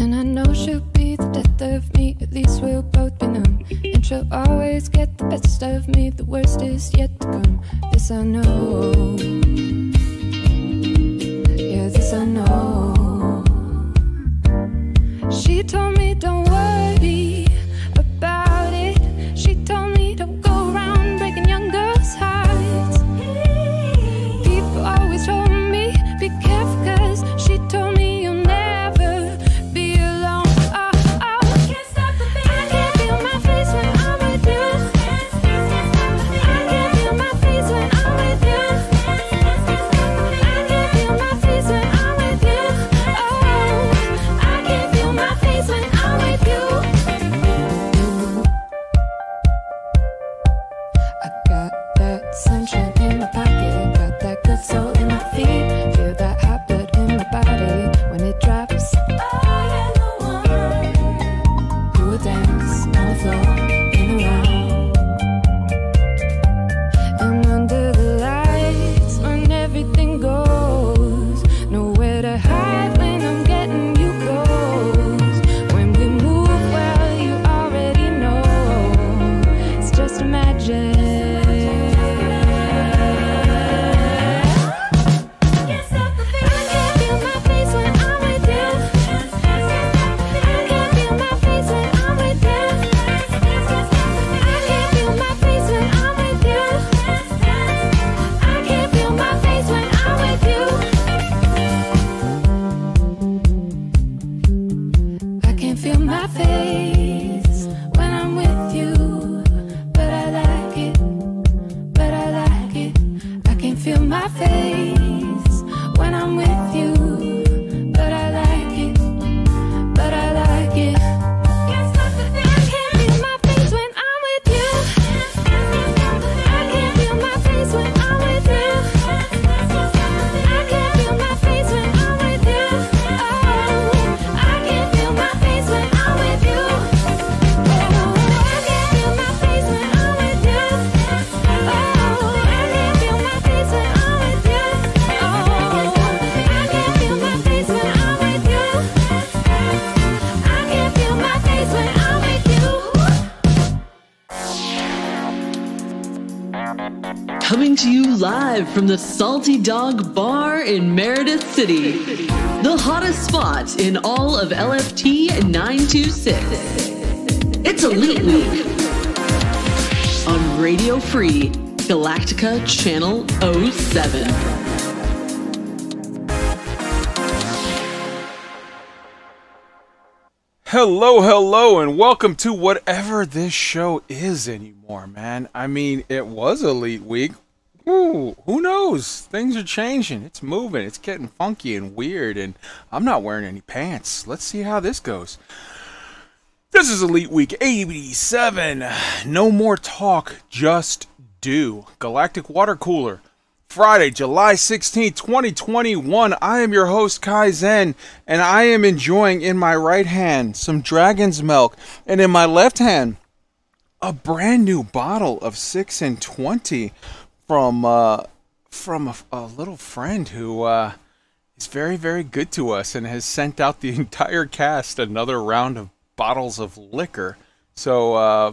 And I know she'll be the death of me, at least we'll both be numb. And she'll always get the best of me, the worst is yet to come. This I know. Yeah, this I know. She told me, don't worry from the Salty Dog Bar in Meredith City, the hottest spot in all of LFT 926. It's Elite Week on Radio Free Galactica Channel 07. Hello, hello, and welcome to whatever this show is anymore, man. I mean, it was Elite Week. Ooh, who knows? Things are changing. It's moving. It's getting funky and weird, and I'm not wearing any pants. Let's see how this goes. This is Elite Week 87. No more talk, just do. Galactic Water Cooler. Friday, July 16th, 2021. I am your host, Kai Zen, and I am enjoying in my right hand some dragon's milk, and in my left hand, a brand new bottle of 6 and 20 from uh, from a, a little friend who uh, is very, very good to us and has sent out the entire cast another round of bottles of liquor. So, uh,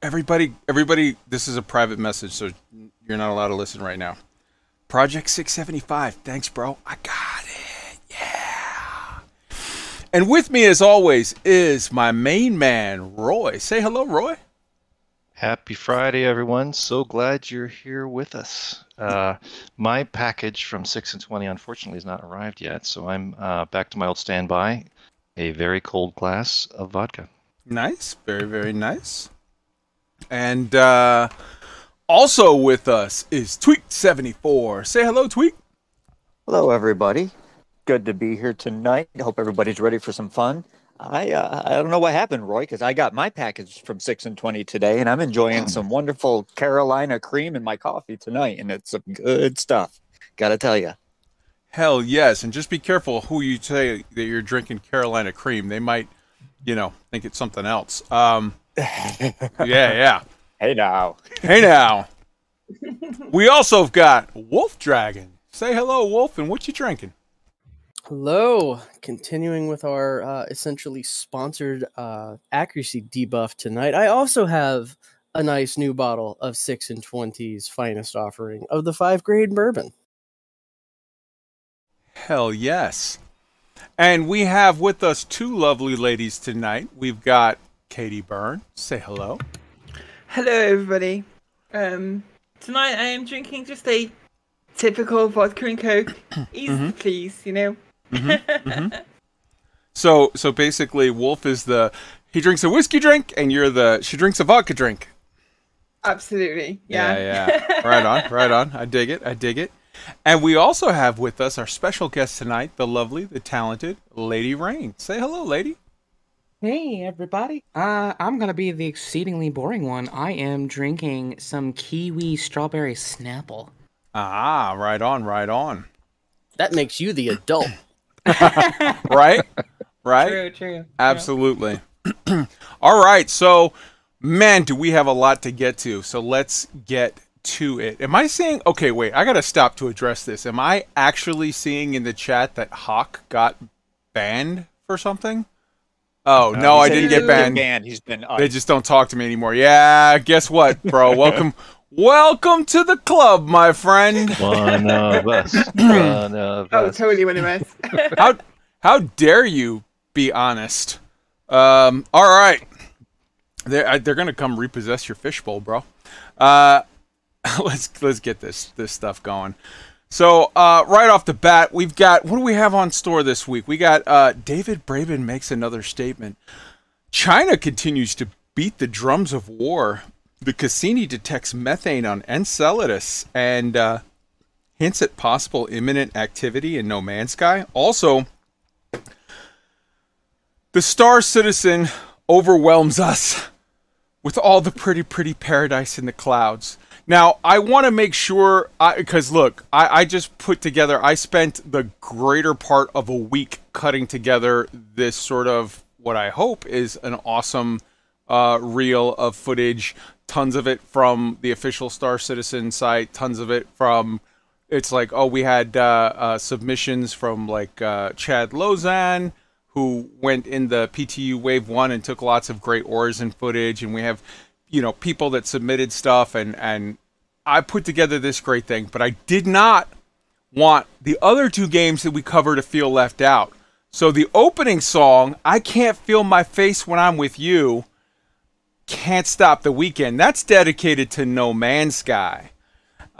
everybody, everybody, this is a private message, so you're not allowed to listen right now. Project 675. Thanks, bro. I got it. Yeah. And with me, as always, is my main man, Roy. Say hello, Roy. Happy Friday, everyone. So glad you're here with us. Uh, my package from 6 and 20 unfortunately has not arrived yet, so I'm uh, back to my old standby a very cold glass of vodka. Nice. Very, very nice. And uh, also with us is Tweak74. Say hello, Tweak. Hello, everybody. Good to be here tonight. Hope everybody's ready for some fun. I uh, I don't know what happened, Roy, because I got my package from six and twenty today, and I'm enjoying some wonderful Carolina cream in my coffee tonight, and it's some good stuff. Gotta tell you. Hell yes. And just be careful who you say that you're drinking Carolina cream. They might, you know, think it's something else. Um, yeah, yeah. Hey now. Hey now. we also have got Wolf Dragon. Say hello, Wolf, and what you drinking? Hello. Continuing with our uh, essentially sponsored uh, accuracy debuff tonight, I also have a nice new bottle of 6 and 20's finest offering of the 5 grade bourbon. Hell yes. And we have with us two lovely ladies tonight. We've got Katie Byrne. Say hello. Hello, everybody. Um, tonight I am drinking just a typical vodka and coke. Easy to please, you know. So so basically Wolf is the he drinks a whiskey drink and you're the she drinks a vodka drink. Absolutely. Yeah. Yeah, yeah. right on, right on. I dig it. I dig it. And we also have with us our special guest tonight, the lovely, the talented Lady Rain. Say hello, lady. Hey everybody. Uh, I'm gonna be the exceedingly boring one. I am drinking some kiwi strawberry Snapple. Ah, right on, right on. That makes you the adult. Right? Right? True, true. Absolutely. All right. So, man, do we have a lot to get to. So let's get to it. Am I seeing? okay, wait, I got to stop to address this. Am I actually seeing in the chat that Hawk got banned for something? Oh, uh, no, He I didn't get been banned. banned. He's been. Uh, they just don't talk to me anymore. Yeah, guess what, bro? Welcome. Welcome to the club, my friend. One of us. One of Oh, us. totally one of us. How how dare you be honest? Um, all right, they're uh, they're gonna come repossess your fishbowl, bro. Uh, let's let's get this this stuff going. So uh, right off the bat, we've got what do we have on store this week? We got uh, David Braben makes another statement. China continues to beat the drums of war. The Cassini detects methane on Enceladus and uh, hints at possible imminent activity in No Man's Sky. Also, the Star Citizen overwhelms us with all the pretty, pretty paradise in the clouds. Now, I want to make sure, because look, I, I just put together, I spent the greater part of a week cutting together this sort of what I hope is an awesome uh, reel of footage. Tons of it from the official Star Citizen site, tons of it from it's like oh we had uh, uh, submissions from like uh, Chad Lozan who went in the PTU Wave One and took lots of great Origin footage, and we have you know people that submitted stuff and and I put together this great thing, but I did not want the other two games that we cover to feel left out. So the opening song, I can't feel my face when I'm with you. Can't stop the weekend. That's dedicated to No Man's Sky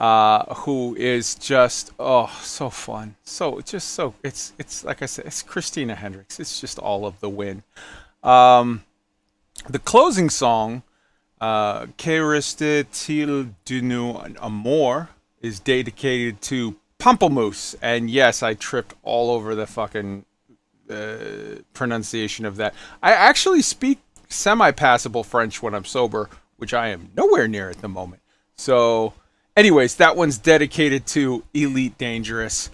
uh, who is just oh so fun, so just so it's it's like I said, it's Christina Hendricks. It's just all of the win. Um, the closing song, uh, Que reste-t-il de nos amours, is dedicated to Pamplemousse, and yes, I tripped all over the fucking uh, pronunciation of that. I actually speak semi-passable French when I'm sober, which I am nowhere near at the moment. So anyways, that one's dedicated to Elite Dangerous.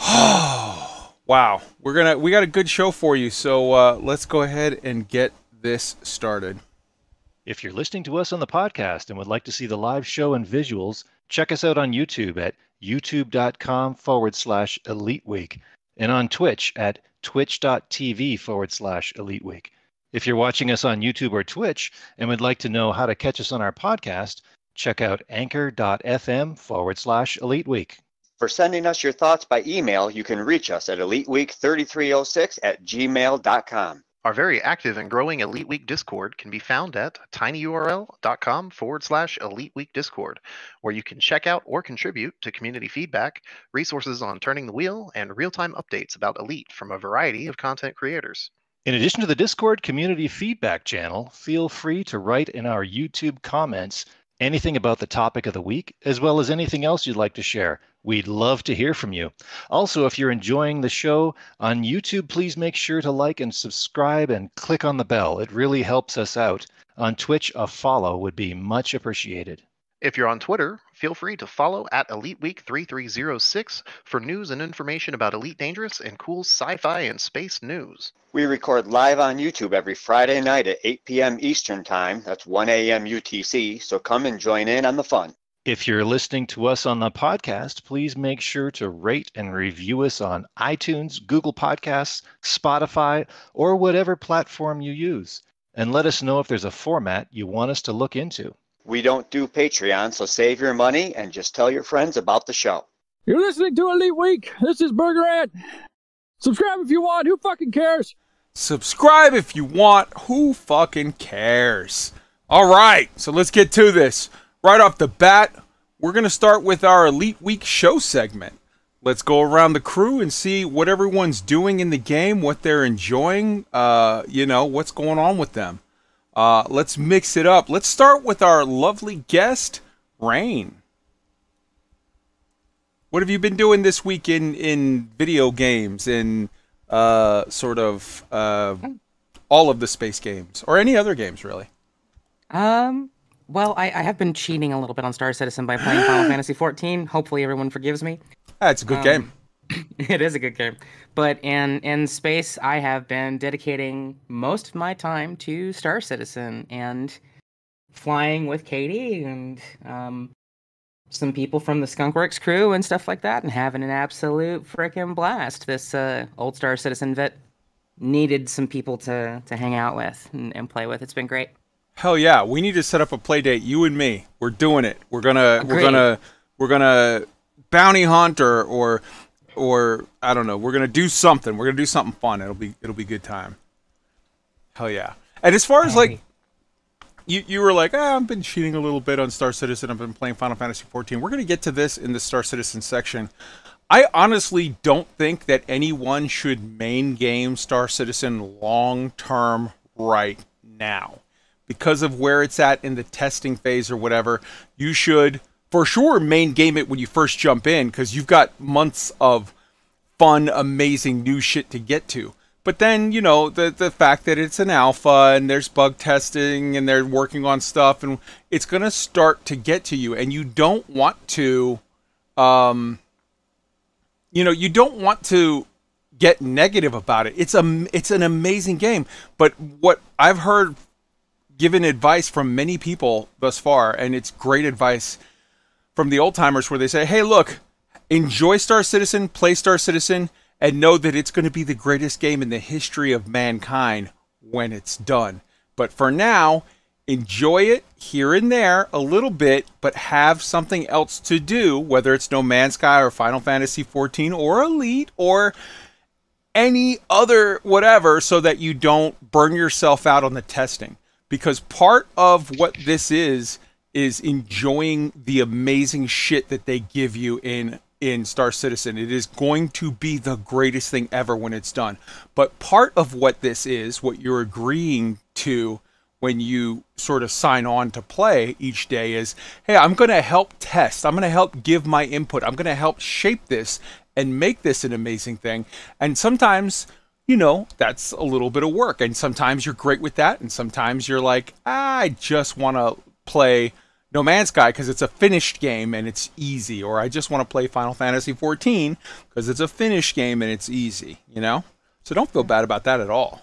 Oh, wow, we're gonna we got a good show for you. So uh, let's go ahead and get this started. If you're listening to us on the podcast and would like to see the live show and visuals, check us out on YouTube at youtube.com forward slash elite week and on Twitch at twitch.tv forward slash elite week. If you're watching us on YouTube or Twitch and would like to know how to catch us on our podcast, check out anchor.fm forward slash elite week. For sending us your thoughts by email, you can reach us at eliteweek3306 at gmail.com. Our very active and growing Elite Week Discord can be found at tinyurl.com forward slash Elite Week Discord, where you can check out or contribute to community feedback, resources on turning the wheel, and real time updates about Elite from a variety of content creators. In addition to the Discord community feedback channel, feel free to write in our YouTube comments anything about the topic of the week, as well as anything else you'd like to share. We'd love to hear from you. Also, if you're enjoying the show on YouTube, please make sure to like and subscribe and click on the bell. It really helps us out. On Twitch, a follow would be much appreciated. If you're on Twitter, feel free to follow at Elite Week 3306 for news and information about Elite Dangerous and cool sci fi and space news. We record live on YouTube every Friday night at 8 p.m. Eastern Time. That's 1 a.m. UTC. So come and join in on the fun. If you're listening to us on the podcast, please make sure to rate and review us on iTunes, Google Podcasts, Spotify, or whatever platform you use. And let us know if there's a format you want us to look into. We don't do Patreon, so save your money and just tell your friends about the show. You're listening to Elite Week. This is Burger Ant. Subscribe if you want. Who fucking cares? Subscribe if you want. Who fucking cares? All right, so let's get to this. Right off the bat, we're going to start with our Elite Week show segment. Let's go around the crew and see what everyone's doing in the game, what they're enjoying, uh, you know, what's going on with them. Uh, let's mix it up. Let's start with our lovely guest, Rain. What have you been doing this week in, in video games and uh, sort of uh, all of the space games or any other games, really? Um, well, I, I have been cheating a little bit on Star Citizen by playing Final Fantasy XIV. Hopefully, everyone forgives me. That's a good Um, game. it is a good game. But in in space, I have been dedicating most of my time to Star Citizen and flying with Katie and um, some people from the Skunkworks crew and stuff like that, and having an absolute freaking blast. This uh, old Star Citizen vet needed some people to to hang out with and, and play with. It's been great. Hell yeah, we need to set up a play date. You and me, we're doing it. We're gonna we're gonna we're gonna bounty hunt or or or I don't know. We're gonna do something. We're gonna do something fun. It'll be it'll be good time. Hell yeah. And as far as like you you were like, ah, I've been cheating a little bit on Star Citizen. I've been playing Final Fantasy 14. We're gonna get to this in the Star Citizen section. I honestly don't think that anyone should main game Star Citizen long term right now. Because of where it's at in the testing phase or whatever, you should for sure main game it when you first jump in because you've got months of fun, amazing new shit to get to. But then, you know, the the fact that it's an alpha and there's bug testing and they're working on stuff and it's to start to get to you and you don't want to um you know, you don't want to get negative about it. It's a it's an amazing game, but what I've heard given advice from many people thus far and it's great advice from the old timers where they say, "Hey, look, enjoy Star Citizen, play Star Citizen, and know that it's going to be the greatest game in the history of mankind when it's done. But for now, enjoy it here and there a little bit, but have something else to do, whether it's No Man's Sky or Final Fantasy XIV or Elite or any other whatever, so that you don't burn yourself out on the testing. Because part of what this is is enjoying the amazing shit that they give you in in Star Citizen. It is going to be the greatest thing ever when it's done. But part of what this is, what you're agreeing to when you sort of sign on to play each day is, hey, I'm going to help test. I'm going to help give my input. I'm going to help shape this and make this an amazing thing. And sometimes you know, that's a little bit of work. And sometimes you're great with that. And sometimes you're like, ah, I just want to play No Man's Sky because it's a finished game and it's easy. Or I just want to play Final Fantasy 14 because it's a finished game and it's easy, you know? So don't feel bad about that at all.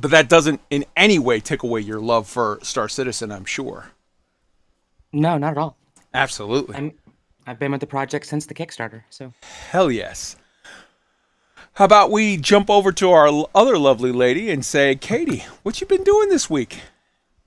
But that doesn't in any way take away your love for Star Citizen, I'm sure. No, not at all. Absolutely. I'm, I've been with the project since the Kickstarter, so. Hell yes. How about we jump over to our other lovely lady and say, Katie, what you been doing this week?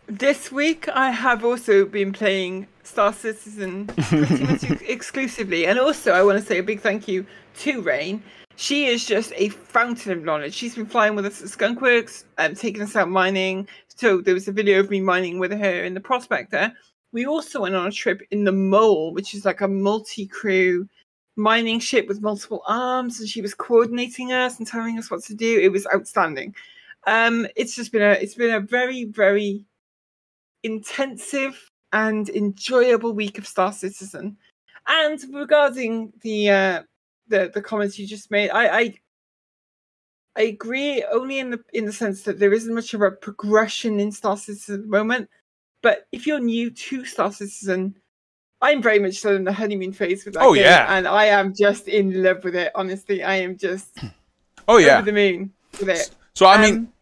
This week, I have also been playing Star Citizen pretty much ex- exclusively, and also I want to say a big thank you to Rain. She is just a fountain of knowledge. She's been flying with us at Skunkworks, um, taking us out mining. So there was a video of me mining with her in the Prospector. We also went on a trip in the Mole, which is like a multi-crew mining ship with multiple arms, and she was coordinating us and telling us what to do. It was outstanding. Um, it's just been a it's been a very very intensive and enjoyable week of Star Citizen. And regarding the uh, the the comments you just made, I, I I agree only in the in the sense that there isn't much of a progression in Star Citizen at the moment. But if you're new to Star Citizen, I'm very much still in the honeymoon phase with that Oh, game, yeah. and I am just in love with it. Honestly, I am just Oh, yeah. over the moon with it. So, I mean, Um,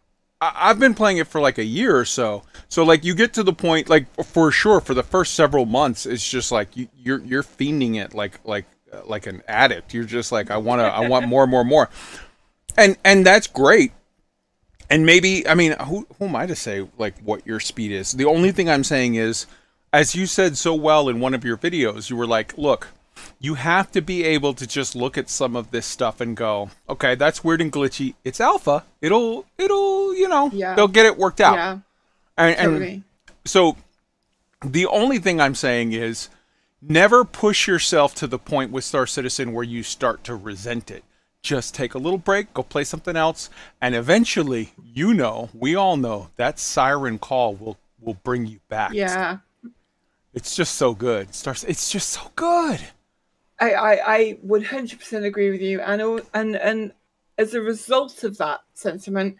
I- I've been playing it for like a year or so. So like you get to the point like for sure for the first several months it's just like you, you're you're fiending it like like uh, like an addict. You're just like I want to I want more more more. And and that's great. And maybe I mean who who am I to say like what your speed is? The only thing I'm saying is as you said so well in one of your videos, you were like, look, you have to be able to just look at some of this stuff and go, okay, that's weird and glitchy. It's alpha. It'll, it'll, you know, Yeah. they'll get it worked out. Yeah. And, and Totally. so the only thing I'm saying is never push yourself to the point with Star Citizen where you start to resent it. Just take a little break, go play something else, and eventually, you know, we all know that siren call will will bring you back. Yeah. It's just so good. Star it's just so good. I, I, I would hundred percent agree with you, and and and as a result of that sentiment,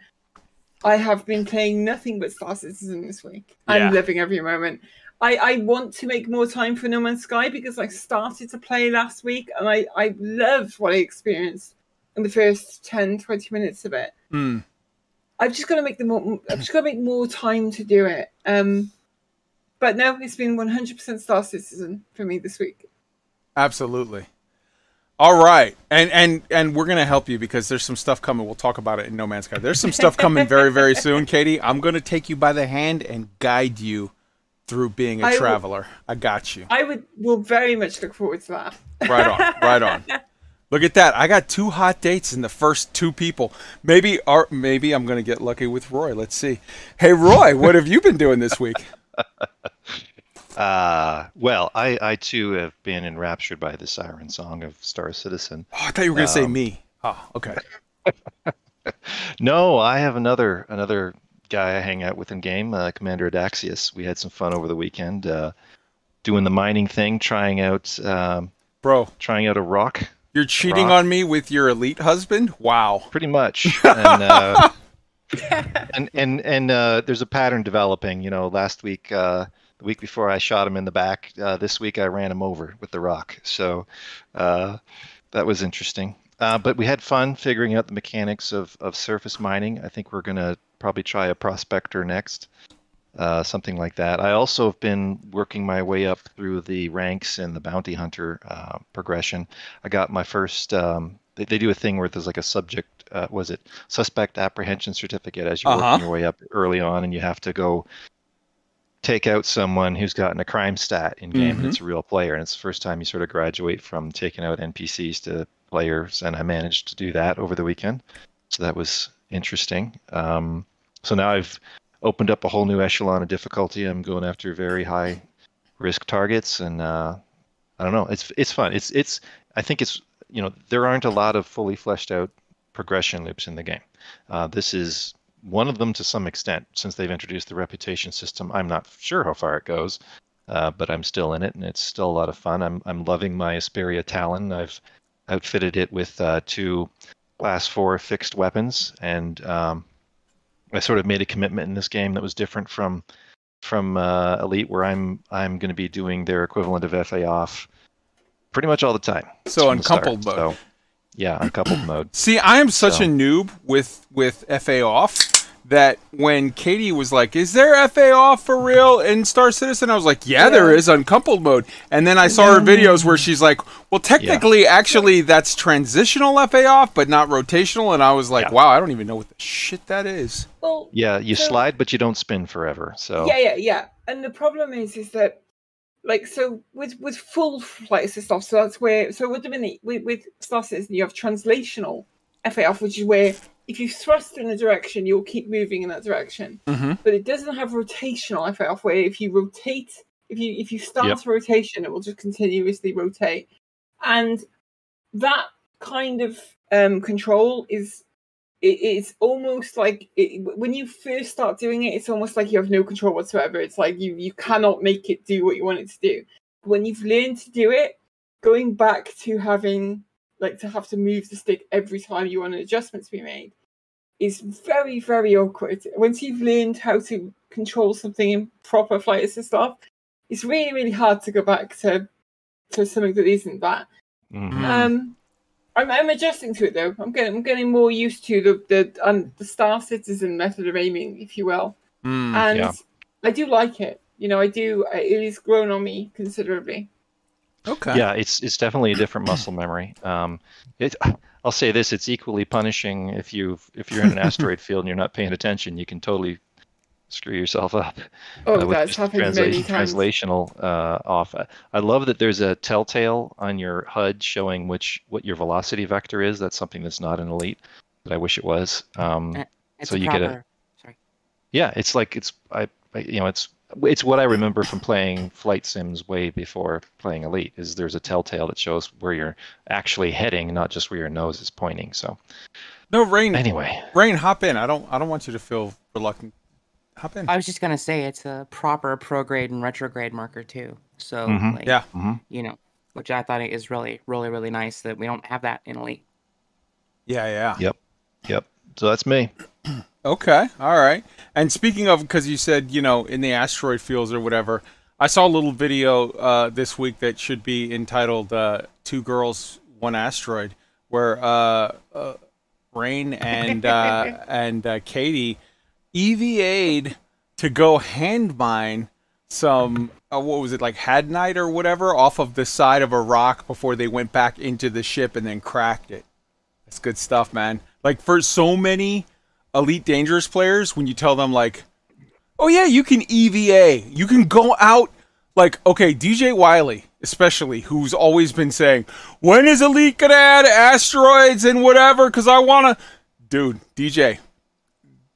I have been playing nothing but Star Citizen this week. Yeah. I'm living every moment. I, I want to make more time for No Man's Sky because I started to play last week and I, I loved what I experienced in the first 10, 20 minutes of it. Mm. I've just got to make the more. I've just got to make more time to do it. Um, but no, it's been 100% Star Citizen for me this week. Absolutely. All right, and and and we're gonna help you because there's some stuff coming. We'll talk about it in No Man's Sky. There's some stuff coming very very soon, Katie. I'm gonna take you by the hand and guide you through being a I will- traveler. I got you. I would will very much look forward to that. Right on, right on. Look at that! I got two hot dates in the first two people. Maybe, or maybe I'm gonna get lucky with Roy. Let's see. Hey, Roy, what have you been doing this week? Uh, well, I, I too have been enraptured by the siren song of Star Citizen. Oh, I thought you were gonna say Um, me. Oh, okay. No, I have another another guy I hang out with in game, uh, Commander Adaxius. We had some fun over the weekend, uh, doing the mining thing, trying out, um, bro, trying out a rock. You're cheating rock. on me with your elite husband? Wow. Pretty much. And uh, and and, and uh, there's a pattern developing. You know, last week, uh, the week before, I shot him in the back. Uh, this week, I ran him over with the rock. So uh, that was interesting. Uh, but we had fun figuring out the mechanics of, of surface mining. I think we're gonna probably try a prospector next, uh, something like that. I also have been working my way up through the ranks in the bounty hunter uh, progression. I got my first. Um, they, they do a thing where there's like a subject. Uh, was it suspect apprehension certificate as you're Uh-huh. working your way up early on, and you have to go take out someone who's gotten a crime stat in game and Mhm. it's a real player and it's the first time you sort of graduate from taking out npcs to players and i managed to do that over the weekend. So that was interesting. Um, so now i've opened up a whole new echelon of difficulty. I'm going after very high risk targets and uh, i don't know. It's it's fun. It's it's i think it's you know there aren't a lot of fully fleshed out progression loops in the game. Uh, this is one of them to some extent since they've introduced the reputation system. I'm not sure how far it goes, uh, but I'm still in it and it's still a lot of fun. I'm I'm loving my Esperia Talon. I've outfitted it with uh, two class four fixed weapons, and um, I sort of made a commitment in this game that was different from from uh, Elite, where I'm I'm going to be doing their equivalent of FA off pretty much all the time. So from the start. uncoupled mode. So, yeah, uncoupled mode. See, I am such So- a noob with with FA off that when Katie was like, "Is there FA off for real in Star Citizen?" I was like, "Yeah, there is uncoupled mode." And then I saw her videos where she's like, "Well, technically, actually, that's transitional FA off, but not rotational." And I was like, "Wow, I don't even know what the shit that is." Well, Yeah, you So- slide, but you don't spin forever. So yeah, yeah, yeah. And the problem is, is that like so with with full flights assist stuff. So that's where so with the mini with, with Star Citizen you have translational FA off, which is where if you thrust in a direction, you'll keep moving in that direction. Mm-hmm. But it doesn't have rotational FA off, where if you rotate, if you if you start Yep. a rotation, it will just continuously rotate. And that kind of um, control is it, it's almost like it, when you first start doing it, it's almost like you have no control whatsoever. It's like you you cannot make it do what you want it to do. When you've learned to do it, going back to having like to have to move the stick every time you want an adjustment to be made is very very awkward. Once you've learned how to control something in proper flight assist stuff, it's really really hard to go back to to something that isn't that. Mhm. Um, I'm, I'm adjusting to it though. I'm getting I'm getting more used to the the um, the Star Citizen method of aiming, if you will, Mm, and yeah. I do like it. You know, I do. It has grown on me considerably. okay. Yeah, it's it's definitely a different muscle memory. Um, it, I'll say this: it's equally punishing if you if you're in an asteroid field and you're not paying attention. You can totally screw yourself up. Oh, uh, with that's just happened transla- many times. translational uh, off. I- I love that there's a telltale on your HUD showing which what your velocity vector is. That's something that's not in Elite, but I wish it was. Um, It's so a you get a Sorry. yeah, it's like it's I, I you know it's it's what I remember from playing flight sims way before playing Elite. Is there's a telltale that shows where you're actually heading, not just where your nose is pointing. So No, Rain. anyway, Rain, hop in. I don't. I don't want you to feel reluctant. Hop in. I was just gonna say it's a proper prograde and retrograde marker too. So Mhm. like, Yeah. mhm. you know, which I thought is really, really, really nice that we don't have that in Elite. Yeah, yeah. Yep. Yep. So that's me. Okay, all right. And speaking of, because you said you know in the asteroid fields or whatever, I saw a little video uh, this week that should be entitled uh, Two Girls, One Asteroid," where uh, uh, Rain and uh, and uh, Katie EVA'd to go hand mine some uh, what was it like Hadanite or whatever off of the side of a rock before they went back into the ship and then cracked it. That's good stuff, man. Like for so many elite dangerous players, when you tell them like, "Oh yeah, you can EVA, you can go out." Like, okay, DJ Wiley, especially, who's always been saying, "When is elite gonna add asteroids and whatever?" Because I wanna, dude, DJ.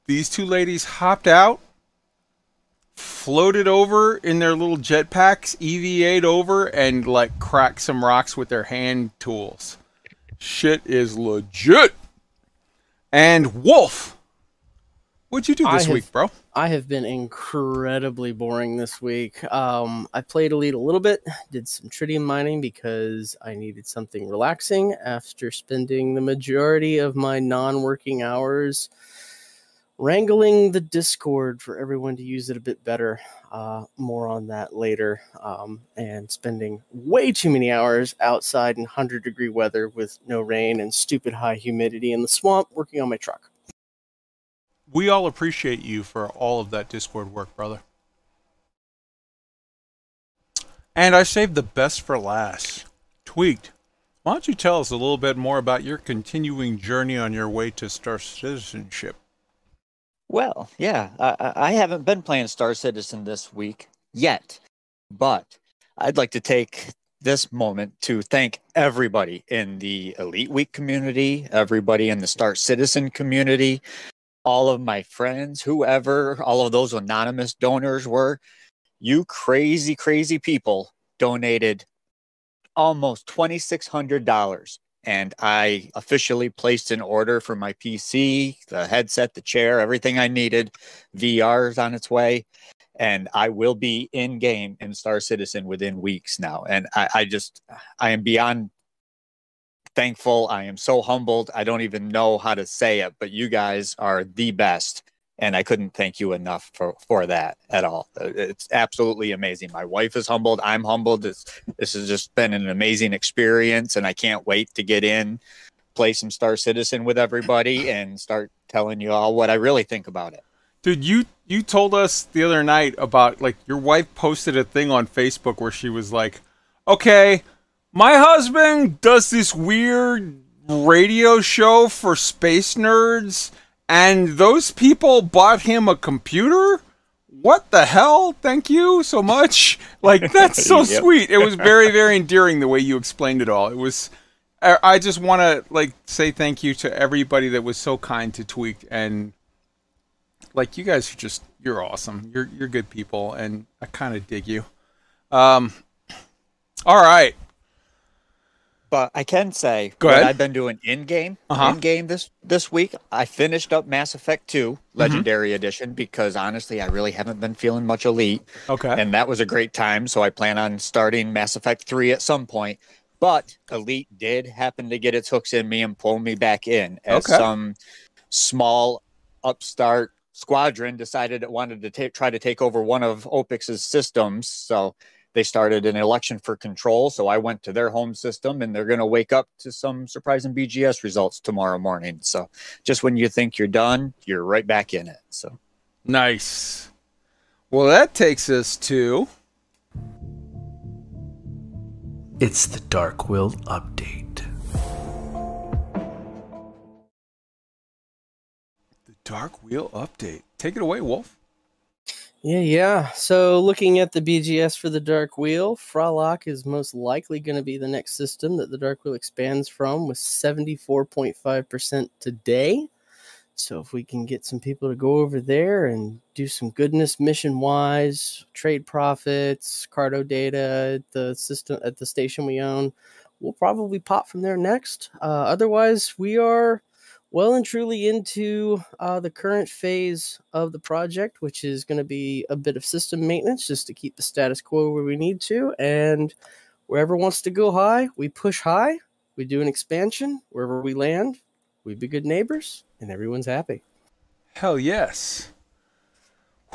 These two ladies hopped out, floated over in their little jetpacks, EVA'd over, and like cracked some rocks with their hand tools. Shit is legit. And Wolf, what'd you do this have- week, bro? I have been incredibly boring this week. Um, I played Elite a little bit, did some tritium mining because I needed something relaxing after spending the majority of my non working hours wrangling the Discord for everyone to use it a bit better. Uh, more on that later. Um, and spending way too many hours outside in 100 degree weather with no rain and stupid high humidity in the swamp working on my truck. We all appreciate you for all of that Discord work, brother. And I saved the best for last. Tweaked. Why don't you tell us a little bit more about your continuing journey on your way to Star Citizenship? Well, yeah, I, I haven't been playing Star Citizen this week yet, but I'd like to take this moment to thank everybody in the Elite Week community, everybody in the Star Citizen community, all of my friends, whoever, all of those anonymous donors were. You crazy, crazy people donated almost $2,600 and I officially placed an order for my PC, the headset, the chair, everything I needed. VR is on its way, and I will be in game in Star Citizen within weeks now. And I, I just, I am beyond thankful. I am so humbled. I don't even know how to say it, but you guys are the best. And I couldn't thank you enough for, for that at all. Uh, It's absolutely amazing. My wife is humbled. I'm humbled. It's, this has just been an amazing experience, and I can't wait to get in, play some Star Citizen with everybody, and start telling you all what I really think about it. Dude, you you told us the other night about like your wife posted a thing on Facebook where she was like, "Okay, my husband does this weird radio show for space nerds and those people bought him a computer? What the hell? Thank you so much." Like that's so Yep. sweet. It was very very endearing the way you explained it all. It was I just want to like say thank you to everybody that was so kind to Tweaked and like you guys are just you're awesome. You're you're good people and I kind of dig you. Um all right. But I can say Go ahead. I've been doing in game. Uh-huh. In game this this week, I finished up Mass Effect 2 Mm-hmm. Legendary Edition because honestly, I really haven't been feeling much elite. Okay. And that was a great time. So I plan on starting Mass Effect 3 at some point. But Elite did happen to get its hooks in me and pull me back in as Okay. some small upstart squadron decided it wanted to ta- try to take over one of Opix's systems. So they started an election for control. So I went to their home system and they're going to wake up to some surprising BGS results tomorrow morning. So just when you think you're done, you're right back in it. So Nice. Well, that takes us to. It's the Dark Wheel update. The Dark Wheel update. Take it away, Wolf. Yeah, yeah. So looking at the BGS for the Dark Wheel, Fralock is most likely going to be the next system that the Dark Wheel expands from with 74.5% today. So if we can get some people to go over there and do some goodness mission wise, trade profits, cardo data at the system at the station we own, we'll probably pop from there next. Uh, otherwise, we are well and truly into uh, the current phase of the project, which is going to be a bit of system maintenance just to keep the status quo where we need to. And wherever wants to go high, we push high. We do an expansion. Wherever we land, we be good neighbors, and everyone's happy. Hell yes.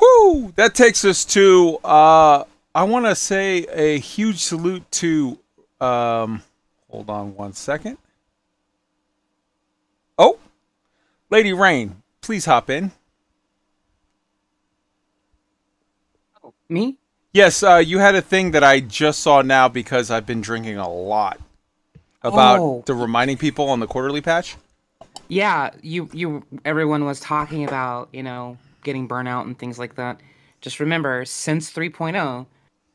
Woo! That takes us to. Uh, I want to say a huge salute to. Um, hold on one second. Oh, Lady Rain, please hop in. Me? Yes, uh, you had a thing that I just saw now because I've been drinking a lot about Oh. the reminding people on the quarterly patch. Yeah, you you everyone was talking about, you know, getting burnout and things like that. Just remember, since 3.0,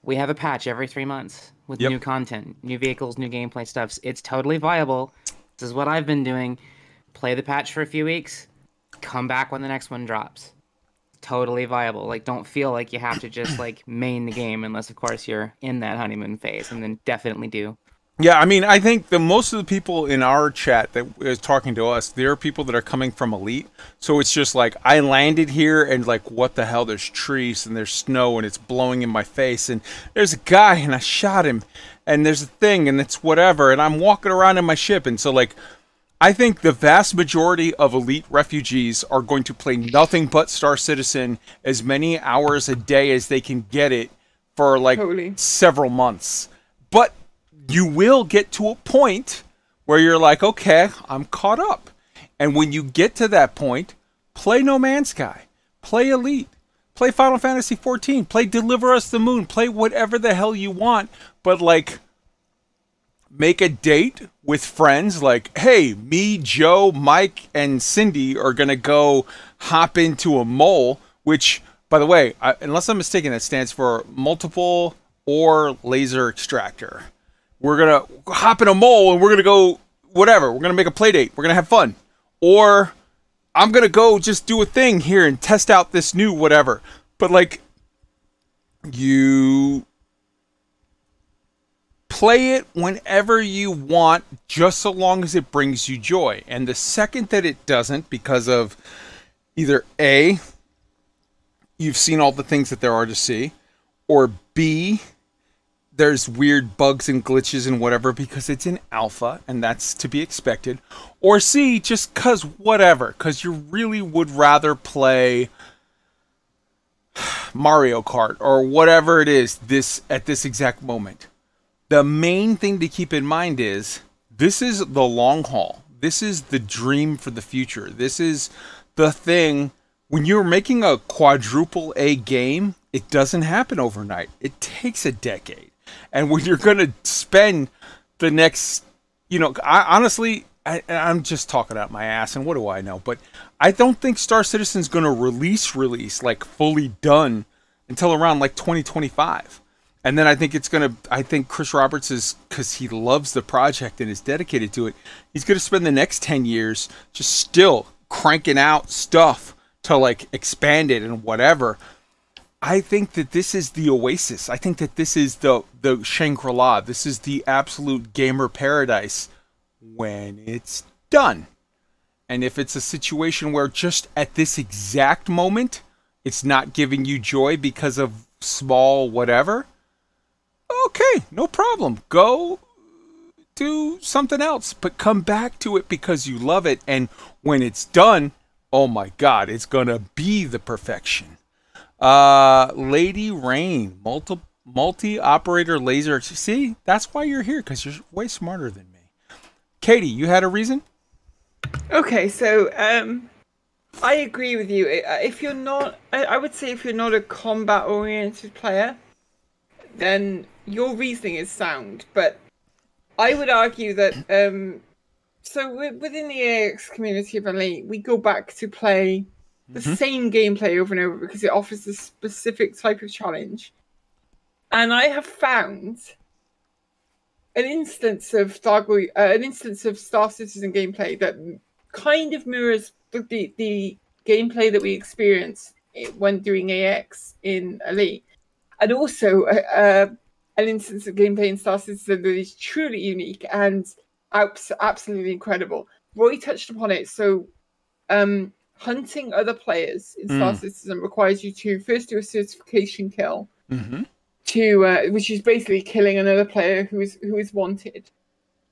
we have a patch every 3 months with Yep. new content, new vehicles, new gameplay stuffs. It's totally viable. This is what I've been doing. Play the patch for a few weeks, come back when the next one drops. Totally viable. Like don't feel like you have to just like main the game unless of course you're in that honeymoon phase and then definitely do. Yeah, I mean, I think the most of the people in our chat that is talking to us, there are people that are coming from Elite. So it's just like I landed here and like, what the hell? There's trees and there's snow and it's blowing in my face and there's a guy and I shot him and there's a thing and it's whatever and I'm walking around in my ship and so like, I think the vast majority of Elite refugees are going to play nothing but Star Citizen as many hours a day as they can get it for like Totally. several months. But you will get to a point where you're like, okay, I'm caught up. And when you get to that point, play No Man's Sky, play Elite, play Final Fantasy 14, play Deliver Us the Moon, play whatever the hell you want, but like make a date with friends like, hey, me, Joe, Mike, and Cindy are to go hop into a mole, which, by the way, I, unless I'm mistaken, that stands for multiple or laser extractor. We're to hop in a mole and we're to go whatever. We're to make a play date. We're to have fun. Or I'm to go just do a thing here and test out this new whatever. But like, you play it whenever you want, just so long as it brings you joy. And the second that it doesn't, because of either A, you've seen all the things that there are to see, or B, there's weird bugs and glitches and whatever because it's in alpha and that's to be expected, or C, just because whatever, because you really would rather play. Mario Kart or whatever it is this at this exact moment the main thing to keep in mind is this is the long haul. This is the dream for the future. This is the thing when you're making a quadruple A game, it doesn't happen overnight. It takes a decade. And when you're going to spend the next, you know, I honestly I, I'm just talking out my ass, and what do I know? But I don't think Star Citizen's going to release release like fully done until around like 2025. And then I think it's to, I think Chris Roberts is, because he loves the project and is dedicated to it, he's to spend the next 10 years just still cranking out stuff to like expand it and whatever. I think that this is the oasis. I think that this is the, the Shangri La. This is the absolute gamer paradise when it's done. And if it's a situation where just at this exact moment, it's not giving you joy because of small whatever, okay, no problem. Go do something else, but come back to it because you love it. And when it's done, oh my God, it's going to be the perfection. Uh, Lady Rain, multiple multi-operator laser. See, that's why you're here because you're way smarter than me. Katie, you had a reason. Okay, so um, I agree with you. If you're not, I, I would say if you're not a combat-oriented player, then your reasoning is sound. But I would argue that um, so within the AX community of Elite, we go back to play the Mhm. same gameplay over and over because it offers a specific type of challenge. And I have found an instance of uh, an instance of Star Citizen gameplay that kind of mirrors the, the, gameplay that we experience when doing AX in Elite, and also uh, uh, an instance of gameplay in Star Citizen that is truly unique and absolutely incredible. Roy touched upon it. So, um, hunting other players in Star Mm. Citizen requires you to first do a certification kill Mm-hmm. to uh, which is basically killing another player who is who is wanted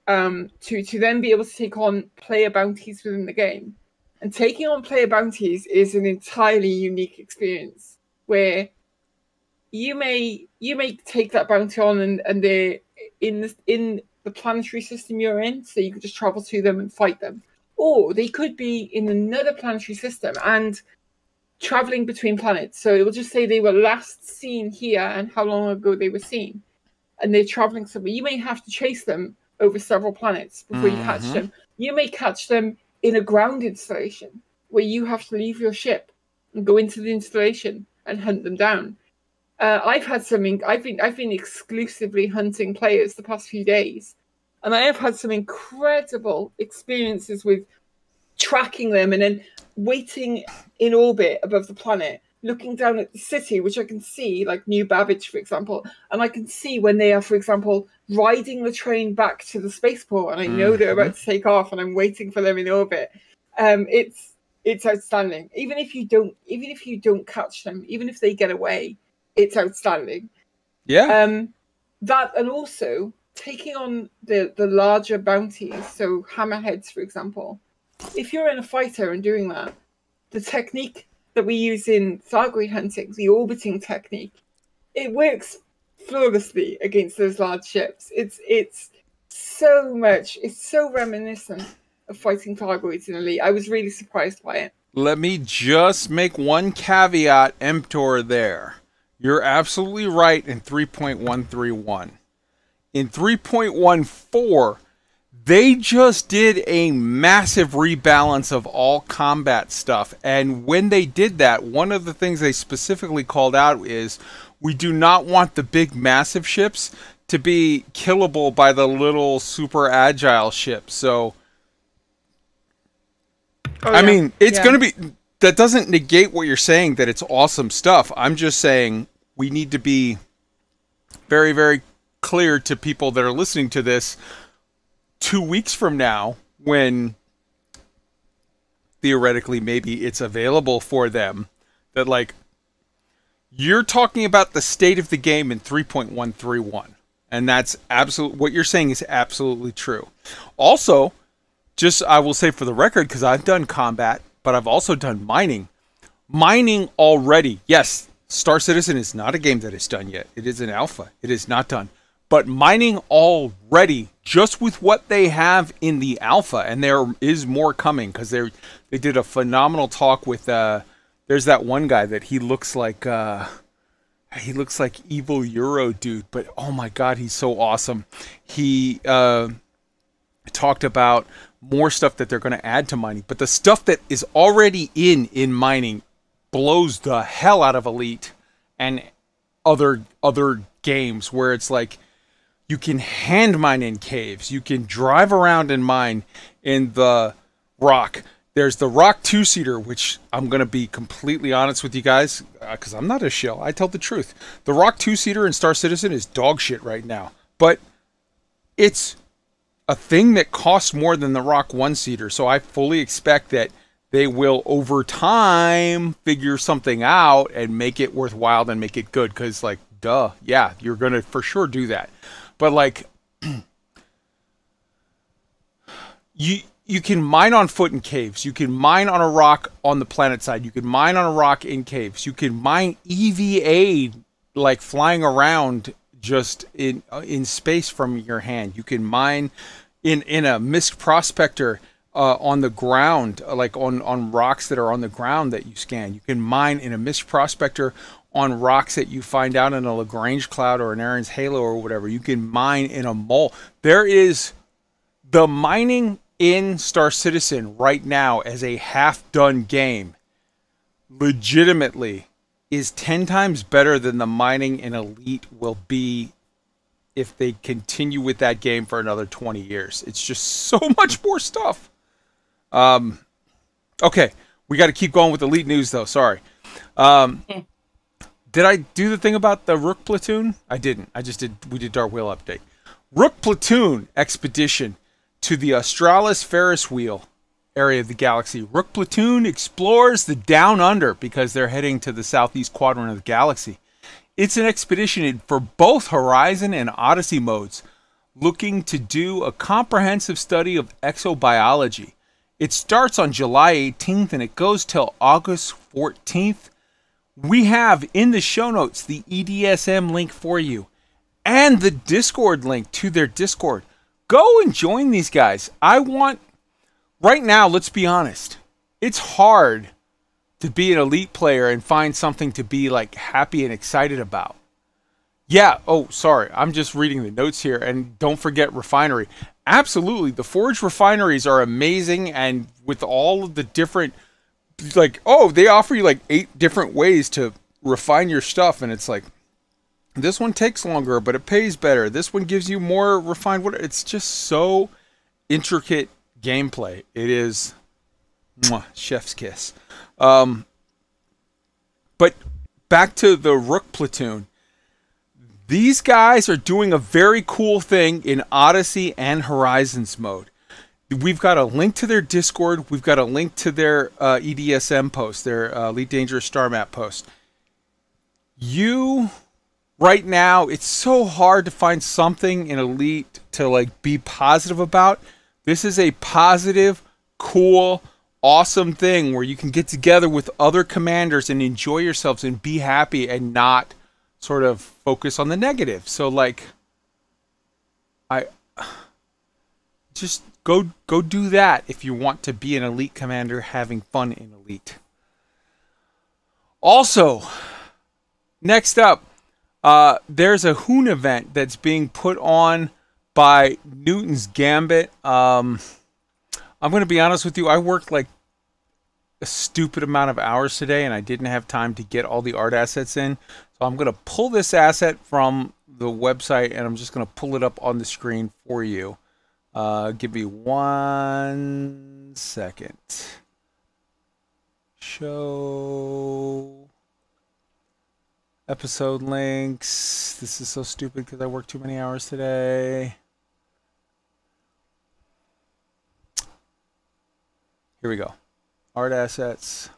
um to to then be able to take on player bounties within the game and taking on player bounties is an entirely unique experience where you may you may take that bounty on and and they're in the in the planetary system you're in so you could just travel to them and fight them or they could be in another planetary system and traveling between planets. So it will just say they were last seen here and how long ago they were seen. And they're traveling somewhere. You may have to chase them over several planets before you catch Mhm. them. You may catch them in a ground installation where you have to leave your ship and go into the installation and hunt them down. Uh, I've had some. I've been. I've been exclusively hunting players the past few days, and I have had some incredible experiences with tracking them and then waiting in orbit above the planet, looking down at the city, which I can see, like New Babbage, for example, and I can see when they are, for example, riding the train back to the spaceport, and I know they're about to take off, and I'm waiting for them in orbit. Um, it's it's outstanding. Even if you don't, even if you don't catch them, even if they get away, it's outstanding. Yeah. Um, that and also taking on the the larger bounties, so hammerheads, for example. If you're in a fighter and doing that, the technique that we use in Thargoid hunting, the orbiting technique, it works flawlessly against those large ships. It's it's so much. It's so reminiscent of fighting Thargoids in Elite. I was really surprised by it. Let me just make one caveat emptor there. You're absolutely right in 3.131. In 3.14, they just did a massive rebalance of all combat stuff. And when they did that, one of the things they specifically called out is we do not want the big massive ships to be killable by the little super agile ships. So Oh, I yeah. mean, it's Yeah. going to be. That doesn't negate what you're saying that it's awesome stuff. I'm just saying we need to be very, very clear to people that are listening to this two weeks from now when theoretically maybe it's available for them that, like, you're talking about the state of the game in 3.131. And that's absolute. What you're saying is absolutely true. Also, just I will say for the record, because I've done combat, but I've also done mining. Mining already, yes, Star Citizen is not a game that is done yet. It is an alpha. It is not done. But mining already, just with what they have in the alpha, and there is more coming because they they did a phenomenal talk with. Uh, there's that one guy that he looks like. Uh, he looks like evil Euro dude, but oh my god, he's so awesome. He uh, talked about more stuff that they're going to add to mining, but the stuff that is already in in mining blows the hell out of Elite and other other games where it's like you can hand mine in caves, you can drive around and mine in the rock. There's the rock two seater, which I'm gonna be completely honest with you guys, uh, because I'm not a shill. I tell the truth. The rock two seater in Star Citizen is dog shit right now, but it's a thing that costs more than the Rock one seater. So I fully expect that they will over time figure something out and make it worthwhile and make it good. Because like, duh, yeah, you're gonna for sure do that. But like, you you can mine on foot in caves. You can mine on a rock on the planet side. You can mine on a rock in caves. You can mine EVA like flying around just in uh, in space from your hand. You can mine in in a MISC prospector uh, on the ground, uh, like on on rocks that are on the ground that you scan. You can mine in a MISC prospector on rocks that you find out in a Lagrange cloud or an Aaron's halo or whatever. You can mine in a mole. There is the mining in Star Citizen right now as a half done game legitimately is 10 times better than the mining in Elite will be if they continue with that game for another 20 years. It's just so much more stuff. Um, okay, we got to keep going with Elite news though. Sorry. Um, did I do the thing about the Rook platoon? I didn't. I just did. We did Dark Wheel update. Rook platoon expedition to the Australis Ferris wheel area of the galaxy. Rook platoon explores the down under because they're heading to the southeast quadrant of the galaxy. It's an expedition for both Horizon and Odyssey modes, looking to do a comprehensive study of exobiology. It starts on July 18th and it goes till August 14th. We have in the show notes the EDSM link for you and the Discord link to their Discord. Go and join these guys. I want, right now, let's be honest, it's hard to be an elite player and find something to be like happy and excited about. Yeah, oh, sorry. I'm just reading the notes here. And don't forget refinery. Absolutely. The forge refineries are amazing. And with all of the different, like, oh, they offer you like eight different ways to refine your stuff. And it's like, this one takes longer, but it pays better. This one gives you more refined water. It's just so intricate gameplay. It is mwah, chef's kiss. Um, but back to the Rook platoon. These guys are doing a very cool thing in Odyssey and Horizons mode. We've got a link to their Discord. We've got a link to their uh, EDSM post, their uh, Elite Dangerous Star Map post. You, right now, it's so hard to find something in Elite to like be positive about. This is a positive, cool, awesome thing where you can get together with other commanders and enjoy yourselves and be happy and not sort of focus on the negative. So like I just go go do that if you want to be an elite commander having fun in elite. Also, next up, uh, there's a Hoon event that's being put on by Newton's Gambit. Um, I'm going to be honest with you. I worked like a stupid amount of hours today, and I didn't have time to get all the art assets in. I'm going to pull this asset from the website, and I'm just going to pull it up on the screen for you. Uh, give me one second. Show episode links. This is so stupid because I worked too many hours today. Here we go. Art assets.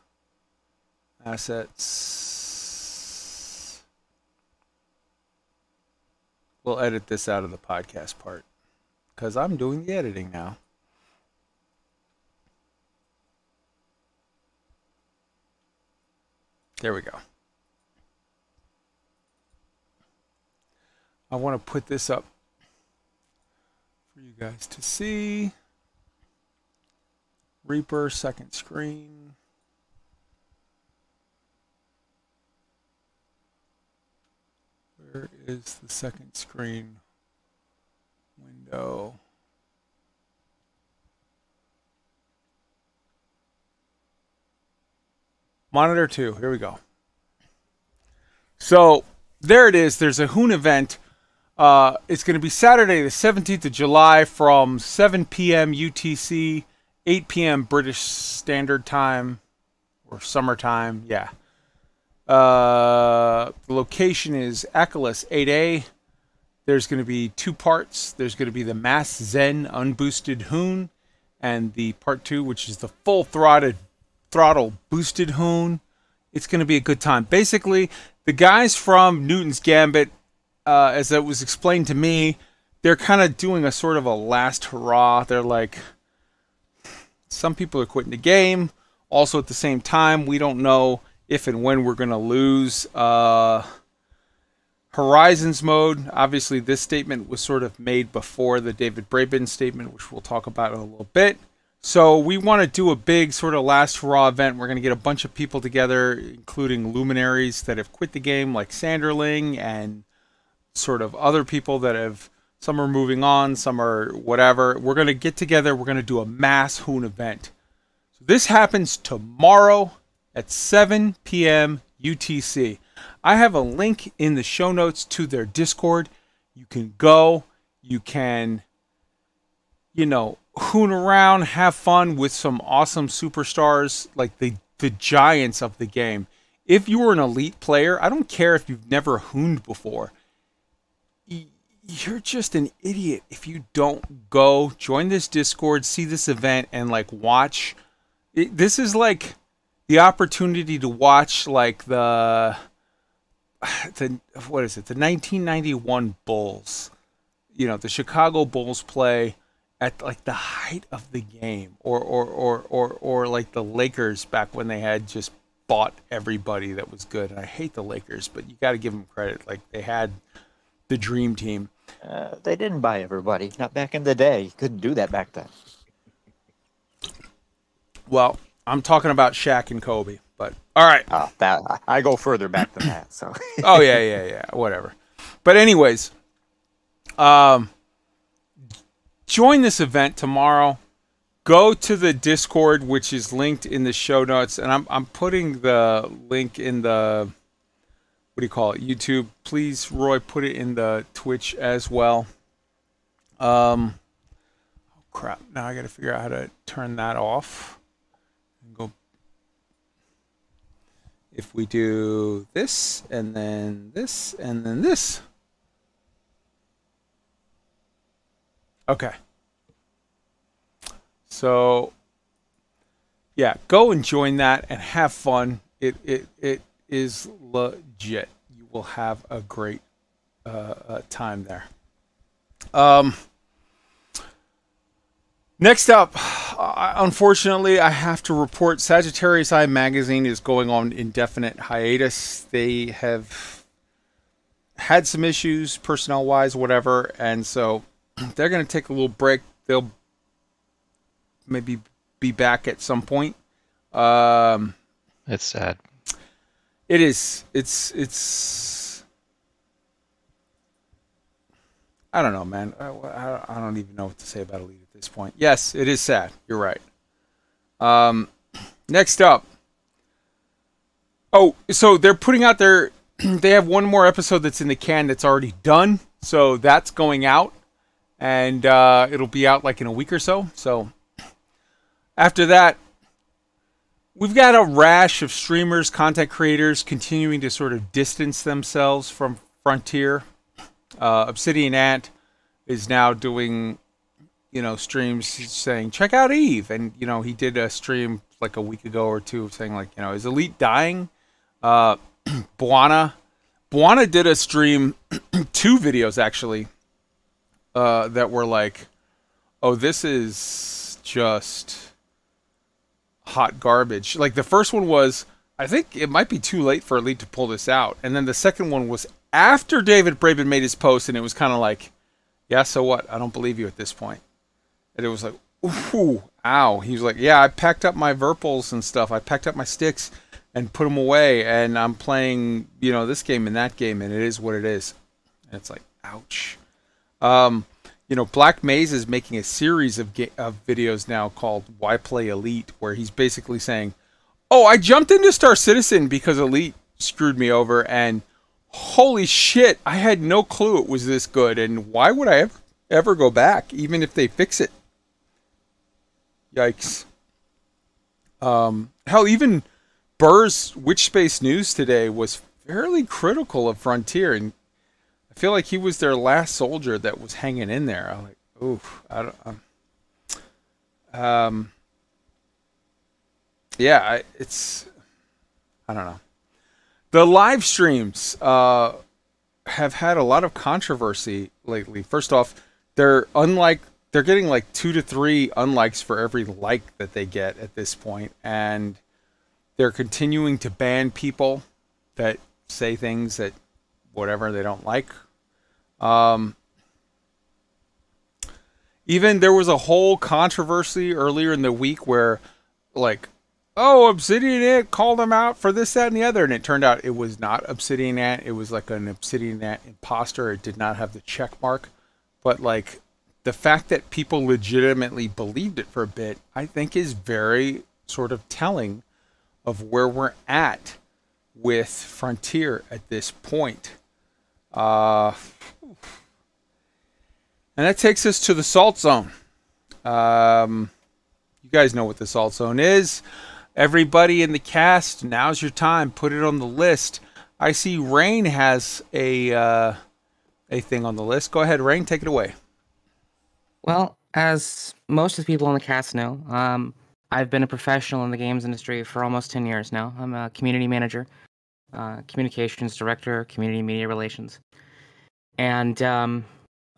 Assets. We'll edit this out of the podcast part because I'm doing the editing now. There we go. I want to put this up for you guys to see. Reaper, second screen. Where is the second screen window? Monitor 2, here we go. So there it is. There's a Hoon event. Uh, it's going to be Saturday, the 17th of July from 7 p.m. UTC 8 p.m. British Standard Time or summertime. Yeah. Uh, the location is Achelous 8A. There's going to be two parts. There's going to be the Mass Zen unboosted Hoon, and the part two, which is the full throttled throttle boosted Hoon. It's going to be a good time. Basically, the guys from Newton's Gambit, uh, as it was explained to me, they're kind of doing a sort of a last hurrah. They're like, some people are quitting the game. Also, at the same time, we don't know if and when we're going to lose uh, Horizons mode. Obviously, this statement was sort of made before the David Braben statement, which we'll talk about in a little bit. So we want to do a big sort of last hurrah event. We're going to get a bunch of people together, including luminaries that have quit the game, like Sanderling, and sort of other people that have. Some are moving on, some are whatever. We're going to get together. We're going to do a mass Hoon event. So this happens tomorrow at 7 p.m. UTC. I have a link in the show notes to their Discord. You can go. You can, you know, hoon around, have fun with some awesome superstars like the the giants of the game. If you are an elite player, I don't care if you've never hooned before. You're just an idiot if you don't go join this Discord, see this event, and like watch. It, this is like the opportunity to watch like the the what is it the 1991 Bulls, you know the Chicago Bulls play at like the height of the game, or or or or or like the Lakers back when they had just bought everybody that was good. And I hate the Lakers, but you got to give them credit. Like they had the dream team. Uh, they didn't buy everybody. Not back in the day. You couldn't do that back then. Well, I'm talking about Shaq and Kobe, but all right. Uh, that I go further back than that. So. oh yeah, yeah, yeah. Whatever. But anyways, um, join this event tomorrow. Go to the Discord, which is linked in the show notes, and I'm I'm putting the link in the what do you call it? YouTube. Please, Roy, put it in the Twitch as well. Um, oh crap! Now I got to figure out how to turn that off. And go. If we do this and then this and then this. Okay. So yeah, go and join that and have fun. It it it is legit. You will have a great uh, uh, time there. Um. Next up, uh, unfortunately, I have to report Sagittarius Eye magazine is going on indefinite hiatus. They have had some issues, personnel wise, whatever, and so they're going to take a little break. They'll maybe be back at some point. Um, It's sad. it is. It's it's. I don't know, man. I, I, I don't even know what to say about Elite at this point. Yes, it is sad. You're right. Um, next up. Oh, so they're putting out their. they have one more episode that's in the can that's already done. So that's going out, and uh, it'll be out like in a week or so. So after that, we've got a rash of streamers, content creators continuing to sort of distance themselves from Frontier. Uh, Obsidian Ant is now doing, you know, streams saying, check out Eve. And, you know, he did a stream like a week ago or two saying, like, you know, is Elite dying? Uh, Buana. Buana did a stream, two videos actually, uh, that were like, oh, this is just hot garbage. Like the first one was, I think it might be too late for Elite to pull this out, and then the second one was after David Braben made his post, and it was kind of like, yeah, so what? I don't believe you at this point. And it was like, ooh, ow. He was like, yeah, I packed up my Virpils and stuff. I packed up my sticks and put them away, and I'm playing, you know, this game and that game, and it is what it is. And it's like, ouch. Um, you know, Black Maze is making a series of ga- of videos now called "Why Play Elite," where he's basically saying, "Oh, I jumped into Star Citizen because Elite screwed me over, and holy shit, I had no clue it was this good, and why would I ever ever go back, even if they fix it?" Yikes. Um, hell, even Buur's Witch Space News today was fairly critical of Frontier, and I feel like he was their last soldier that was hanging in there. I'm like, oof, I don't. Um, um yeah, I, it's, I don't know. The live streams uh, have had a lot of controversy lately. First off, they're unlike they're getting like two to three unlikes for every like that they get at this point, and they're continuing to ban people that say things that whatever they don't like. Um, even there was a whole controversy earlier in the week where, like, oh, Obsidian Ant called them out for this, that, and the other, and it turned out it was not Obsidian Ant. It was like an Obsidian Ant imposter. It did not have the check mark, but like the fact that people legitimately believed it for a bit, I think, is very sort of telling of where we're at with Frontier at this point. Uh, and that takes us to the Salt Zone. Um, you guys know what the Salt Zone is. Everybody in the cast, now's your time. Put it on the list. I see Rain has a uh, a thing on the list. Go ahead, Rain. Take it away. Well, as most of the people on the cast know, um, I've been a professional in the games industry for almost 10 years now. I'm a community manager, uh, communications director, community media relations. And um,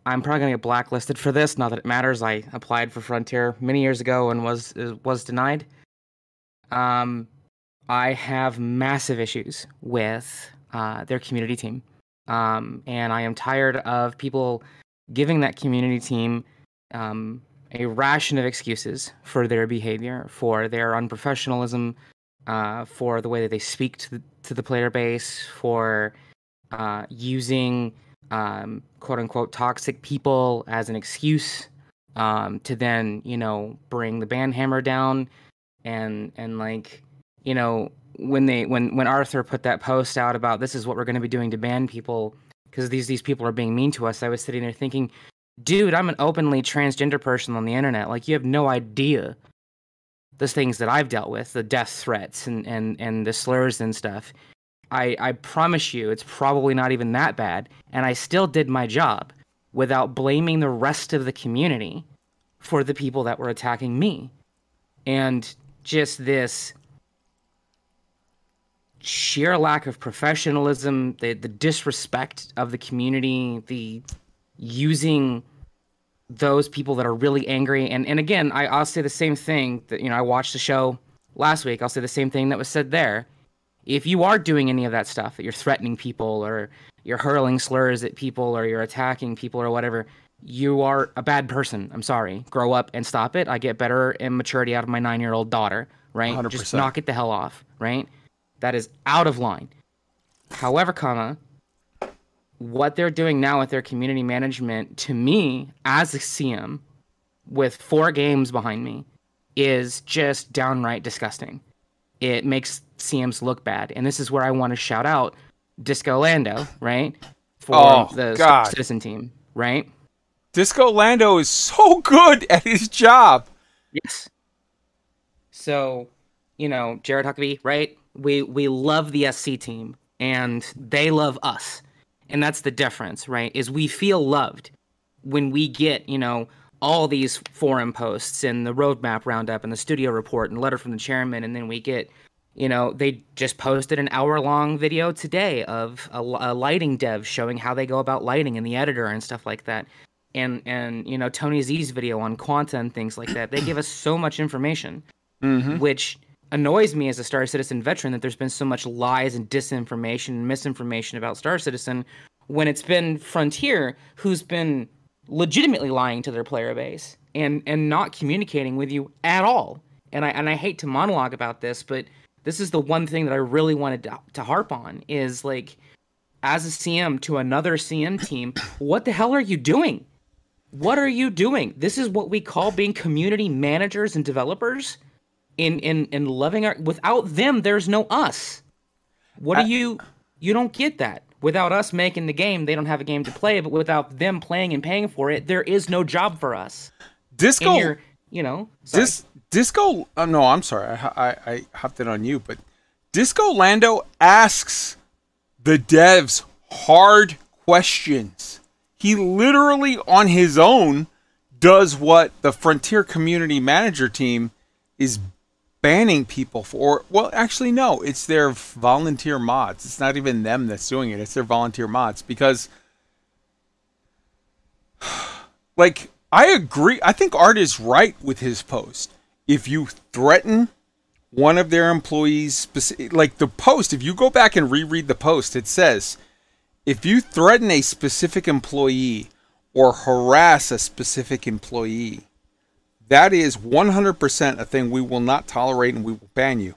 I'm probably going to get blacklisted for this. Not that it matters. I applied for Frontier many years ago and was was denied. Um, I have massive issues with uh, their community team, um, and I am tired of people giving that community team um, a ration of excuses for their behavior, for their unprofessionalism, uh, for the way that they speak to the, to the player base, for uh, using um, quote unquote toxic people as an excuse um, to then you know bring the band hammer down. And and like you know when they when when Arthur put that post out about this is what we're going to be doing to ban people because these these people are being mean to us I was sitting there thinking dude I'm an openly transgender person on the internet like you have no idea the things that I've dealt with the death threats and and and the slurs and stuff I, I promise you, it's probably not even that bad. And I still did my job without blaming the rest of the community for the people that were attacking me. And just this sheer lack of professionalism, the, the disrespect of the community, the using those people that are really angry. And, and again, I, I'll say the same thing that, you know, I watched the show last week. I'll say the same thing that was said there if you are doing any of that stuff, that you're threatening people or you're hurling slurs at people or you're attacking people or whatever, you are a bad person. I'm sorry. Grow up and stop it. I get better in maturity out of my nine year old daughter, right? 100%. Just knock it the hell off, right? That is out of line. However, comma, what they're doing now with their community management to me as a CM with four games behind me is just downright disgusting. It makes CMs look bad. And this is where I want to shout out Disco Lando, right? For Oh, the God. Citizen team, right? Disco Lando is so good at his job. Yes. So, you know, Jared Huckabee, right? We we love the SC team and they love us. And that's the difference, right? Is we feel loved when we get, you know, all these forum posts and the roadmap roundup and the studio report and letter from the chairman and then we get you know they just posted an hour long video today of a, a lighting dev showing how they go about lighting and the editor and stuff like that and and you know tony z's video on quanta and things like that they give us so much information Mhm. which annoys me as a star citizen veteran that there's been so much lies and disinformation and misinformation about star citizen when it's been frontier who's been legitimately lying to their player base and and not communicating with you at all. And i and i hate to monologue about this but this is the one thing that i really wanted to, to harp on is like as a cm to another cm team what the hell are you doing? What are you doing? This is what we call being community managers and developers in in in loving our without them there's no us what do you you don't get that without us making the game they don't have a game to play but without them playing and paying for it there is no job for us Disco, you're- know. Dis, Disco. Uh, no, I'm sorry. I, I I hopped in on you, but Disco Lando asks the devs hard questions. He literally on his own does what the Frontier Community Manager team is banning people for. Well, actually, no, it's their volunteer mods. It's not even them that's doing it. It's their volunteer mods because, like, I agree. I think Art is right with his post. If you threaten one of their employees, like the post, if you go back and reread the post, it says if you threaten a specific employee or harass a specific employee, that is 100% a thing we will not tolerate and we will ban you.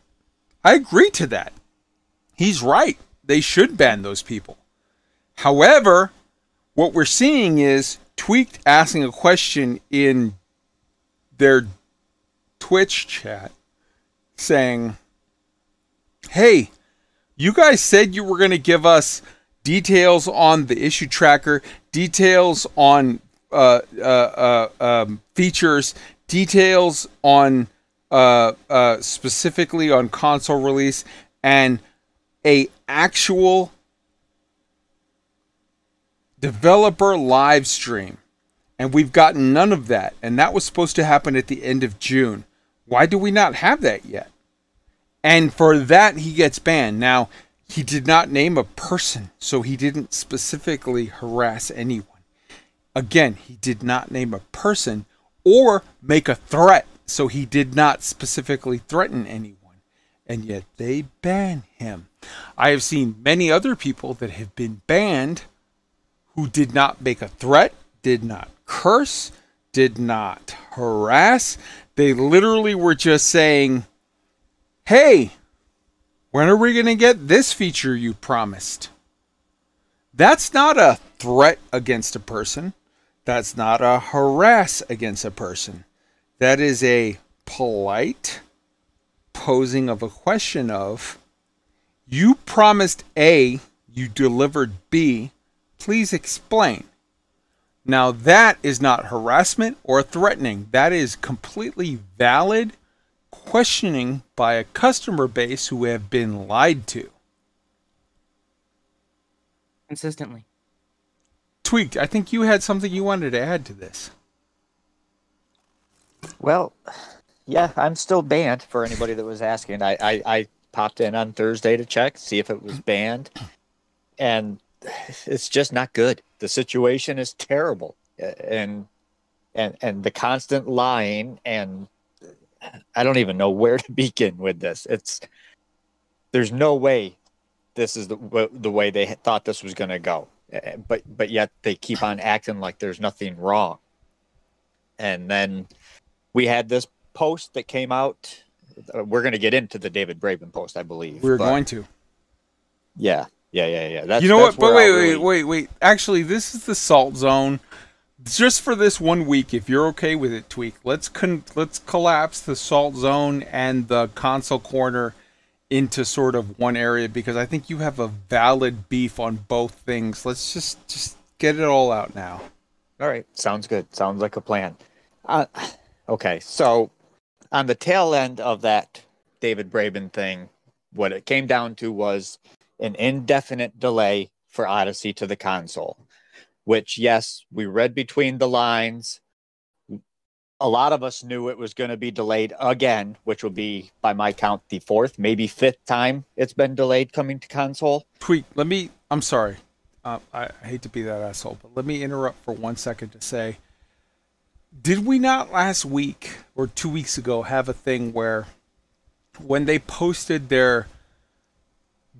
I agree to that. He's right. They should ban those people. However, what we're seeing is Tweaked asking a question in their Twitch chat saying, Hey, you guys said you were going to give us details on the issue tracker, details on uh, uh, uh, um, features, details on uh, uh, specifically on console release, and a actual developer live stream. And we've gotten none of that. And that was supposed to happen at the end of June. Why do we not have that yet? And for that, he gets banned. Now, he did not name a person, so he didn't specifically harass anyone. Again, he did not name a person or make a threat, so he did not specifically threaten anyone. And yet they ban him. I have seen many other people that have been banned who did not make a threat, did not curse, did not harass. They literally were just saying, hey, when are we going to get this feature you promised? That's not a threat against a person. That's not a harass against a person. That is a polite posing of a question of, you promised A, you delivered B, Please explain. Now, that is not harassment or threatening. That is completely valid questioning by a customer base who have been lied to. Consistently. Tweaked, I think you had something you wanted to add to this. Well, yeah, I'm still banned for anybody that was asking. I, I, I popped in on Thursday to check, see if it was banned. And it's just not good. The situation is terrible, and and and the constant lying, and I don't even know where to begin with this. It's there's no way this is the the way they thought this was going to go, but but yet they keep on acting like there's nothing wrong. And then we had this post that came out. Uh, we're going to get into the David Braben post, I believe. We're going to. Yeah, yeah, yeah, yeah. That's, you know what? But wait, I'll wait, really- wait, wait. Actually, this is the salt zone. Just for this one week, if you're okay with it, tweak. Let's con- let's collapse the salt zone and the console corner into sort of one area because I think you have a valid beef on both things. Let's just just get it all out now. All right, sounds good. Sounds like a plan. Uh, okay, so on the tail end of that David Braben thing, what it came down to was an indefinite delay for Odyssey to the console, which, yes, we read between the lines. A lot of us knew it was going to be delayed again, which will be, by my count, the fourth, maybe fifth time it's been delayed coming to console. Tweet, Let me. I'm sorry. Uh, I, I hate to be that asshole, but let me interrupt for one second to say, did we not last week or two weeks ago have a thing where, when they posted their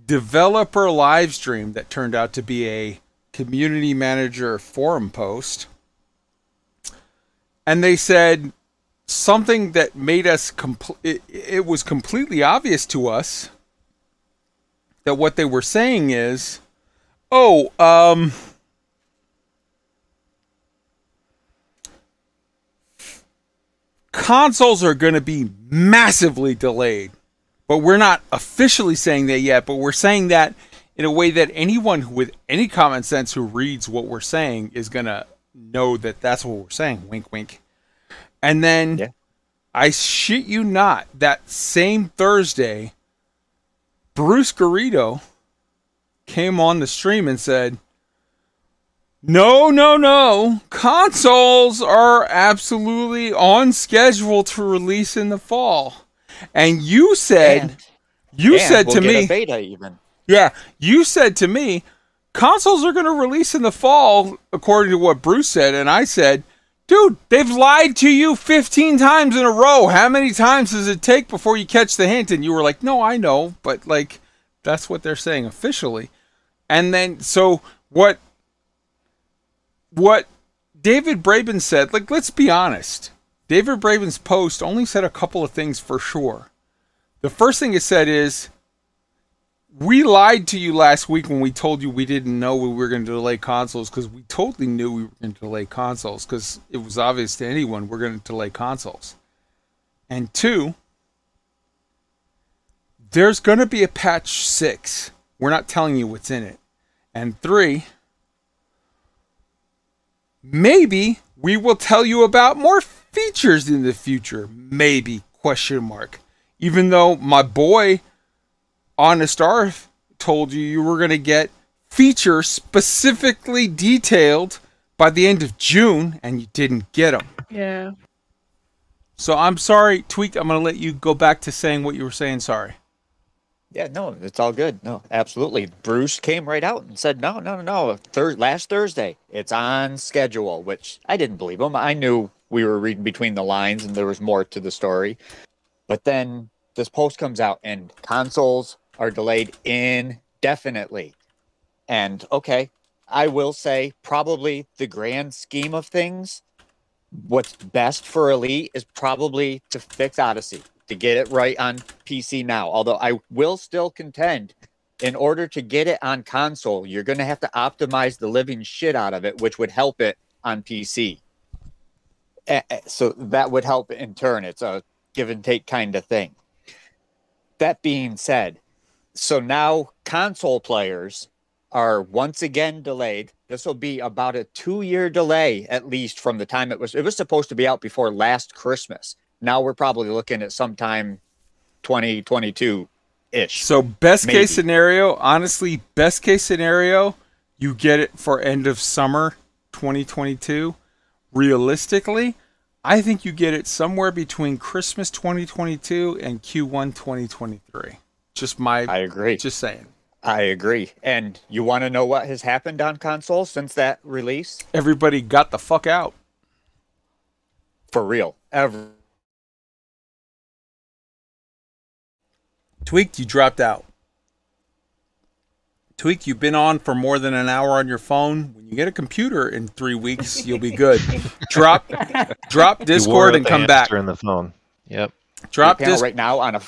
developer live stream that turned out to be a community manager forum post, and they said something that made us compl- it, it was completely obvious to us that what they were saying is oh um consoles are going to be massively delayed. But we're not officially saying that yet but we're saying that in a way that anyone with any common sense who reads what we're saying is going to know that that's what we're saying wink wink and then I shit you not, that same Thursday, Bruce Garrido came on the stream and said, No, no, no. Consoles are absolutely on schedule to release in the fall. And you said, And- you and said we'll to get a me, beta even. yeah, you said to me, consoles are going to release in the fall, according to what Bruce said. And I said, dude, they've lied to you 15 times in a row. How many times does it take before you catch the hint? And you were like, no, I know, but like, that's what they're saying officially. And then, so what what David Braben said, like let's be honest. David Braben's post only said a couple of things for sure. The first thing it said is we lied to you last week when we told you we didn't know we were going to delay consoles because we totally knew we were going to delay consoles because it was obvious to anyone we're going to delay consoles. And two, there's going to be a patch 6. We're not telling you what's in it. And three, maybe we will tell you about more features in the future. Maybe question mark. Even though my boy Honest Arth told you you were going to get features specifically detailed by the end of June and you didn't get them. Yeah. So I'm sorry, Tweak. I'm going to let you go back to saying what you were saying. Sorry. Yeah, no, it's all good. No, absolutely. Bruce came right out and said, no, no, no, no. Thur- last Thursday, it's on schedule, which I didn't believe him. I knew we were reading between the lines and there was more to the story. But then this post comes out and consoles are delayed indefinitely. And okay, I will say, probably the grand scheme of things, what's best for Elite is probably to fix Odyssey to get it right on PC now. Although I will still contend, in order to get it on console, you're going to have to optimize the living shit out of it, which would help it on PC. So that would help in turn. It's a give and take kind of thing. That being said, so now console players are once again delayed. This will be about a two year delay, at least from the time it was. It was supposed to be out before last Christmas. Now we're probably looking at sometime 2022 ish. So best Maybe. case scenario, honestly, best case scenario, you get it for end of summer 2022. Realistically, I think you get it somewhere between Christmas 2022 and Q1 2023. Just my I agree. Just saying. I agree. And you want to know what has happened on console since that release? Everybody got the fuck out. For real. Ever. Tweaked, you dropped out. Tweaked, you've been on for more than an hour on your phone. When you get a computer in three weeks, you'll be good. drop, drop Discord and come back. in the phone. Yep. Drop panel this. right now on a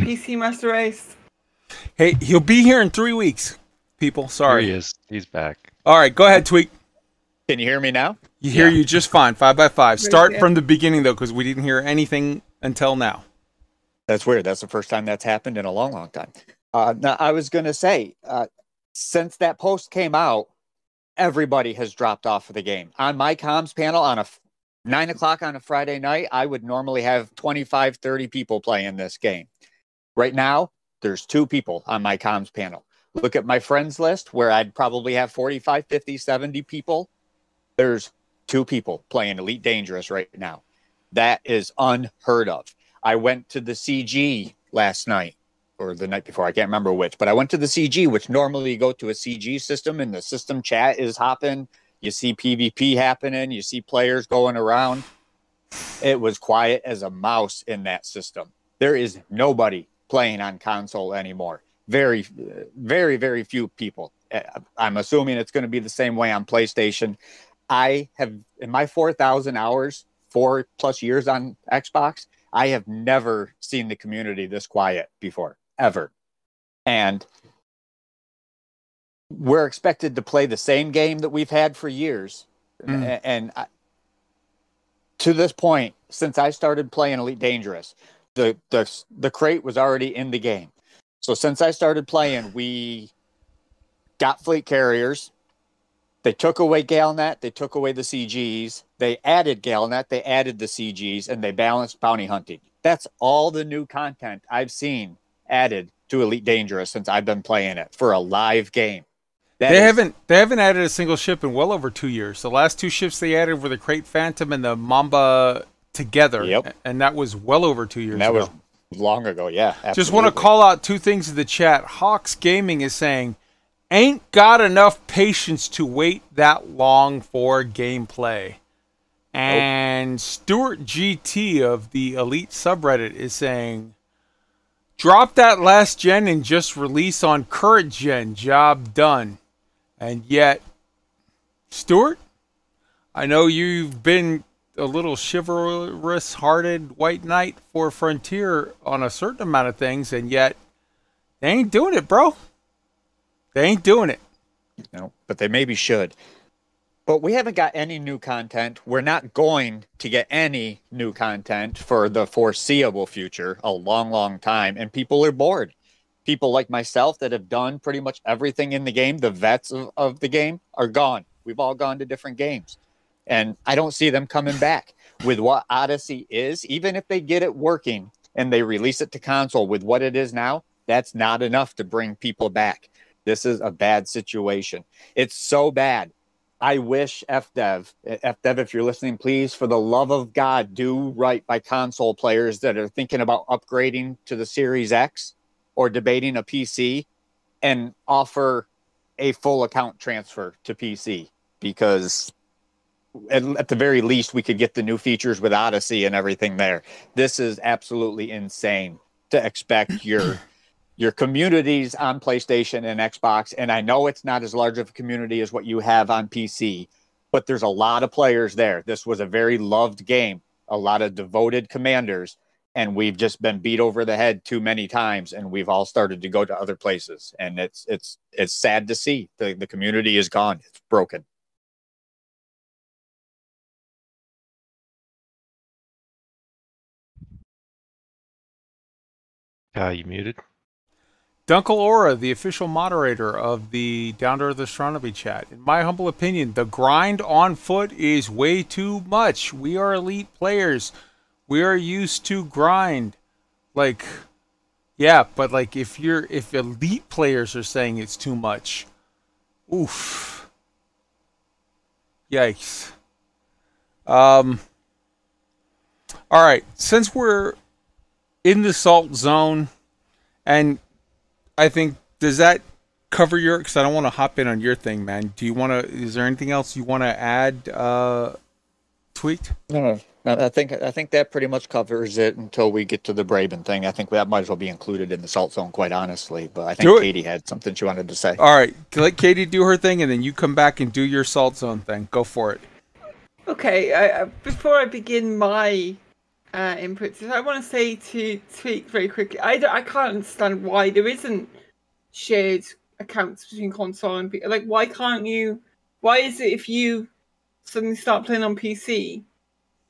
PC Master Race. Hey, he'll be here in three weeks. People, sorry. Here he is. He's back. All right, go ahead, Tweak. Can you hear me now? You hear you just fine. Five by five. Very Start good. from the beginning though, because we didn't hear anything until now. That's weird. That's the first time that's happened in a long, long time. Uh, now, I was going to say, uh, since that post came out, everybody has dropped off of the game. On my comms panel on a f- nine o'clock on a Friday night, I would normally have 25, 30 people playing this game. Right now, there's two people on my comms panel. Look at my friends list where I'd probably have 45, 50, 70 people. There's two people playing Elite Dangerous right now. That is unheard of. I went to the CG last night or the night before. I can't remember which, but I went to the CG, which normally you go to a CG system and the system chat is hopping. You see PvP happening, you see players going around. It was quiet as a mouse in that system. There is nobody playing on console anymore. Very, very, very few people. Uh, I'm assuming it's going to be the same way on PlayStation. I have, in my 4,000 hours, four plus years on Xbox, I have never seen the community this quiet before, ever. And we're expected to play the same game that we've had for years. Mm. And I, to this point, since I started playing Elite Dangerous, the, the the Krait was already in the game. So since I started playing, we got fleet carriers. They took away Galnet, they took away the CGs, they added Galnet, they added the CGs, and they balanced bounty hunting. That's all the new content I've seen added to Elite Dangerous since I've been playing it for a live game. That they is- haven't they haven't added a single ship in well over two years. The last two ships they added were the Krait Phantom and the Mamba together. Yep. And that was well over two years and that ago. was long ago, yeah. Just want to call out two things in the chat. Hawks Gaming is saying, ain't got enough patience to wait that long for gameplay. And Stuart GT of the Elite subreddit is saying, drop that last gen and just release on current gen. Job done. And yet, Stuart, I know you've been a little chivalrous hearted white knight for Frontier on a certain amount of things, and yet they ain't doing it, bro. They ain't doing it. No, but they maybe should. But we haven't got any new content. We're not going to get any new content for the foreseeable future, a long, long time. And people are bored. People like myself that have done pretty much everything in the game, the vets of, of the game, are gone. We've all gone to different games. And I don't see them coming back with what Odyssey is. Even if they get it working and they release it to console with what it is now, that's not enough to bring people back. This is a bad situation. It's so bad I wish FDev, FDev, if you're listening, please, for the love of God, do right by console players that are thinking about upgrading to the Series X or debating a PC and offer a full account transfer to PC because at, at, the very least we could get the new features with Odyssey and everything there. This is absolutely insane to expect your your communities on PlayStation and Xbox. And I know it's not as large of a community as what you have on PC, but there's a lot of players there. This was a very loved game, a lot of devoted commanders, and we've just been beat over the head too many times, and we've all started to go to other places. And it's it's it's sad to see the, the community is gone. It's broken. Uh, you muted. Dunkel Aura, the official moderator of the Down to Earth Astronomy chat. In my humble opinion, the grind on foot is way too much. We are elite players. We are used to grind. Like, yeah, but like if you're if elite players are saying it's too much, oof, yikes. Um. All right, since we're in the salt zone, and I think does that cover your? Because I don't want to hop in on your thing, man. Do you want to? Is there anything else you want to add? Uh, tweaked? No, no, I think I think that pretty much covers it until we get to the Braben thing. I think that might as well be included in the salt zone, quite honestly. But I think Katie had something she wanted to say. All right, let Katie do her thing, and then you come back and do your salt zone thing. Go for it. Okay, I, before I begin my uh, inputs. I want to say to tweak very quickly. I, I can't understand why there isn't shared accounts between console and PC. Like, why can't you? Why is it if you suddenly start playing on PC,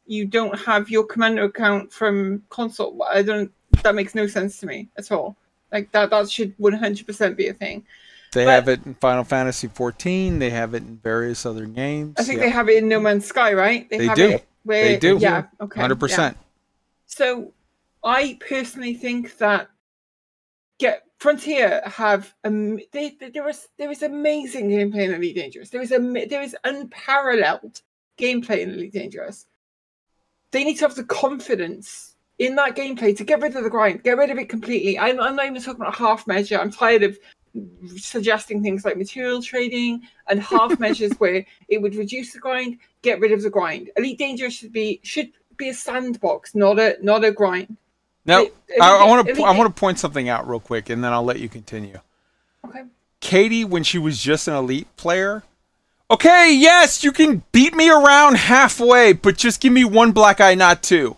you don't have your commander account from console? I don't. That makes no sense to me at all. Like that. That should one hundred percent be a thing. They but, have it in Final Fantasy fourteen. They have it in various other games. I think yeah. they have it in No Man's Sky, right? They, they do. Where, they do. Yeah. Okay. Hundred percent. So I personally think that get Frontier have um, they, they, there is there is amazing gameplay in Elite Dangerous. There is a there is unparalleled gameplay in Elite Dangerous. They need to have the confidence in that gameplay to get rid of the grind, get rid of it completely. I'm, I'm not even talking about half measure. I'm tired of suggesting things like material trading and half measures where it would reduce the grind, get rid of the grind. Elite Dangerous should be should be a sandbox, not a not a grind. Now, I want to I want to point something out real quick, and then I'll let you continue. Okay. Katie, when she was just an elite player, okay, yes, you can beat me around halfway, but just give me one black eye, not two.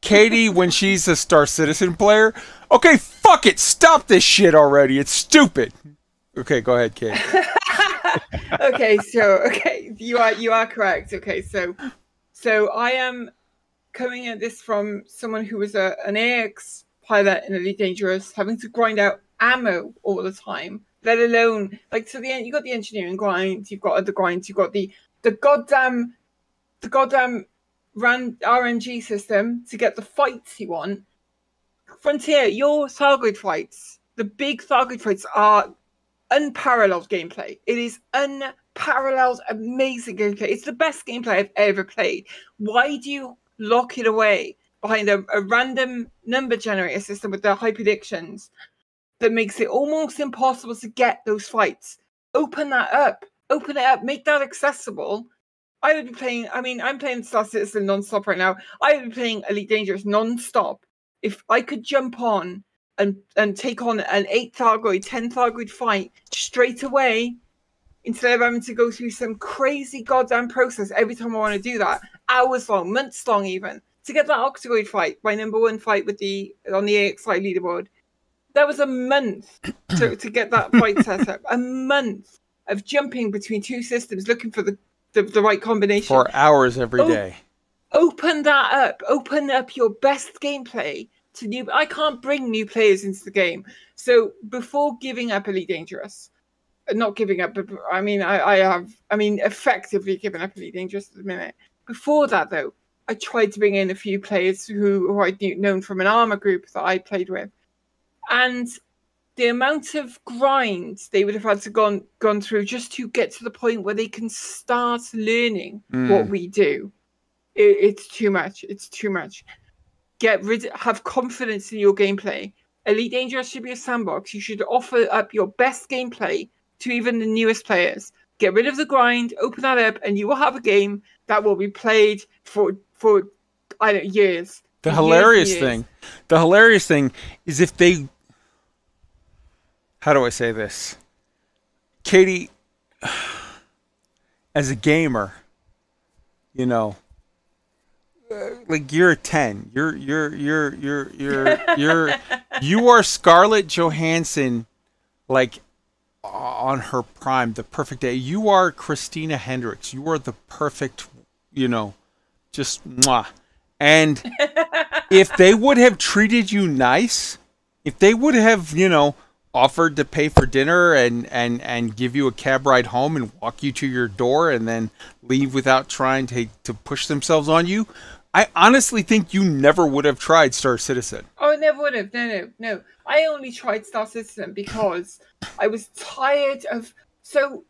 Katie, when she's a Star Citizen player, okay, fuck it, stop this shit already. It's stupid. Okay, go ahead, Katie. okay, so okay, you are you are correct. Okay, so so I am coming at this from someone who was a, an AX pilot in Elite Dangerous, having to grind out ammo all the time, let alone like to the end. You got the engineering grind, you've got other grinds, you've got the the goddamn the goddamn ran RNG system to get the fights you want. Frontier, your Thargoid fights, the big Thargoid fights are unparalleled gameplay. It is unparalleled, amazing gameplay. It's the best gameplay I've ever played. Why do you lock it away behind a, a random number generator system with the high predictions that makes it almost impossible to get those fights. Open that up. Open it up. Make that accessible. I would be playing. I mean, I'm playing Star Citizen non-stop right now. I would be playing Elite Dangerous non-stop. If I could jump on and and take on an eight Thargoid, ten Thargoid fight straight away, instead of having to go through some crazy goddamn process every time I want to do that, hours long, months long even, to get that Octogoid fight, my number one fight with the on the AXI leaderboard. That was a month to, to get that fight set up. A month of jumping between two systems looking for the, the, the right combination. For hours every Oh, day. Open that up. Open up your best gameplay to new. I can't bring new players into the game. So before giving up Elite Dangerous, not giving up, but I mean, I, I have, I mean, effectively given up leading just at the minute. Before that, though, I tried to bring in a few players who, who I'd knew- known from an armor group that I played with, and the amount of grind they would have had to gone gone through just to get to the point where they can start learning what Mm. we do, it, it's too much. It's too much. Get rid, have confidence in your gameplay. Elite Dangerous should be a sandbox. You should offer up your best gameplay to even the newest players. Get rid of the grind, open that up, and you will have a game that will be played for for I don't years. The years hilarious years. thing, the hilarious thing is if they, how do I say this, Katie, as a gamer, you know, uh, like you're a ten, you're you're you're you're you're you're you are Scarlett Johansson, like on her prime, the perfect day. You are Christina Hendricks. You are the perfect, you know, just mwah. And if they would have treated you nice, if they would have, you know, offered to pay for dinner and and and give you a cab ride home and walk you to your door and then leave without trying to to push themselves on you, I honestly think you never would have tried Star Citizen. Oh, I never would have. No, no, no. I only tried Star Citizen because I was tired of. So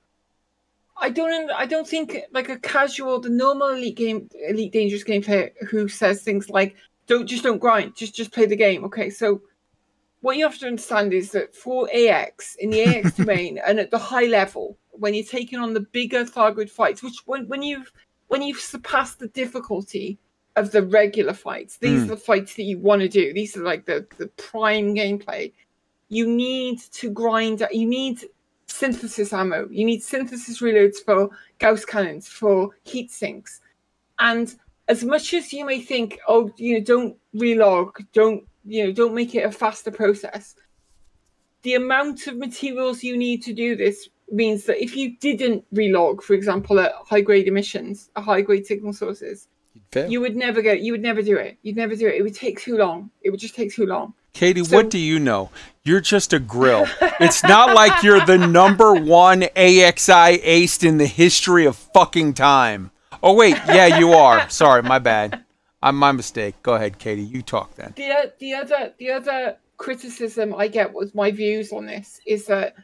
I don't. I don't think like a casual, the normal elite game, elite dangerous game player who says things like, "Don't just don't grind, just just play the game." Okay, so what you have to understand is that for AX in the AX domain and at the high level, when you're taking on the bigger Thargoid fights, which when when you've when you've surpassed the difficulty of the regular fights, these Mm. are the fights that you want to do. These are like the the prime gameplay. You need to grind. You need synthesis ammo. You need synthesis reloads for Gauss cannons, for heat sinks, and as much as you may think, oh, you know, don't relog, don't you know, don't make it a faster process. The amount of materials you need to do this means that if you didn't relog, for example, at high grade emissions, at high grade signal sources, fail. you would never get, you would never do it. You'd never do it. It would take too long. It would just take too long. Katie, what do you know? You're just a grill. it's not like you're the number one AXI ace in the history of fucking time. Oh wait, yeah, you are. Sorry, my bad. I'm my mistake. Go ahead, Katie. You talk then. the uh, the other the other criticism I get with my views on this is that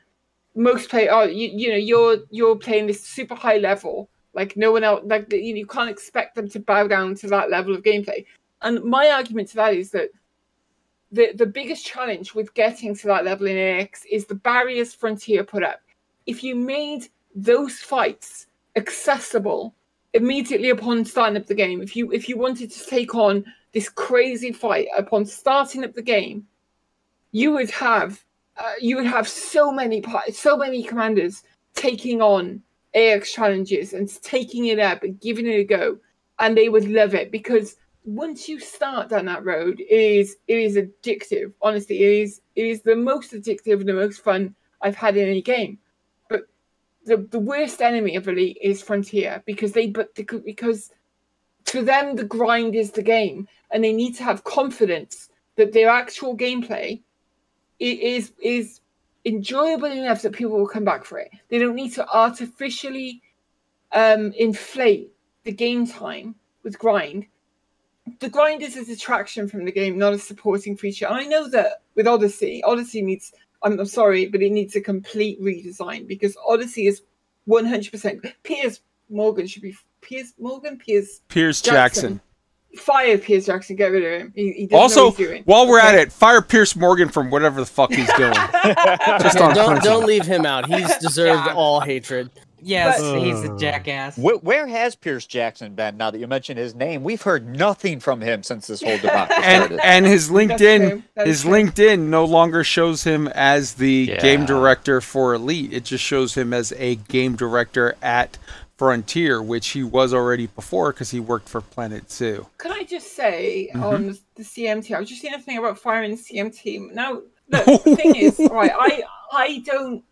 most play oh you, you know you're you're playing this super high level like no one else like you, you can't expect them to bow down to that level of gameplay and my argument to that is that the the biggest challenge with getting to that level in AX is the barriers Frontier put up. If you made those fights accessible immediately upon starting up the game, if you if you wanted to take on this crazy fight upon starting up the game, you would have uh, you would have so many so many commanders taking on AX challenges and taking it up and giving it a go, and they would love it because once you start down that road, it is it is addictive. Honestly, it is it is the most addictive and the most fun I've had in any game. But the the worst enemy of Elite is Frontier because they but the, because to them the grind is the game, and they need to have confidence that their actual gameplay is is enjoyable enough that people will come back for it. They don't need to artificially um, inflate the game time with grind. The grind is a detraction from the game, not a supporting feature. And I know that with Odyssey, Odyssey needs. I'm, I'm sorry, but it needs a complete redesign because Odyssey is 100%. Piers Morgan should be Piers Morgan. Piers Pierce Jackson. Fire Piers Jackson. Get rid of him. He, he doesn't know Also, what he's doing. while we're at it, fire Piers Morgan from whatever the fuck he's doing. Just Yeah, on don't principle. don't leave him out. He's deserved all hatred. Yes, But- he's a jackass. Where, where has Piers Jackson been? Now that you mention his name, we've heard nothing from him since this whole debacle and started. and his LinkedIn his true. LinkedIn no longer shows him as the game director for Elite. It just shows him as a game director at Frontier, which he was already before because he worked for Planet Zoo. Can I just say Mhm. on the, CMT? I was just saying a thing about firing the CM team. Now, look, the thing is, right? I I don't.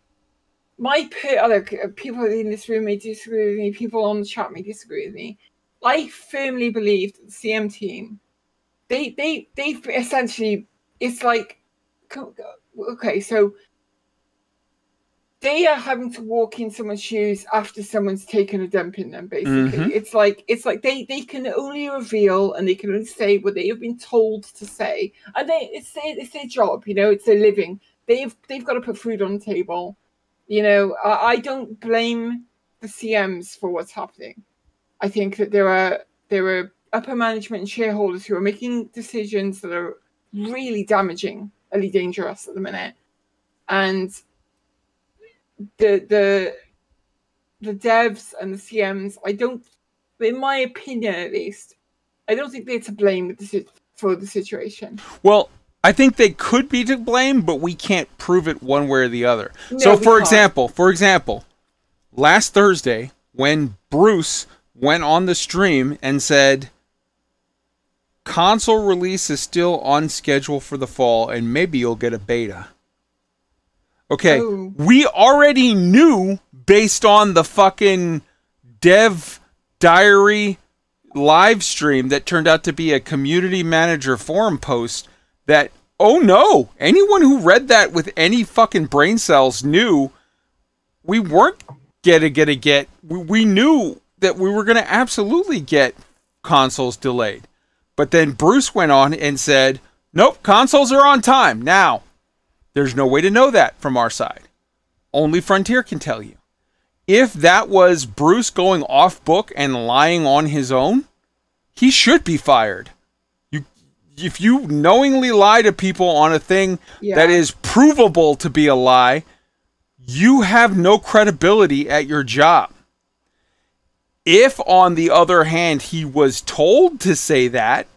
My pe- other people in this room may disagree with me. People on the chat may disagree with me. I firmly believe that the CM team, they they they essentially it's like, okay, so they are having to walk in someone's shoes after someone's taken a dump in them basically. Mhm. it's like it's like they they can only reveal and they can only say what they have been told to say. And they it's their, it's their job you know it's their living. They've they've got to put food on the table. You know i, I don't blame the cms for what's happening. I think that there are there are upper management and shareholders who are making decisions that are really damaging really dangerous at the minute. And the the the devs and the CMs, I don't, in my opinion at least, I don't think they're to blame with the, sit- for the situation. Well, I think they could be to blame, but we can't prove it one way or the other. No, so, for can't. example, for example, last Thursday when Bruce went on the stream and said console release is still on schedule for the fall and maybe you'll get a beta. Okay, Oh. we already knew based on the fucking dev diary live stream that turned out to be a community manager forum post that oh no anyone who read that with any fucking brain cells knew we weren't gonna gonna get. We, we knew that we were gonna absolutely get consoles delayed. But then bruce went on and said nope consoles are on time. Now there's no way to know that from our side only frontier can tell you if that was Bruce going off book and lying on his own, he should be fired. You if you knowingly lie to people on a thing Yeah. that is provable to be a lie, you have no credibility at your job. If on the other hand he was told to say that,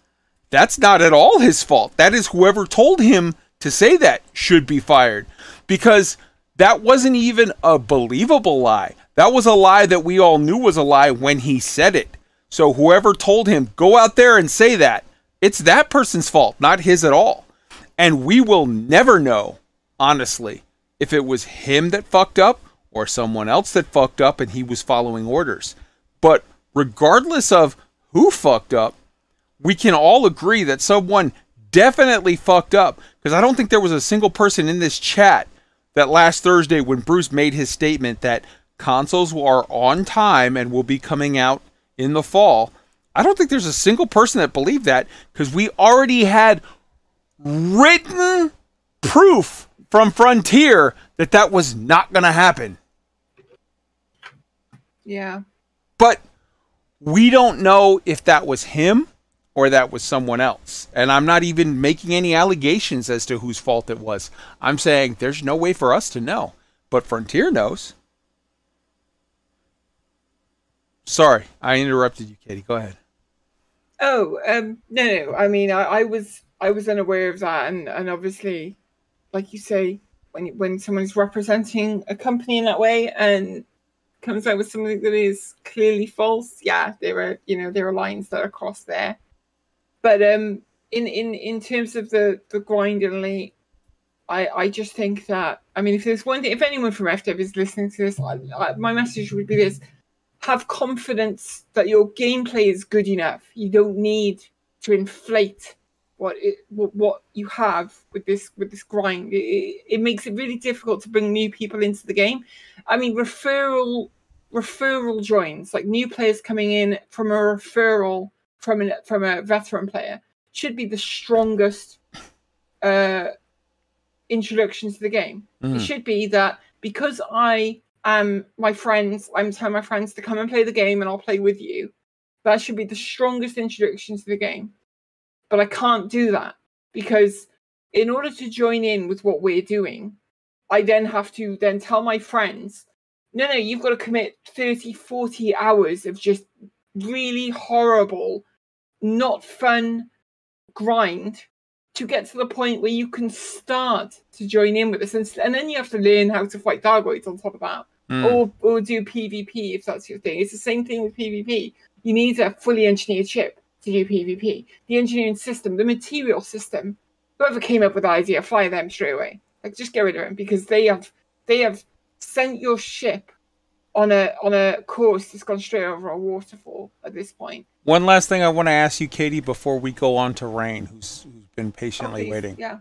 that's not at all his fault. That is whoever told him to say that should be fired because that wasn't even a believable lie. That was a lie that we all knew was a lie when he said it. So whoever told him, go out there and say that, it's that person's fault, not his at all. And we will never know, honestly, if it was him that fucked up or someone else that fucked up and he was following orders. But regardless of who fucked up, we can all agree that someone definitely fucked up because I don't think there was a single person in this chat that last Thursday when Bruce made his statement that consoles are on time and will be coming out in the fall. I don't think there's a single person that believed that because we already had written proof from Frontier that that was not going to happen. Yeah. But we don't know if that was him or that was someone else. And I'm not even making any allegations as to whose fault it was. I'm saying there's no way for us to know. But Frontier knows. Sorry, I interrupted you, Katie. Go ahead. Oh, um, no, no. I mean, I, I was I was unaware of that, and and obviously, like you say, when when someone's representing a company in that way and comes out with something that is clearly false, yeah, there are you know there are lines that are crossed there. But um, in in in terms of the the grind and elite, I I just think that I mean, if there's one thing, if anyone from FDev is listening to this, I, I, my message would be this: have confidence that your gameplay is good enough. You don't need to inflate what it what, what you have with this with this grind. It, it, it makes it really difficult to bring new people into the game. I mean, referral referral joins like new players coming in from a referral from an from a veteran player should be the strongest uh introduction to the game. It Mhm. should be that because I am my friends, I'm telling my friends to come and play the game and I'll play with you. That should be the strongest introduction to the game. But I can't do that because in order to join in with what we're doing, I then have to then tell my friends no, no, you've got to commit 30, 40 hours of just really horrible, not fun grind to get to the point where you can start to join in with this. And, and then you have to learn how to fight Thargoids on top of that. Mm. Or, or do PvP if that's your thing. It's the same thing with PvP. You need a fully engineered ship to do PvP. The engineering system, the material system, whoever came up with the idea, fire them straight away. Like just get rid of them because they have they have sent your ship on a on a course that's gone straight over a waterfall at this point. One last thing I want to ask you, Katie, before we go on to Rain, who's, who's been patiently Oh, waiting. Yeah.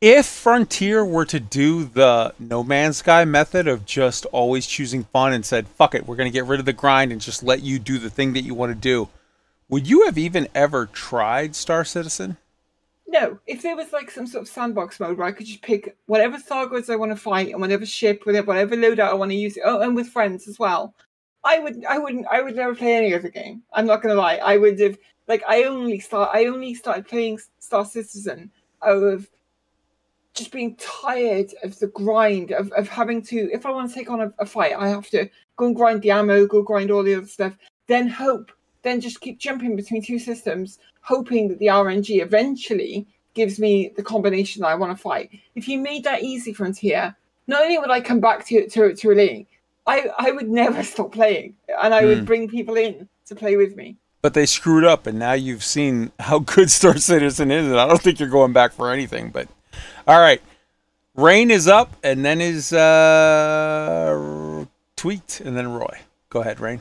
If Frontier were to do the No Man's Sky method of just always choosing fun and said, fuck it, we're going to get rid of the grind and just let you do the thing that you want to do, would you have even ever tried Star Citizen? No, if there was like some sort of sandbox mode where I could just pick whatever Thargoids I want to fight and whatever ship, whatever whatever loadout I want to use, oh, and with friends as well, I would, I wouldn't, I would never play any other game. I'm not gonna lie. I would have, like, I only start, I only started playing Star Citizen out of just being tired of the grind of, of having to. If I want to take on a, a fight, I have to go and grind the ammo, go grind all the other stuff, then hope, then just keep jumping between two systems, hoping that the RNG eventually gives me the combination that I want to fight. If you made that easy, Frontier, not only would I come back to to to a I I would never stop playing, and I would Hmm. bring people in to play with me. But they screwed up, and now you've seen how good Star Citizen is, and I don't think you're going back for anything. But all right, Rain is up, and then is uh, tweaked, and then Roy. Go ahead, Rain.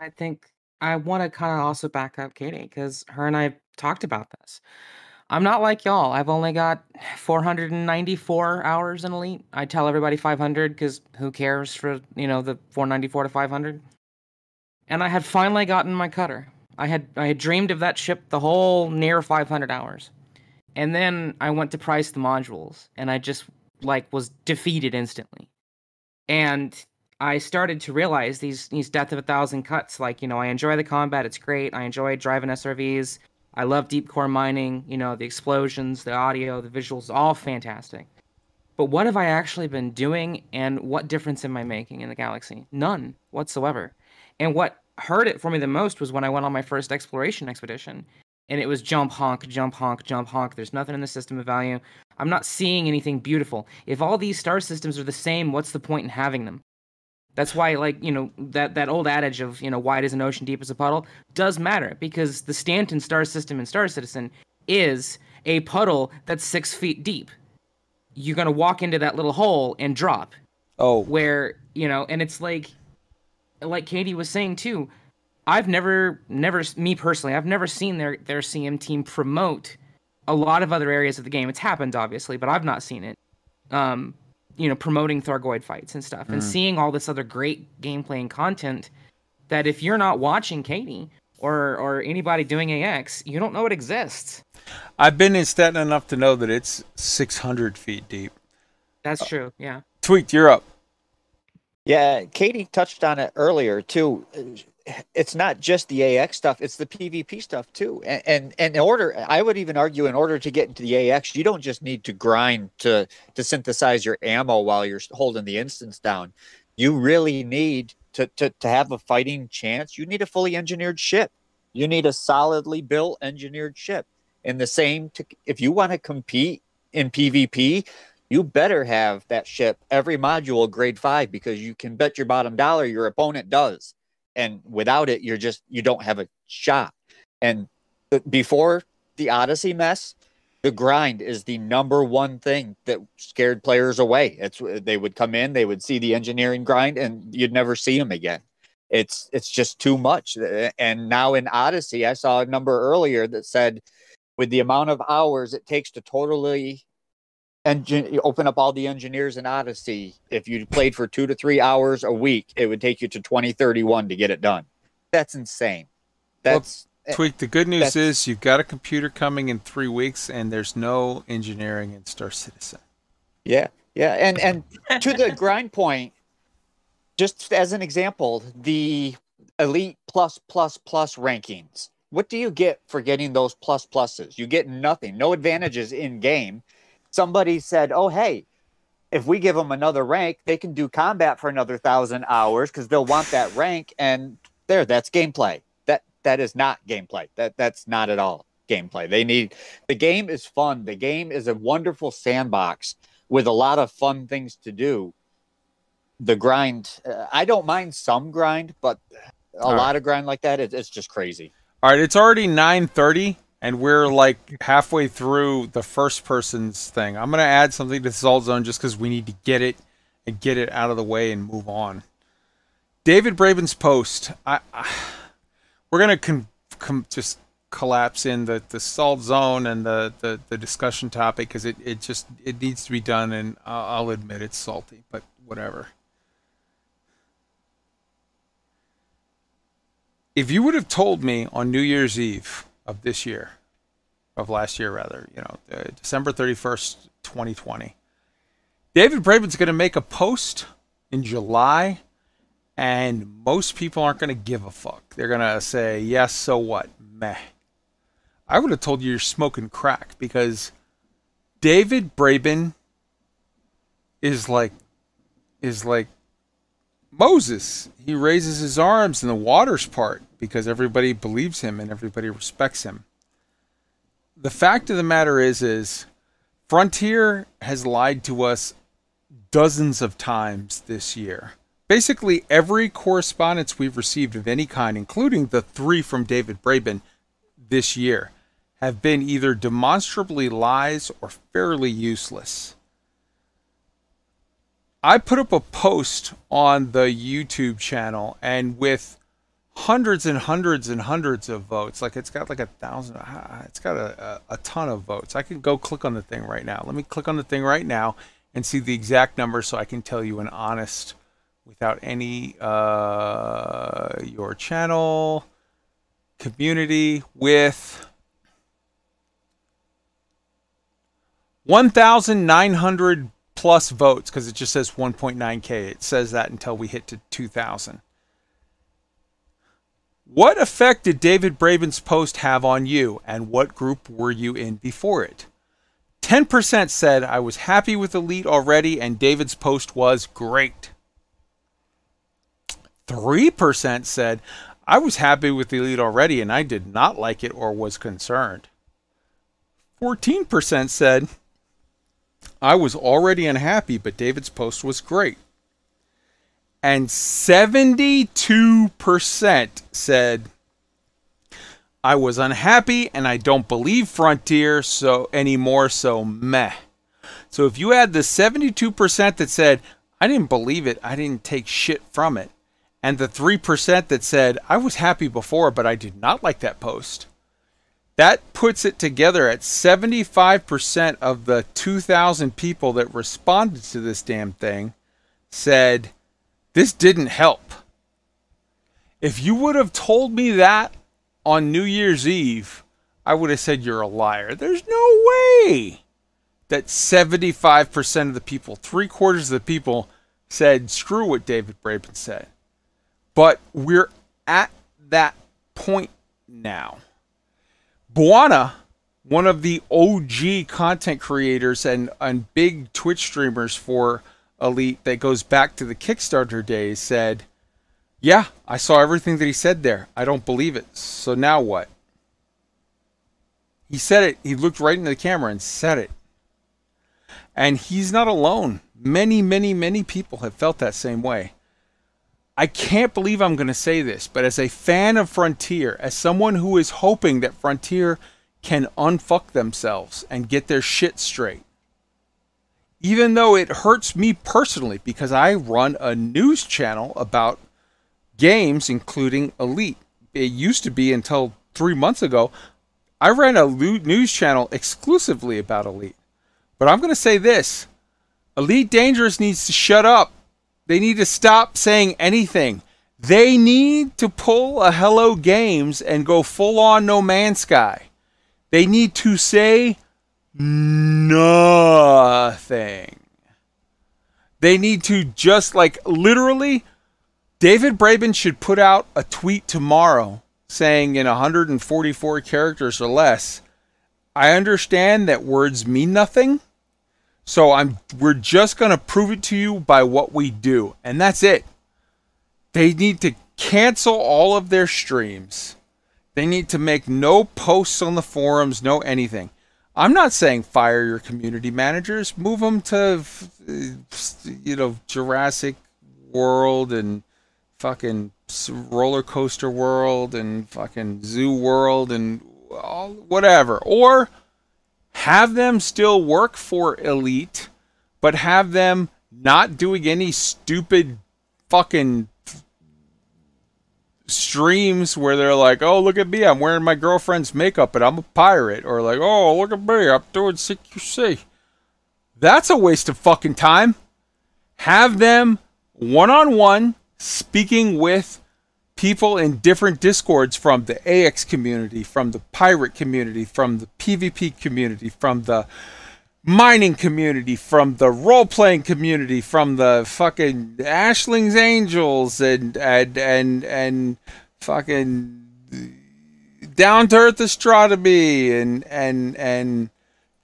I think I want to kind of also back up Katie because her and I talked about this. I'm not like y'all. I've only got 494 hours in Elite. I tell everybody 500 because who cares for you know the 494 to 500. And I had finally gotten my cutter. I had I had dreamed of that ship the whole near 500 hours, and then I went to price the modules, and I just like was defeated instantly. And I started to realize these these death of a thousand cuts. Like you know, I enjoy the combat; it's great. I enjoy driving SRVs. I love deep core mining. You know, the explosions, the audio, the visuals, all fantastic. But what have I actually been doing, and what difference am I making in the galaxy? None whatsoever. And what hurt it for me the most was when I went on my first exploration expedition, and it was jump honk, jump honk, jump honk. There's nothing in the system of value. I'm not seeing anything beautiful. If all these star systems are the same, what's the point in having them? That's why, like you know, that that old adage of you know wide as an ocean, deep as a puddle does matter because the Stanton star system in Star Citizen is a puddle that's six feet deep. You're gonna walk into that little hole and drop. Oh, Where you know, and it's like, like Katie was saying too. I've never, never, me personally, I've never seen their their CM team promote a lot of other areas of the game. It's happened obviously, but I've not seen it. Um, you know, promoting Thargoid fights and stuff, and Mm. seeing all this other great gameplay and content. That if you're not watching Katie or or anybody doing AX, you don't know it exists. I've been in Stanton enough to know that it's 600 feet deep. That's true. Yeah. Tweaked, you're up. Yeah, Katie touched on it earlier too. It's not just the AX stuff; it's the PvP stuff too. And, and in order, I would even argue, in order to get into the AX, you don't just need to grind to to synthesize your ammo while you're holding the instance down. You really need to to to have a fighting chance. You need a fully engineered ship. You need a solidly built engineered ship. And the same to if you want to compete in PvP, you better have that ship every module grade five because you can bet your bottom dollar your opponent does. And without it, you're just you don't have a shot. And before the Odyssey mess, the grind is the number one thing that scared players away. It's they would come in, they would see the engineering grind, and you'd never see them again. It's it's just too much. And now in Odyssey, I saw a number earlier that said with the amount of hours it takes to totally engine open up all the engineers in Odyssey. If you played for two to three hours a week, it would take you to 2031 to get it done. That's insane. That's eh, Tweak, the good news is you've got a computer coming in three weeks, and there's no engineering in Star Citizen. Yeah, yeah, and and to the grind point, just as an example, the elite plus plus plus rankings. What do you get for getting those plus pluses? You get nothing, no advantages in game. Somebody said, "Oh, hey, if we give them another rank, they can do combat for another thousand hours because they'll want that rank. And there, that's gameplay. That that is not gameplay. That that's not at all gameplay. They need the game is fun. The game is a wonderful sandbox with a lot of fun things to do. The grind, uh, I don't mind some grind, but a All right. lot of grind like that, it, it's just crazy. All right, it's already 9:30 and we're like halfway through the first person's thing. I'm to add something to the Salt Zone just cuz we need to get it and get it out of the way and move on. David Braben's post. I, I we're to com- com- just collapse in the, the salt zone and the, the, the discussion topic because it, it just it needs to be done and I'll, I'll admit it's salty but whatever if you would have told me on New Year's Eve of this year, of last year rather, you know, uh, December 31st, 2020, David Braben's going to make a post in July, and most people aren't going to give a fuck. They're going to say, yes, so what? Meh. I would have told you you're smoking crack because David Braben is like, is like Moses, he raises his arms and the waters part because everybody believes him and everybody respects him. The fact of the matter is is Frontier has lied to us dozens of times this year. Basically every correspondence we've received of any kind, including the three from David Braben this year, have been either demonstrably lies or fairly useless. I put up a post on the YouTube channel, and with hundreds and hundreds and hundreds of votes, like it's got like a thousand, ah, it's got a, a, a ton of votes. I can go click on the thing right now. Let me click on the thing right now and see the exact number so I can tell you an honest, without any, uh, your channel, community with 1,900 plus votes because it just says 1.9k. It says that until we hit to 2,000. What effect did David Braben's post have on you, and what group were you in before it? 10% said I was happy with Elite already, and David's post was great. 3% said I was happy with the Elite already, and I did not like it or was concerned. 14% said I was already unhappy, but David's post was great. And 72% said, I was unhappy and I don't believe Frontier so anymore, so meh. So if you add the 72% that said, I didn't believe it, I didn't take shit from it, and the 3% that said, I was happy before, but I did not like that post, that puts it together at 75% of the 2,000 people that responded to this damn thing said, This didn't help. If you would have told me that on New Year's Eve, I would have said you're a liar. There's no way that 75% of the people, three quarters of the people, said, Screw what David Braben said. But we're at that point now. Buana, one of the OG content creators and, and big Twitch streamers for Elite that goes back to the Kickstarter days, said, Yeah, I saw everything that he said there. I don't believe it. So now what? He said it. He looked right into the camera and said it. And he's not alone. Many, many, many people have felt that same way. I can't believe I'm going to say this, but as a fan of Frontier, as someone who is hoping that Frontier can unfuck themselves and get their shit straight, even though it hurts me personally because I run a news channel about games, including Elite. It used to be until three months ago, I ran a news channel exclusively about Elite. But I'm going to say this Elite Dangerous needs to shut up. They need to stop saying anything. They need to pull a Hello Games and go full on No Man's Sky. They need to say nothing. They need to just like literally, David Braben should put out a tweet tomorrow saying in 144 characters or less, I understand that words mean nothing, So I'm we're just going to prove it to you by what we do. And that's it. They need to cancel all of their streams. They need to make no posts on the forums, no anything. I'm not saying fire your community managers, move them to uh, you know Jurassic World and fucking roller coaster world and fucking zoo world and all whatever. Or have them still work for elite but have them not doing any stupid fucking streams where they're like, "Oh, look at me, I'm wearing my girlfriend's makeup and I'm a pirate," or like, "Oh, look at me, I'm doing CQC." That's a waste of fucking time. Have them one on one speaking with people in different discords from the AX community, from the pirate community, from the PvP community, from the mining community, from the role playing community, from the fucking Aisling's Angels and and and and fucking down to earth astronomy and and and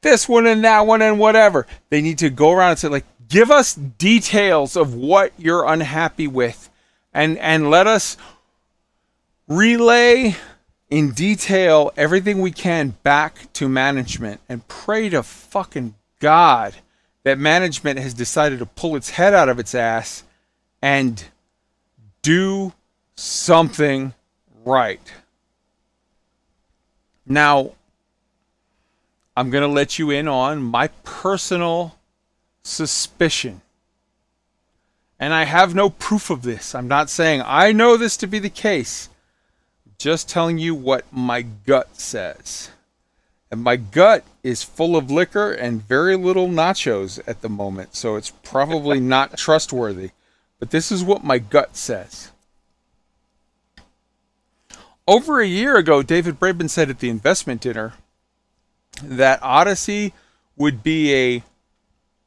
this one and that one and whatever. They need to go around and say like give us details of what you're unhappy with and and let us relay in detail everything we can back to management and pray to fucking God that management has decided to pull its head out of its ass and do something right. Now, I'm going to let you in on my personal suspicion. And I have no proof of this. I'm not saying I know this to be the case just telling you what my gut says. And my gut is full of liquor and very little nachos at the moment, so it's probably not trustworthy. But this is what my gut says. Over a year ago, David Braben said at the investment dinner that Odyssey would be a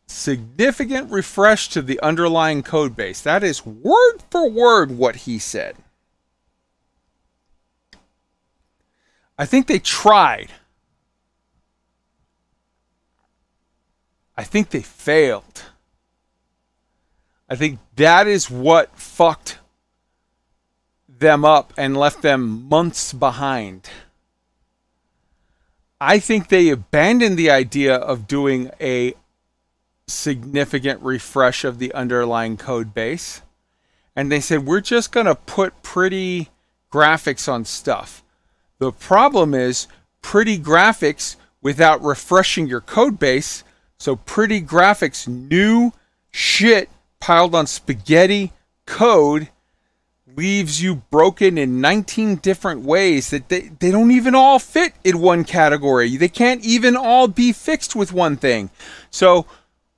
significant refresh to the underlying code base. That is word for word what he said. I think they tried. I think they failed. I think that is what fucked them up and left them months behind. I think they abandoned the idea of doing a significant refresh of the underlying code base. And they said, we're just going to put pretty graphics on stuff. The problem is pretty graphics without refreshing your code base. So pretty graphics, new shit piled on spaghetti code leaves you broken in 19 different ways that they, they don't even all fit in one category. They can't even all be fixed with one thing. So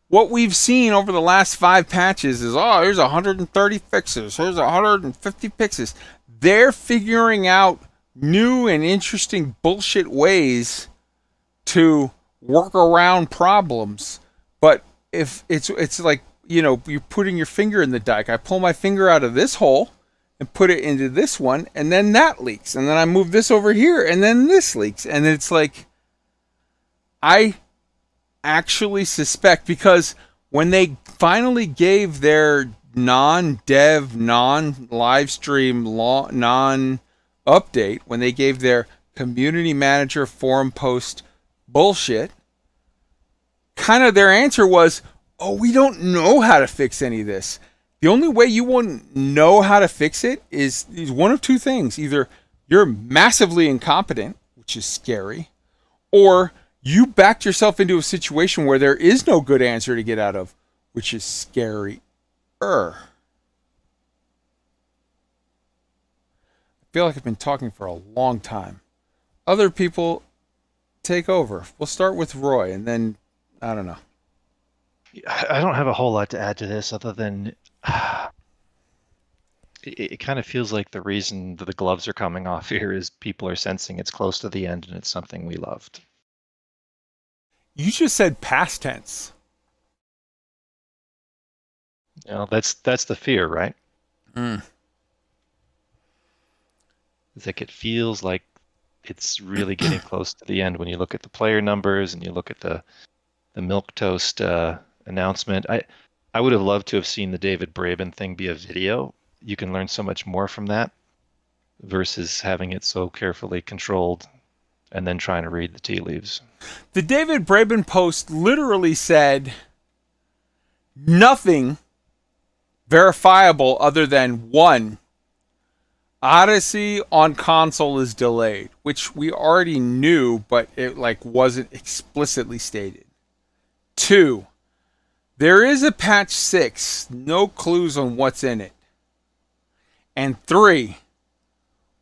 what we've seen over the last five patches is oh, here's 130 fixes, here's 150 fixes. They're figuring out new and interesting bullshit ways to work around problems. But if it's it's like you know you're putting your finger in the dike. I pull my finger out of this hole and put it into this one, and then that leaks, and then I move this over here, and then this leaks, and it's like I actually suspect because when they finally gave their non-dev, non-live stream, non update when they gave their community manager forum post bullshit, kind of their answer was, oh, we don't know how to fix any of this. The only way you won't know how to fix it is, is one of two things. Either you're massively incompetent, which is scary, or you backed yourself into a situation where there is no good answer to get out of, which is scary. Feel like I've been talking for a long time. Other people take over. We'll start with Roy and then I don't know. I don't have a whole lot to add to this other than it, it kind of feels like the reason that the gloves are coming off here is people are sensing it's close to the end and it's something we loved. You just said past tense. You know, that's that's the fear, right? Mm. It's like it feels like it's really getting close to the end when you look at the player numbers and you look at the the milk toast uh, announcement. I I would have loved to have seen the David Braben thing be a video. You can learn so much more from that versus having it so carefully controlled and then trying to read the tea leaves. The David Braben post literally said nothing verifiable other than one Odyssey on console is delayed, which we already knew, but it like wasn't explicitly stated. Two, there is a patch six, no clues on what's in it. And three,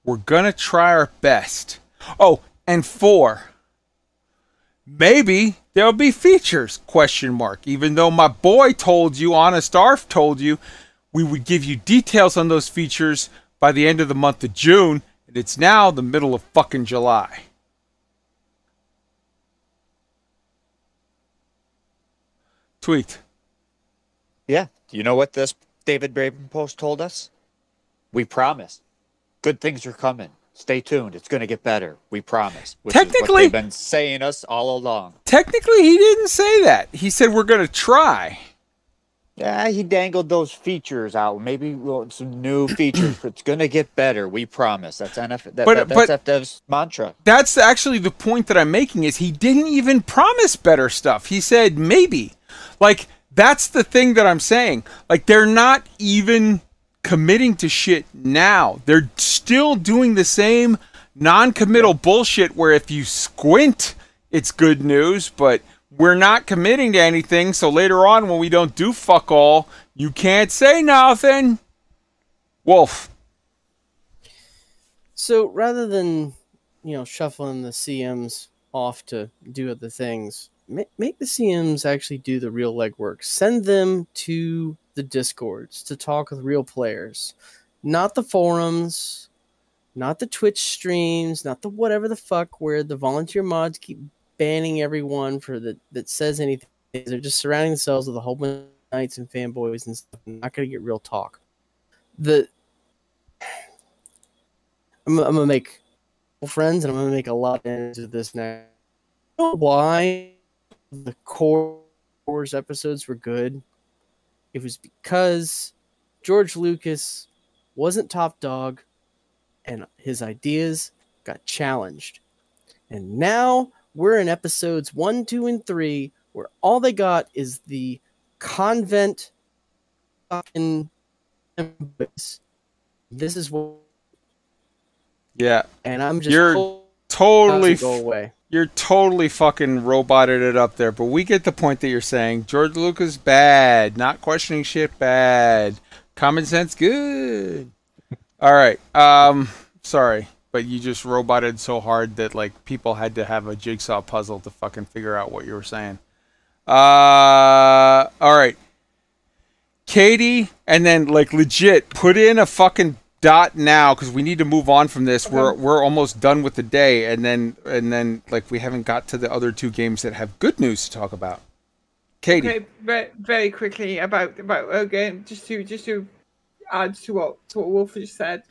we're gonna try our best. Oh, and four, maybe there'll be features question mark even though my boy told you honest arf told you we would give you details on those features by the end of the month of june and it's now the middle of fucking july tweet Yeah. Do you know what this David Braben post told us? We promise. Good things are coming. Stay tuned. It's going to get better. We promise. Which Technically- they've been saying us all along. technically he didn't say that he said we're gonna try Yeah, he dangled those features out. Maybe well, some new features. It's going to get better. We promise. That's NF. That, But- that, that's but- FDev's mantra. that's actually the point that I'm making is he didn't even promise better stuff. He said maybe. Like that's the thing that I'm saying. Like they're not even committing to shit now. They're still doing the same non-committal bullshit where if you squint it's good news, but we're not committing to anything, so later on when we don't do fuck all, you can't say nothing. Wolf. So rather than, you know, shuffling the CMs off to do other things, make, make the CMs actually do the real legwork. Send them to the discords to talk with real players, not the forums, not the Twitch streams, not the whatever the fuck where the volunteer mods keep banning everyone for that that says anything. They're just surrounding themselves with a whole bunch of knights and fanboys and stuff. I'm Not gonna get real talk. The I'm, I'm gonna make friends, and I'm gonna make a lot of this now. You know why the core Wars episodes were good? It was because George Lucas wasn't top dog, and his ideas got challenged. And now we're in episodes one, two, and three, where all they got is the convent fucking. This is what Yeah. and I'm just You're totally to go away. You're totally fucking roboted it up there, but we get the point that you're saying. George Lucas bad, not questioning shit bad. Common sense good. All right. Um sorry, but you just roboted so hard that like people had to have a jigsaw puzzle to fucking figure out what you were saying. Uh all right. Katie and then like legit put in a fucking dot now because we need to move on from this. We're we're almost done with the day, and then and then like we haven't got to the other two games that have good news to talk about. Katie, Okay, very, very quickly about about again, just to just to add to what to what Wolf just said.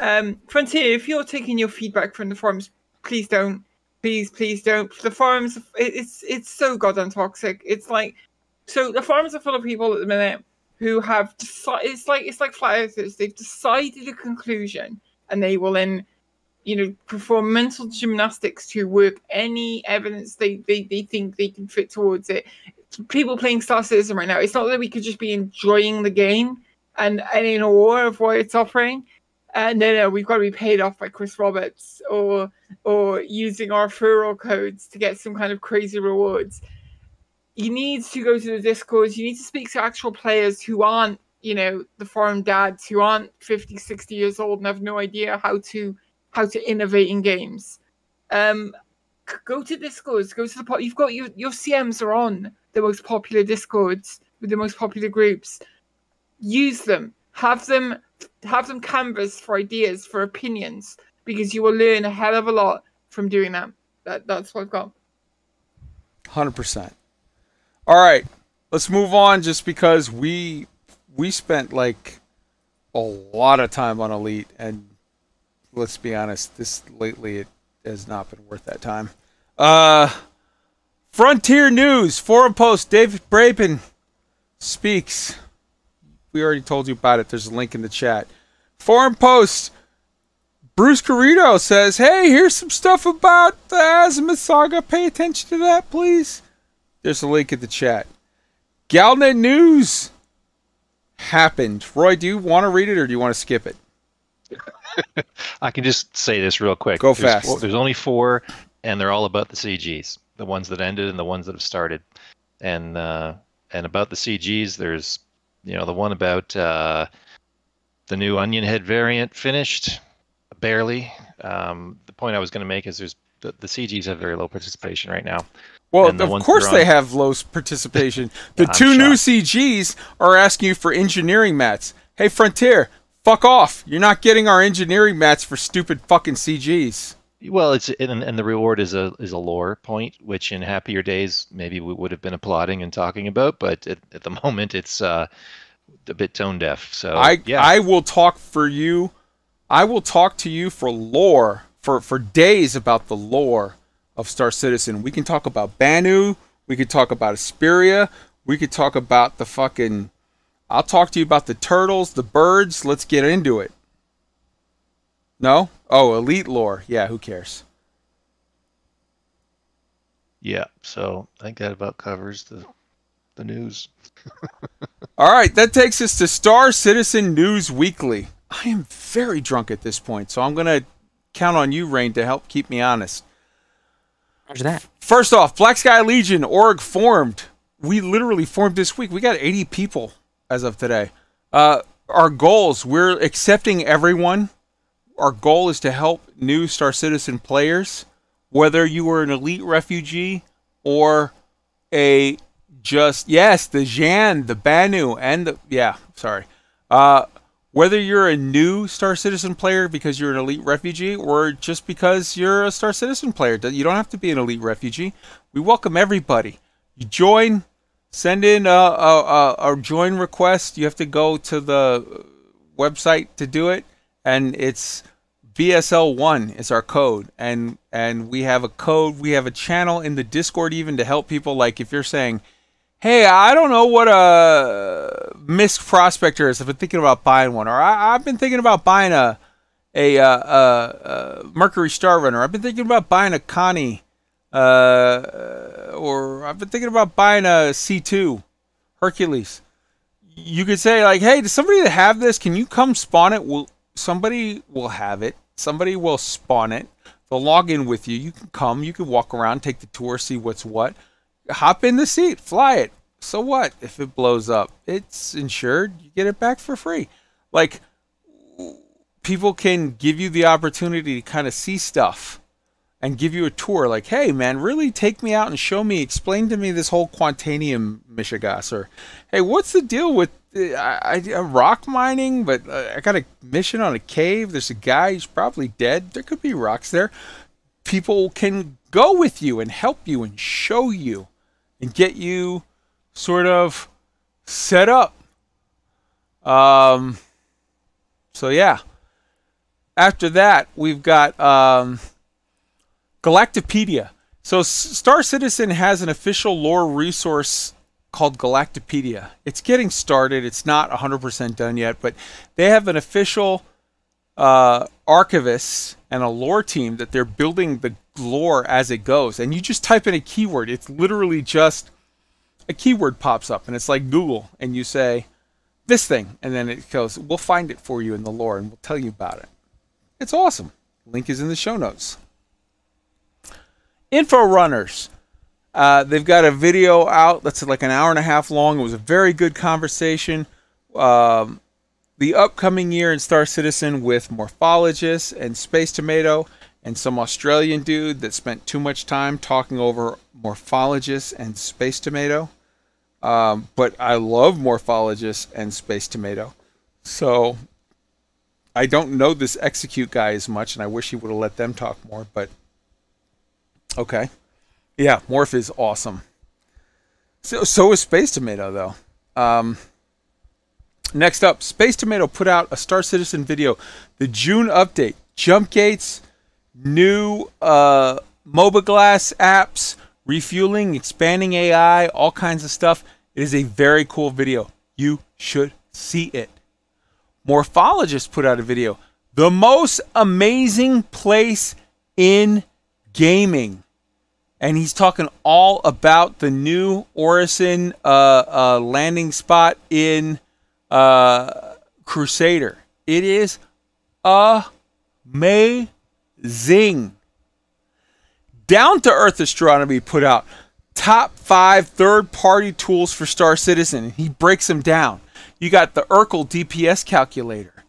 Um, Frontier, if you're taking your feedback from the forums, please don't, please, please don't. The forums, it, it's it's so goddamn toxic. It's like, so the forums are full of people at the minute who have decided. It's like it's like flat earthers. They've decided a conclusion, and they will then, you know, perform mental gymnastics to work any evidence they they, they think they can fit towards it people playing Star Citizen right now. It's not that we could just be enjoying the game and, and in awe of what it's offering. Uh, no, no, we've got to be paid off by Chris Roberts or or using our referral codes to get some kind of crazy rewards. You need to go to the Discords. You need to speak to actual players who aren't, you know, the forum dads who aren't 50, 60 years old and have no idea how to how to innovate in games. Um, go to discords go to the po- you've got your your cms are on the most popular discords with the most popular groups use them have them have some canvas for ideas for opinions because you will learn a hell of a lot from doing that, that that's what i've got hundred percent. All right, let's move on. Just because we we spent like a lot of time on Elite, and let's be honest, this lately it has not been worth that time. Uh, Frontier News forum post. David Braben speaks. We already told you about it. There's a link in the chat. Forum post. Bruce Carrito says, "Hey, here's some stuff about the Azimuth saga. Pay attention to that, please." There's a link in the chat. Galnet News happened. Roy, do you want to read it or do you want to skip it? I can just say this real quick. Go there's fast. There's only four, and they're all about the CGs, the ones that ended and the ones that have started. And uh, and about the CGs, there's you know the one about uh, the new Onion Head variant finished, barely. Um, the point I was going to make is there's the, the CGs have very low participation right now. Well, of course are they have low participation. The I'm two new CGs are asking you for engineering mats. Hey, Frontier, fuck off. You're not getting our engineering mats for stupid fucking CGs. Well, it's and, and the reward is a is a lore point, which in happier days maybe we would have been applauding and talking about, but at, at the moment it's uh, a bit tone deaf. So I yeah, I will talk for you. I will talk to you for lore for for days about the lore of Star Citizen. We can talk about Banu. We could talk about Esperia. We could talk about the fucking. I'll talk to you about the turtles, the birds. Let's get into it. No? Oh, elite lore. Yeah, who cares? yeah. So I think that about covers the the news. All right, that takes us to Star Citizen News Weekly. I am very drunk at this point, so I'm going to count on you, Rain, to help keep me honest. Roger that. First off, Black Sky Legion org formed. We literally formed this week. We got 80 people as of today. Uh, our goals: we're accepting everyone. Our goal is to help new Star Citizen players, whether you were an elite refugee or a just yes, the Jan, the Banu, and the yeah, sorry. Uh, whether you're a new Star Citizen player because you're an elite refugee or just because you're a Star Citizen player, you don't have to be an elite refugee. We welcome everybody. You join, send in a, a, a, a join request. You have to go to the website to do it, and it's BSL1 is our code, and and we have a code. We have a channel in the Discord even to help people. Like if you're saying, "Hey, I don't know what a MISC Prospector is. I've been thinking about buying one, or I, I've been thinking about buying a a, uh, uh, uh, Mercury Star Runner. I've been thinking about buying a Connie, uh, or I've been thinking about buying a C2 Hercules." you could say like, "Hey, does somebody have this? Can you come spawn it?" Will somebody will have it. Somebody will spawn it. They'll log in with you. You can come. You can walk around, take the tour, see what's what. Hop in the seat, fly it. So what if it blows up? It's insured. You get it back for free. Like people can give you the opportunity to kind of see stuff and give you a tour like hey man really take me out and show me explain to me this whole quantanium mishigas or hey what's the deal with uh, I, I, uh, rock mining but uh, i got a mission on a cave. There's a guy he's probably dead. There could be rocks there. People can go with you and help you and show you and get you sort of set up. Um so yeah. After that we've got um Galactapedia. So Star Citizen has an official lore resource called Galactapedia. It's getting started. It's not 100% done yet, but they have an official uh, archivist and a lore team that they're building the lore as it goes. And you just type in a keyword. It's literally just a keyword pops up, and it's like Google, and you say this thing, and then it goes. We'll find it for you in the lore, and we'll tell you about it. It's awesome. Link is in the show notes. Info Runners. Uh, they've got a video out that's like an hour and a half long. It was a very good conversation. Um, the upcoming year in Star Citizen with Morphologist and Space Tomato and some Australian dude that spent too much time talking over Morphologist and Space Tomato. Um, but I love Morphologist and Space Tomato. So I don't know this Execute guy as much, and I wish he would have let them talk more, but Okay. Yeah, Morph is awesome. So so is Space Tomato though. Um, next up, Space Tomato put out a Star Citizen video, the June update, jump gates, new uh, mobiGlas apps, refueling, expanding AI, all kinds of stuff. It is a very cool video. You should see it. Morphologist put out a video. The most amazing place in gaming. And he's talking all about the new Orison uh, uh, landing spot in uh, Crusader. It is amazing. Down to Earth Astronomy put out top five third party tools for Star Citizen. He breaks them down. You got the Erkul DPS calculator,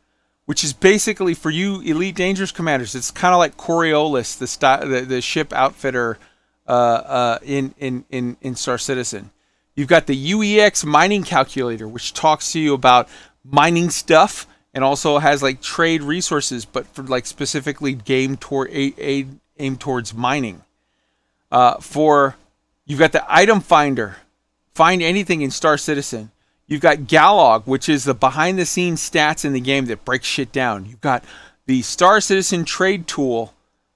which is basically for you Elite Dangerous commanders. It's kind of like Coriolis, the, the, the ship outfitter uh, uh, in, in, in, in Star Citizen. You've got the UEX mining calculator, which talks to you about mining stuff and also has like trade resources, but for like specifically game toward aim, aim towards mining. Uh, for you've got the item finder, find anything in Star Citizen. You've got Gallog, which is the behind the scenes stats in the game that breaks shit down. You've got the Star Citizen trade tool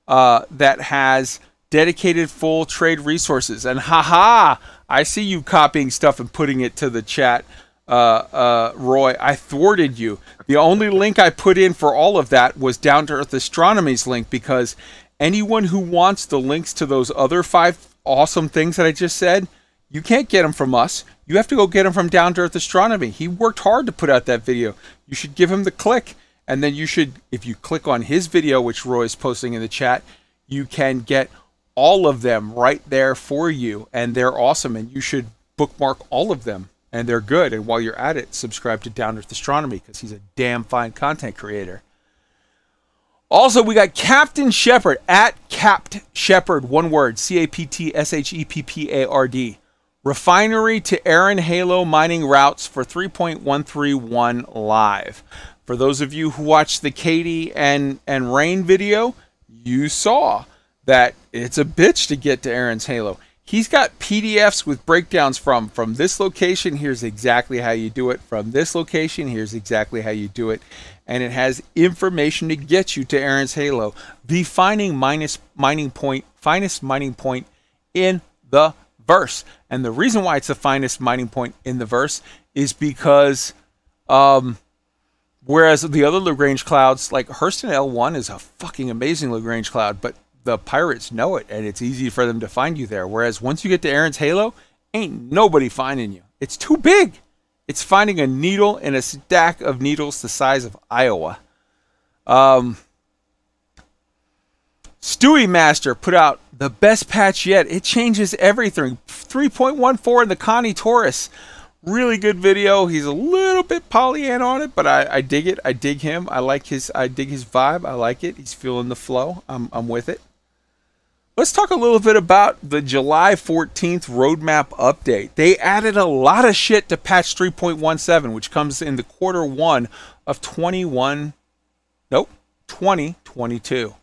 uh, that has dedicated full trade resources. And haha, I see you copying stuff and putting it to the chat, uh, uh, Roy. I thwarted you. The only link I put in for all of that was Down to Earth Astronomy's link because anyone who wants the links to those other five awesome things that I just said, you can't get them from us. You have to go get them from Down to Earth Astronomy. He worked hard to put out that video. You should give him the click. And then you should, if you click on his video, which Roy's posting in the chat, you can get all of them right there for you. And they're awesome. And you should bookmark all of them. And they're good. And while you're at it, subscribe to Down to Earth Astronomy because he's a damn fine content creator. Also, we got Captain Sheppard at Capt Sheppard, one word, C A P T S H E P P A R D. Refinery to Aaron Halo mining routes for 3.131 live. For those of you who watched the Katie and, and Rain video, you saw that it's a bitch to get to Aaron's Halo. He's got PDFs with breakdowns from from this location, here's exactly how you do it. From this location, here's exactly how you do it. And it has information to get you to Aaron's Halo. The finding minus mining point, finest mining point in the verse. And the reason why it's the finest mining point in the verse is because um, whereas the other Lagrange clouds, like Hurston L1 is a fucking amazing Lagrange cloud, but the pirates know it and it's easy for them to find you there. Whereas once you get to Aaron's Halo, ain't nobody finding you. It's too big. It's finding a needle in a stack of needles the size of Iowa. Um, Stewie Master put out the best patch yet. It changes everything. 3.14 in the Connie Taurus. Really good video. He's a little bit Pollyanna on it, but I, I dig it. I dig him. I like his I dig his vibe. I like it. He's feeling the flow. I'm I'm with it. Let's talk a little bit about the July 14th roadmap update. They added a lot of shit to patch 3.17, which comes in the quarter one of 21 nope, 2022.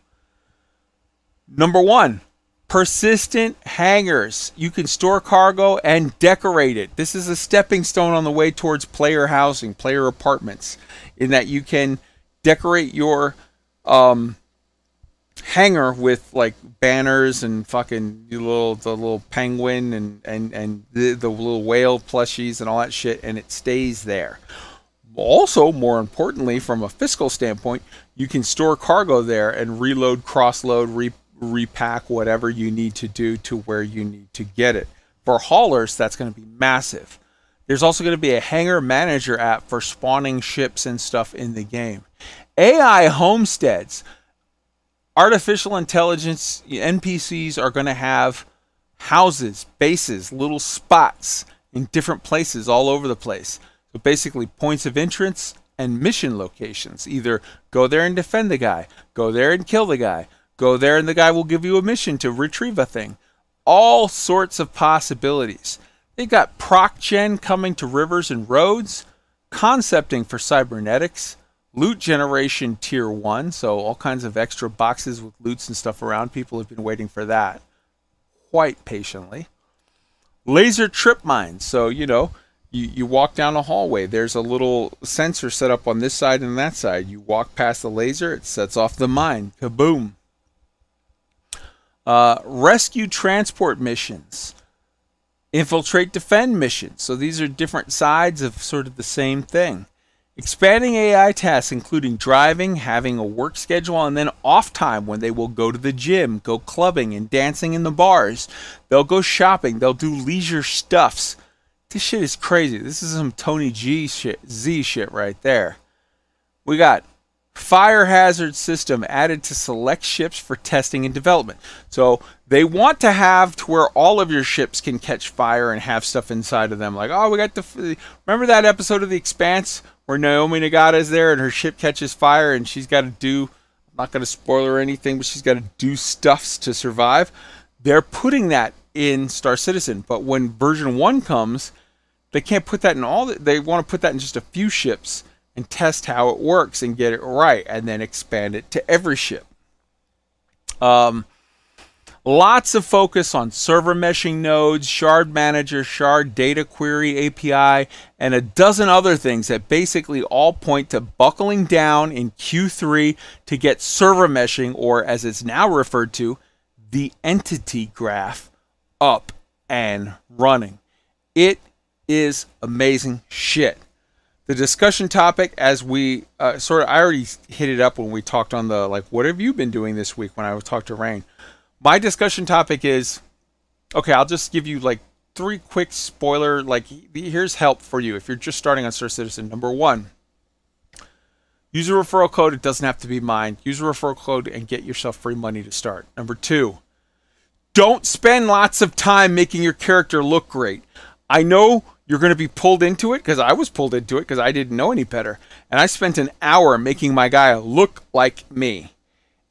Number one, persistent hangars. You can store cargo and decorate it. This is a stepping stone on the way towards player housing, player apartments, in that you can decorate your um, hangar with like banners and fucking little the little penguin and and and the, the little whale plushies and all that shit, and it stays there. Also, more importantly, from a fiscal standpoint, you can store cargo there and reload, cross-load, re- repack whatever you need to do to where you need to get it. For haulers, that's going to be massive. There's also going to be a hangar manager app for spawning ships and stuff in the game. AI homesteads, artificial intelligence NPCs are going to have houses, bases, little spots in different places all over the place. So basically, points of entrance and mission locations. Either go there and defend the guy, go there and kill the guy, Go there and the guy will give you a mission to retrieve a thing. All sorts of possibilities. They've got proc gen coming to rivers and roads, concepting for cybernetics, loot generation tier 1, so all kinds of extra boxes with loots and stuff around. People have been waiting for that quite patiently. Laser trip mines, so you know, you, you walk down a hallway, there's a little sensor set up on this side and that side. You walk past the laser, it sets off the mine. Kaboom. Uh, rescue transport missions, infiltrate defend missions. So these are different sides of sort of the same thing. Expanding AI tasks, including driving, having a work schedule, and then off time when they will go to the gym, go clubbing, and dancing in the bars. They'll go shopping, they'll do leisure stuffs. This shit is crazy. This is some Tony G shit, Z shit right there. We got fire hazard system added to select ships for testing and development. So they want to have to where all of your ships can catch fire and have stuff inside of them. Like, oh, we got the. Remember that episode of The Expanse where Naomi Nagata is there and her ship catches fire and she's got to do. I'm not going to spoil or anything, but she's got to do stuffs to survive. They're putting that in Star Citizen, but when version one comes, they can't put that in all. The, they want to put that in just a few ships and test how it works and get it right, and then expand it to every ship. Um, lots of focus on server meshing nodes, shard manager, shard data query API, and a dozen other things that basically all point to buckling down in Q3 to get server meshing, or as it's now referred to, the entity graph up and running. It is amazing shit. The discussion topic, as we uh, sort of, I already hit it up when we talked on the like, what have you been doing this week when I talked to Rain. My discussion topic is, okay, I'll just give you like three quick spoiler. Like, here's help for you if you're just starting on Star Citizen. Number one, use a referral code. It doesn't have to be mine. Use a referral code and get yourself free money to start. Number two, don't spend lots of time making your character look great. I know you're going to be pulled into it because I was pulled into it because I didn't know any better. And I spent an hour making my guy look like me.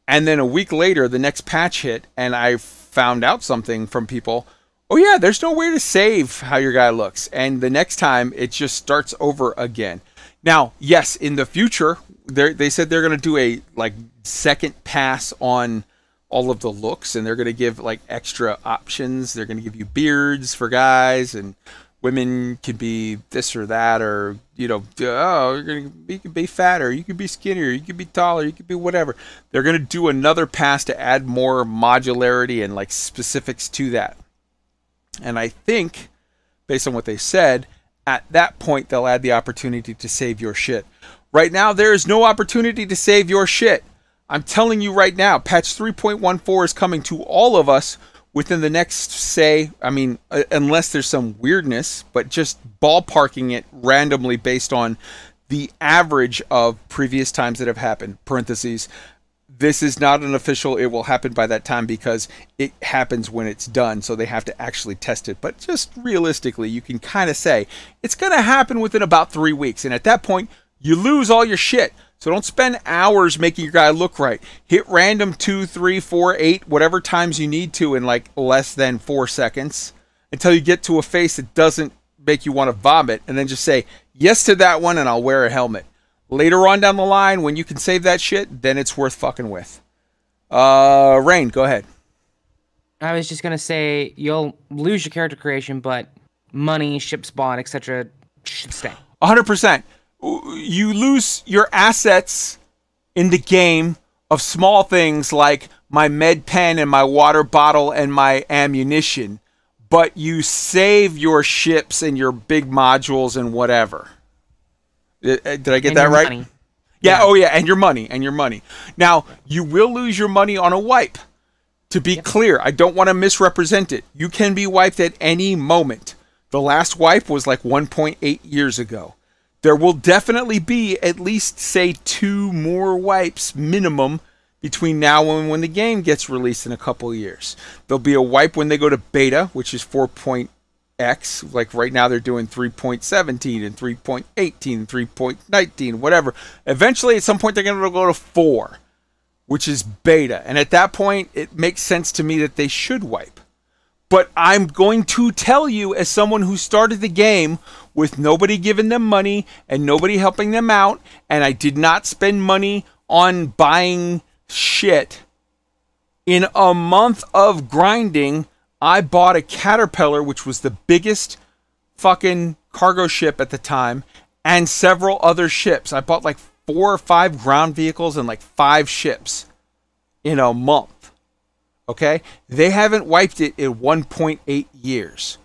And then a week later, the next patch hit, and I found out something from people. Oh, yeah, there's no way to save how your guy looks. And the next time, it just starts over again. Now, yes, in the future, they said they're going to do a like second pass on all of the looks, and they're going to give like extra options. They're going to give you beards for guys and women could be this or that, or you know, oh, you're gonna you could be fatter, you could be skinnier, you could be taller, you could be whatever. They're gonna do another pass to add more modularity and like specifics to that. And I think, based on what they said, at that point they'll add the opportunity to save your shit. Right now, there is no opportunity to save your shit. I'm telling you right now, patch 3.14 is coming to all of us within the next say i mean uh, unless there's some weirdness but just ballparking it randomly based on the average of previous times that have happened. Parentheses this is not an official it will happen by that time because it happens when it's done so they have to actually test it. But just realistically you can kind of say it's going to happen within about three weeks and at that point you lose all your shit so don't spend hours making your guy look right. Hit random two, three, four, eight, whatever times you need to in like less than four seconds until you get to a face that doesn't make you want to vomit, and then just say yes to that one, and I'll wear a helmet. Later on down the line, when you can save that shit, then it's worth fucking with. Uh, Rain, go ahead. I was just gonna say you'll lose your character creation, but money, ship spawn, etc. should stay. 100% you lose your assets in the game of small things like my med pen and my water bottle and my ammunition, but you save your ships and your big modules and whatever. Uh, did I get And that right? money. Yeah, oh yeah, and your money, and your money. Now, you will lose your money on a wipe. To be clear, I don't want to misrepresent it. You can be wiped at any moment. The last wipe was like 1.8 years ago. There will definitely be at least, say, two more wipes minimum between now and when the game gets released in a couple years. There'll be a wipe when they go to beta, which is 4.x. Like right now, they're doing 3.17 and 3.18 and 3.19, whatever. Eventually, at some point, they're going to go to 4, which is beta. And at that point, it makes sense to me that they should wipe. But I'm going to tell you, as someone who started the game with nobody giving them money and nobody helping them out, and I did not spend money on buying shit. In a month of grinding, I bought a Caterpillar, which was the biggest fucking cargo ship at the time, and several other ships. I bought like four or five ground vehicles and like five ships in a month. Okay? They haven't wiped it in 1.8 years.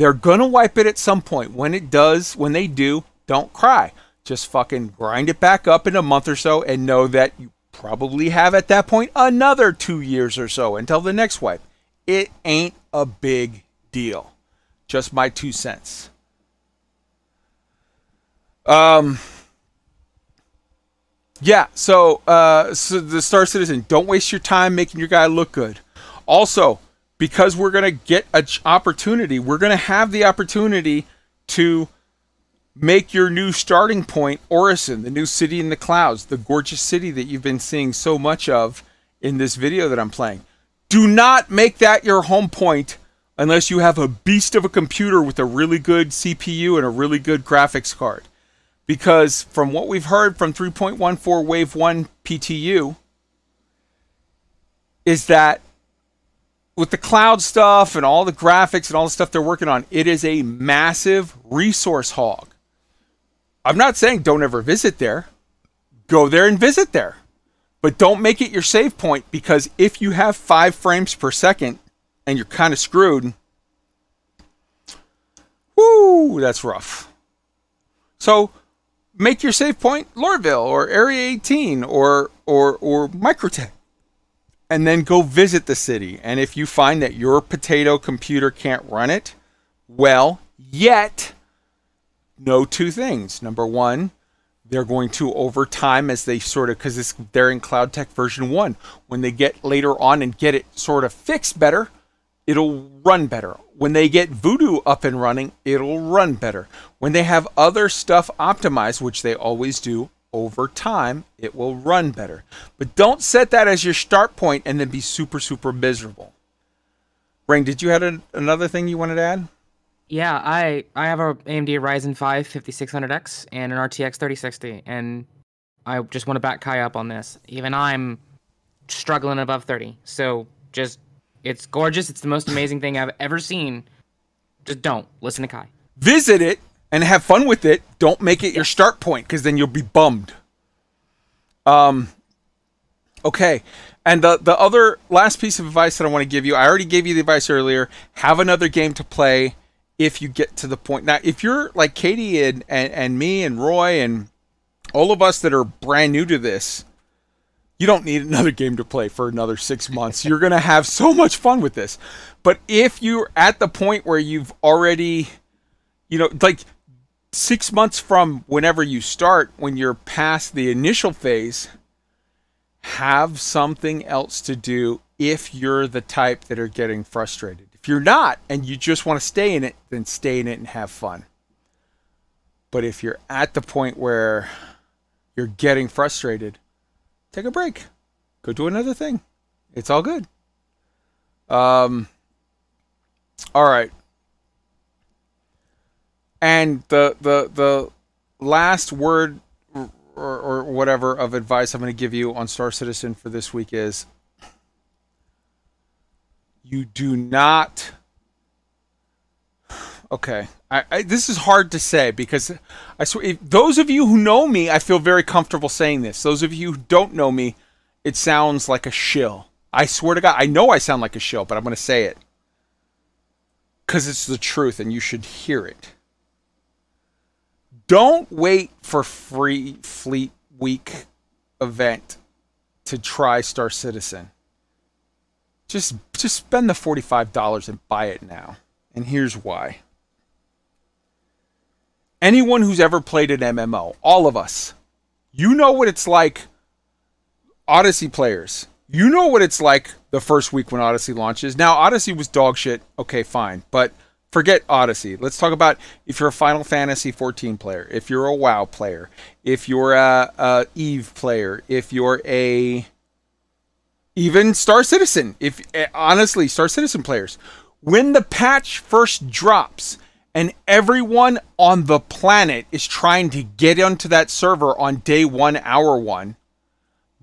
They're going to wipe it at some point. When it does, when they do, don't cry. Just fucking grind it back up in a month or so and know that you probably have at that point another two years or so until the next wipe. It ain't a big deal. Just my two cents. Um, yeah, so uh, so the Star Citizen, don't waste your time making your guy look good. Also, because we're gonna get an opportunity, we're gonna have the opportunity to make your new starting point Orison, the new city in the clouds, the gorgeous city that you've been seeing so much of in this video that I'm playing. Do not make that your home point unless you have a beast of a computer with a really good CPU and a really good graphics card. Because from what we've heard from 3.14 Wave 1 PTU, is that with the cloud stuff and all the graphics and all the stuff they're working on, it is a massive resource hog. I'm not saying don't ever visit there. Go there and visit there. But don't make it your save point because if you have five frames per second and you're kind of screwed, whoo, that's rough. So make your save point Lorville or Area 18 or or or Microtech. And then go visit the city. And if you find that your potato computer can't run it, well, yet know two things. Number one, they're going to over time as they sort of because they're in cloud tech version one when they get later on and get it sort of fixed better it'll run better when they get voodoo up and running it'll run better when they have other stuff optimized which they always do over time it will run better but don't set that as your start point and then be super super miserable Ring, did you have a, another thing you wanted to add Yeah, I I have a AMD Ryzen 5 5600X and an RTX 3060, and I just want to back Kai up on this. Even I'm struggling above 30, so just it's gorgeous. It's the most amazing thing I've ever seen. Just don't listen to Kai. visit it and have fun with it. Don't make it your start point because then you'll be bummed. Um. Okay, and the the other last piece of advice that I want to give you, I already gave you the advice earlier. Have another game to play if you get to the point. Now, if you're like Katie and and, and me and Roy and all of us that are brand new to this, you don't need another game to play for another six months. You're going to have so much fun with this. But if you're at the point where you've already, you know, like six months from whenever you start, when you're past the initial phase, have something else to do if you're the type that are getting frustrated. If you're not and you just want to stay in it, then stay in it and have fun. But if you're at the point where you're getting frustrated, take a break. Go do another thing. It's all good. Um all right. And the the the last word or, or whatever of advice I'm going to give you on Star Citizen for this week is you do not okay I, I, this is hard to say because i swear if, those of you who know me i feel very comfortable saying this. Those of you who don't know me it sounds like a shill. I swear to god i know i sound like a shill but i'm going to say it. Because it's the truth and you should hear it don't wait for free fleet week event to try star citizen just just spend the $45 and buy it now. And here's why. Anyone who's ever played an MMO, all of us, you know what it's like Odyssey players. You know what it's like the first week when Odyssey launches. Now Odyssey was dog shit. Okay, fine. But forget Odyssey. Let's talk about if you're a Final Fantasy 14 player, if you're a WoW player, if you're a, a Eve player, if you're a even Star Citizen. If eh, honestly, Star Citizen players, when the patch first drops and everyone on the planet is trying to get onto that server on day 1 hour 1,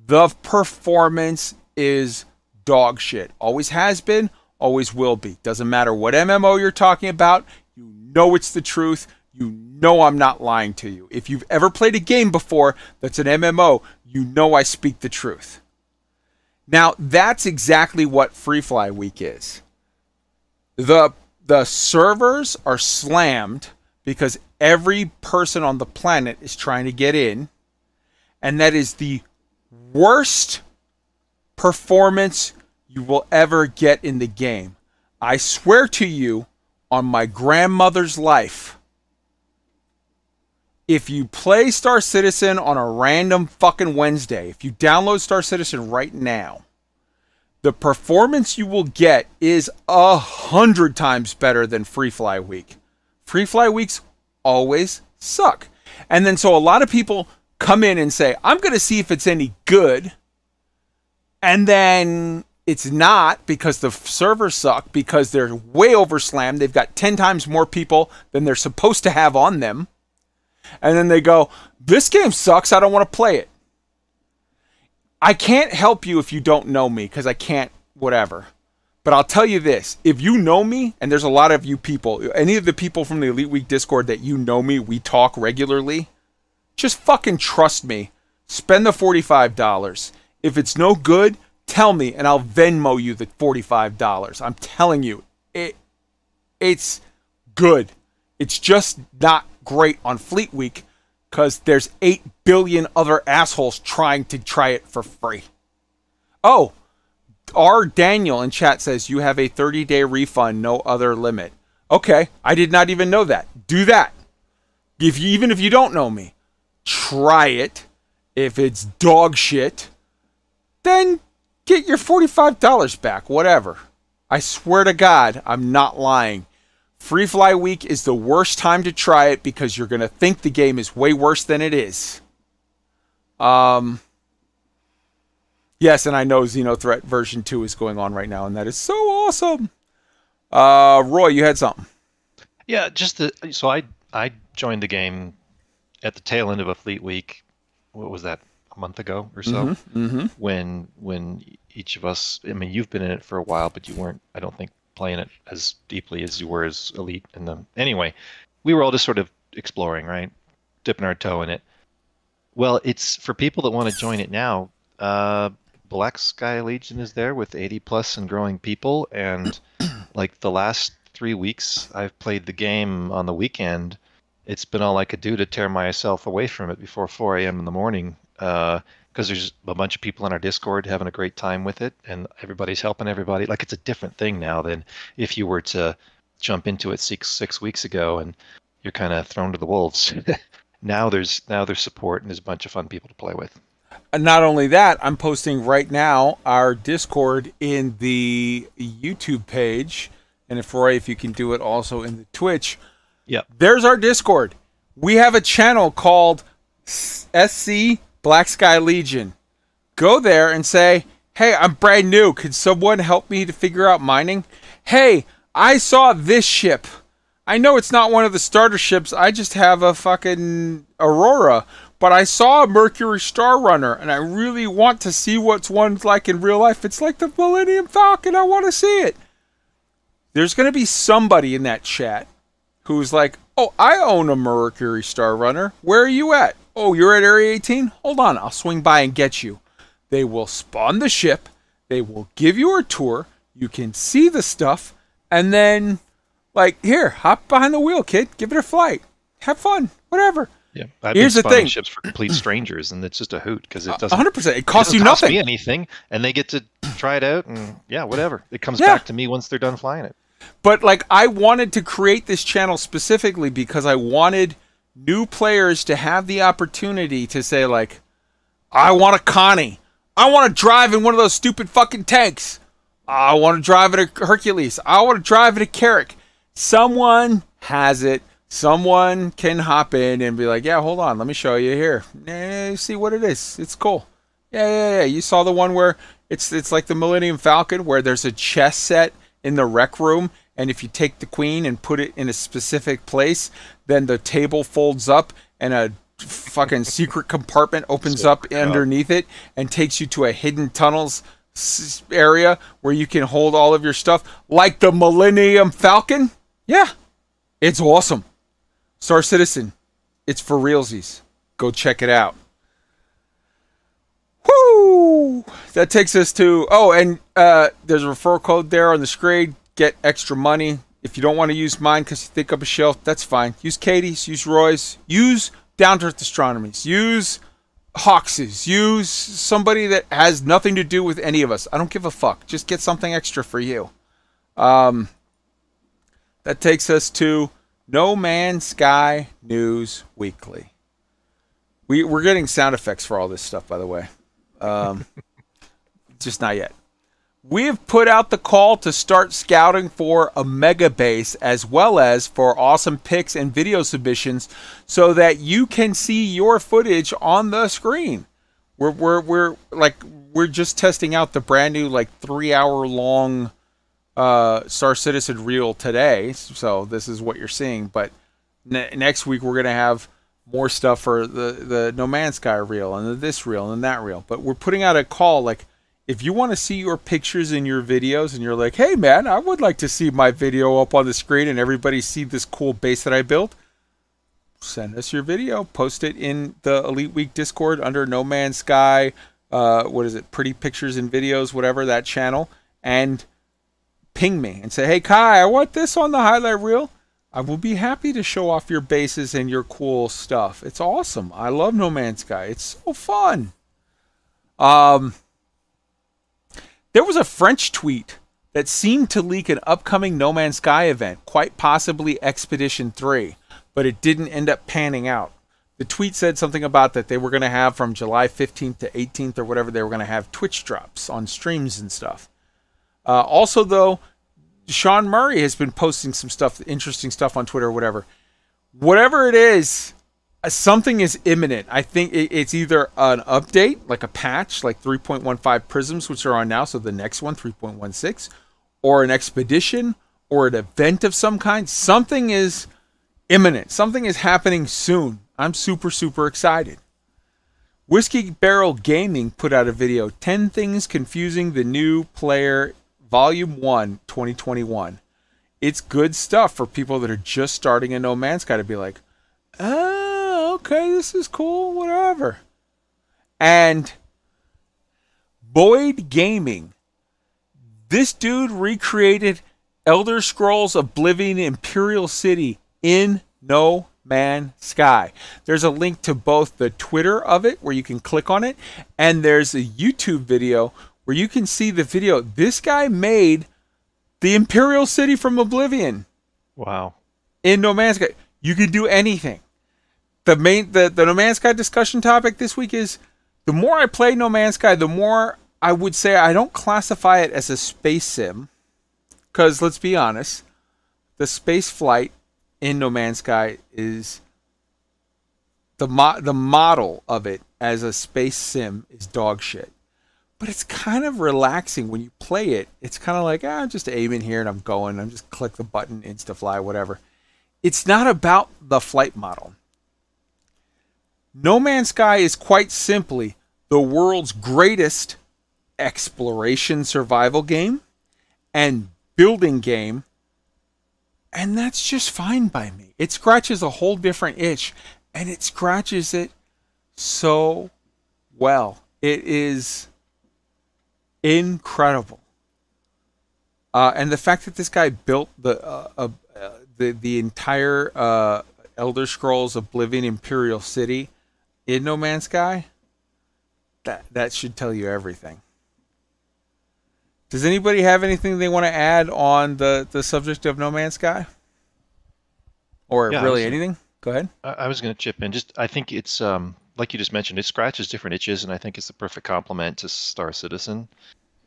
the performance is dog shit. Always has been, always will be. Doesn't matter what MMO you're talking about, you know it's the truth. You know I'm not lying to you. If you've ever played a game before that's an MMO, you know I speak the truth. Now, that's exactly what Free Fly Week is. The the servers are slammed because every person on the planet is trying to get in, and that is the worst performance you will ever get in the game. I swear to you on my grandmother's life, if you play Star Citizen on a random fucking Wednesday, if you download Star Citizen right now, the performance you will get is a hundred times better than Free Fly Week. Free Fly Weeks always suck. And then so a lot of people come in and say, I'm going to see if it's any good. And then it's not because the servers suck because they're way overslammed. They've got 10 times more people than they're supposed to have on them. And then they go, This game sucks. I don't want to play it. I can't help you if you don't know me because I can't, whatever. But I'll tell you this if you know me, and there's a lot of you people, any of the people from the Elite Week Discord that you know me, we talk regularly, just fucking trust me. Spend the $45. If it's no good, tell me and I'll Venmo you the $45. I'm telling you, it it's good. It's just not great on Fleet Week because there's 8 billion other assholes trying to try it for free. Oh, R. Daniel in chat says you have a 30 day refund, no other limit. Okay, I did not even know that. Do that. If you, even if you don't know me, try it. If it's dog shit, then get your $45 back, whatever. I swear to God, I'm not lying. Free Fly Week is the worst time to try it because you're going to think the game is way worse than it is. Um, yes, and I know Xenothreat version 2 is going on right now, and that is so awesome. Uh, Roy, you had something. Yeah, just the, so I I joined the game at the tail end of a Fleet Week. What was that? A month ago or so. Mhm, mhm. When when each of us, I mean, you've been in it for a while, but you weren't. I don't think playing it as deeply as you were as Elite. And the anyway, we were all just sort of exploring, right, dipping our toe in it. Well, it's for people that want to join it now. Uh, Black Sky Legion is there with 80 plus and growing people, and like the last three weeks, I've played the game on the weekend. It's been all I could do to tear myself away from it before 4 a.m. in the morning, because there's a bunch of people on our Discord having a great time with it, and everybody's helping everybody. Like it's a different thing now than if you were to jump into it six six weeks ago and you're kind of thrown to the wolves. now there's now there's support and there's a bunch of fun people to play with. And not only that, I'm posting right now our Discord in the YouTube page. And if Roy, if you can do it also in the Twitch. Yep. There's our Discord. We have a channel called SC Black Sky Legion. Go there and say, hey, I'm brand new. Could someone help me to figure out mining? Hey, I saw this ship. I know it's not one of the starter ships. I just have a fucking Aurora. But I saw a Mercury Star Runner, and I really want to see what's one's like in real life. It's like the Millennium Falcon. I want to see it. There's going to be somebody in that chat who's like, "Oh, I own a Mercury Star Runner. Where are you at? Oh, you're at Area 18. Hold on, I'll swing by and get you." They will spawn the ship. They will give you a tour. You can see the stuff, and then, like, here, hop behind the wheel, kid. Give it a flight. Have fun. Whatever. Yeah, I've Here's been the thing. ships for complete strangers, and it's just a hoot because it doesn't. 100%. It costs doesn't you cost nothing. me anything, and they get to try it out, and yeah, whatever. It comes Yeah. back to me once they're done flying it. But like I wanted to create this channel specifically because I wanted new players to have the opportunity to say like I want a Connie. I want to drive in one of those stupid fucking tanks. I want to drive in a Hercules. I want to drive in a Carrack. Someone has it. Someone can hop in and be like, "Yeah, hold on, let me show you here. Eh, see what it is. It's cool." Yeah, yeah, yeah. You saw the one where it's it's like the Millennium Falcon where there's a chess set in the rec room and if you take the queen and put it in a specific place, then the table folds up and a fucking secret compartment opens up cool. underneath it and takes you to a hidden tunnels area where you can hold all of your stuff like the Millennium Falcon. Yeah. It's awesome. Star Citizen. It's for realsies. Go check it out. Woo! that takes us to oh, and uh, there's a referral code there on the screen. Get extra money. If you don't want to use mine because you think up a shelf, that's fine. Use Katie's, use Roy's, use Down to Earth Astronomy's, use Hawks's, use somebody that has nothing to do with any of us. I don't give a fuck. Just get something extra for you. Um, that takes us to No Man's Sky News Weekly. We, we're getting sound effects for all this stuff, by the way. Um, just not yet. We have put out the call to start scouting for a mega base as well as for awesome pics and video submissions so that you can see your footage on the screen. We're, we're, we're like we're just testing out the brand new like three hour long uh, Star Citizen reel today, so this is what you're seeing. But ne- next week we're gonna have more stuff for the the No Man's Sky reel and the this reel and that reel. But we're putting out a call like if you want to see your pictures in your videos and you're like, hey man, I would like to see my video up on the screen and everybody see this cool base that I built, send us your video. Post it in the Elite Week Discord under No Man's Sky, uh, what is it, Pretty Pictures and Videos, whatever that channel, and ping me and say, hey Kai, I want this on the highlight reel. I will be happy to show off your bases and your cool stuff. It's awesome. I love No Man's Sky. It's so fun. Um, there was a French tweet that seemed to leak an upcoming No Man's Sky event, quite possibly Expedition 3, but it didn't end up panning out. The tweet said something about that they were going to have from July 15th to 18th or whatever, they were going to have Twitch drops on streams and stuff. Uh, also, though, Sean Murray has been posting some stuff, interesting stuff on Twitter or whatever. Whatever it is, Uh, something is imminent. I think it's either an update, like a patch, like 3.15 Prisms, which are on now, so the next one, 3.16, or an expedition, or an event of some kind. Something is imminent. Something is happening soon. I'm super, super excited. Whiskey Barrel Gaming put out a video 10 Things Confusing the New Player Volume 1, 2021. It's good stuff for people that are just starting in No Man's Sky to be like, oh, okay, this is cool, whatever. And Boyd Gaming, this dude recreated Elder Scrolls Oblivion Imperial City in No Man's Sky. There's a link to both the Twitter of it where you can click on it, and there's a YouTube video where you can see the video. This guy made the Imperial City from Oblivion. Wow. In No Man's Sky. You can do anything. The main the, the No Man's Sky discussion topic this week is the more I play No Man's Sky, the more I would say I don't classify it as a space sim. Because let's be honest, the space flight in No Man's Sky is the mo- the model of it as a space sim is dog shit but it's kind of relaxing when you play it. It's kind of like, ah, I'm just aiming here and I'm going. I'm just click the button, insta fly, whatever. It's not about the flight model. No Man's Sky is quite simply the world's greatest exploration survival game and building game. And that's just fine by me. It scratches a whole different itch and it scratches it so well. It is incredible. Uh, and the fact that this guy built the uh, uh, the the entire uh, Elder Scrolls Oblivion Imperial City in No Man's Sky, that that should tell you everything. Does anybody have anything they want to add on the the subject of No Man's Sky, or Yeah, really was- anything? Go ahead. I, I was going to chip in. Just I think it's um like you just mentioned, it scratches different itches, and I think it's the perfect complement to Star Citizen.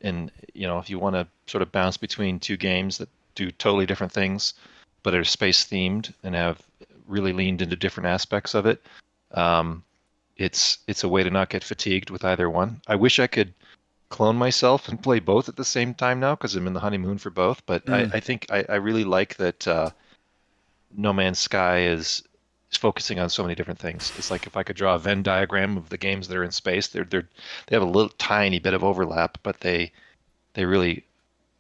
And you know, if you want to sort of bounce between two games that do totally different things, but are space themed and have really leaned into different aspects of it, um, it's it's a way to not get fatigued with either one. I wish I could clone myself and play both at the same time now because I'm in the honeymoon for both. But Mm. I, I think I, I really like that uh, No Man's Sky is is focusing on so many different things. It's like if I could draw a Venn diagram of the games that are in space, they're they're they have a little tiny bit of overlap, but they they really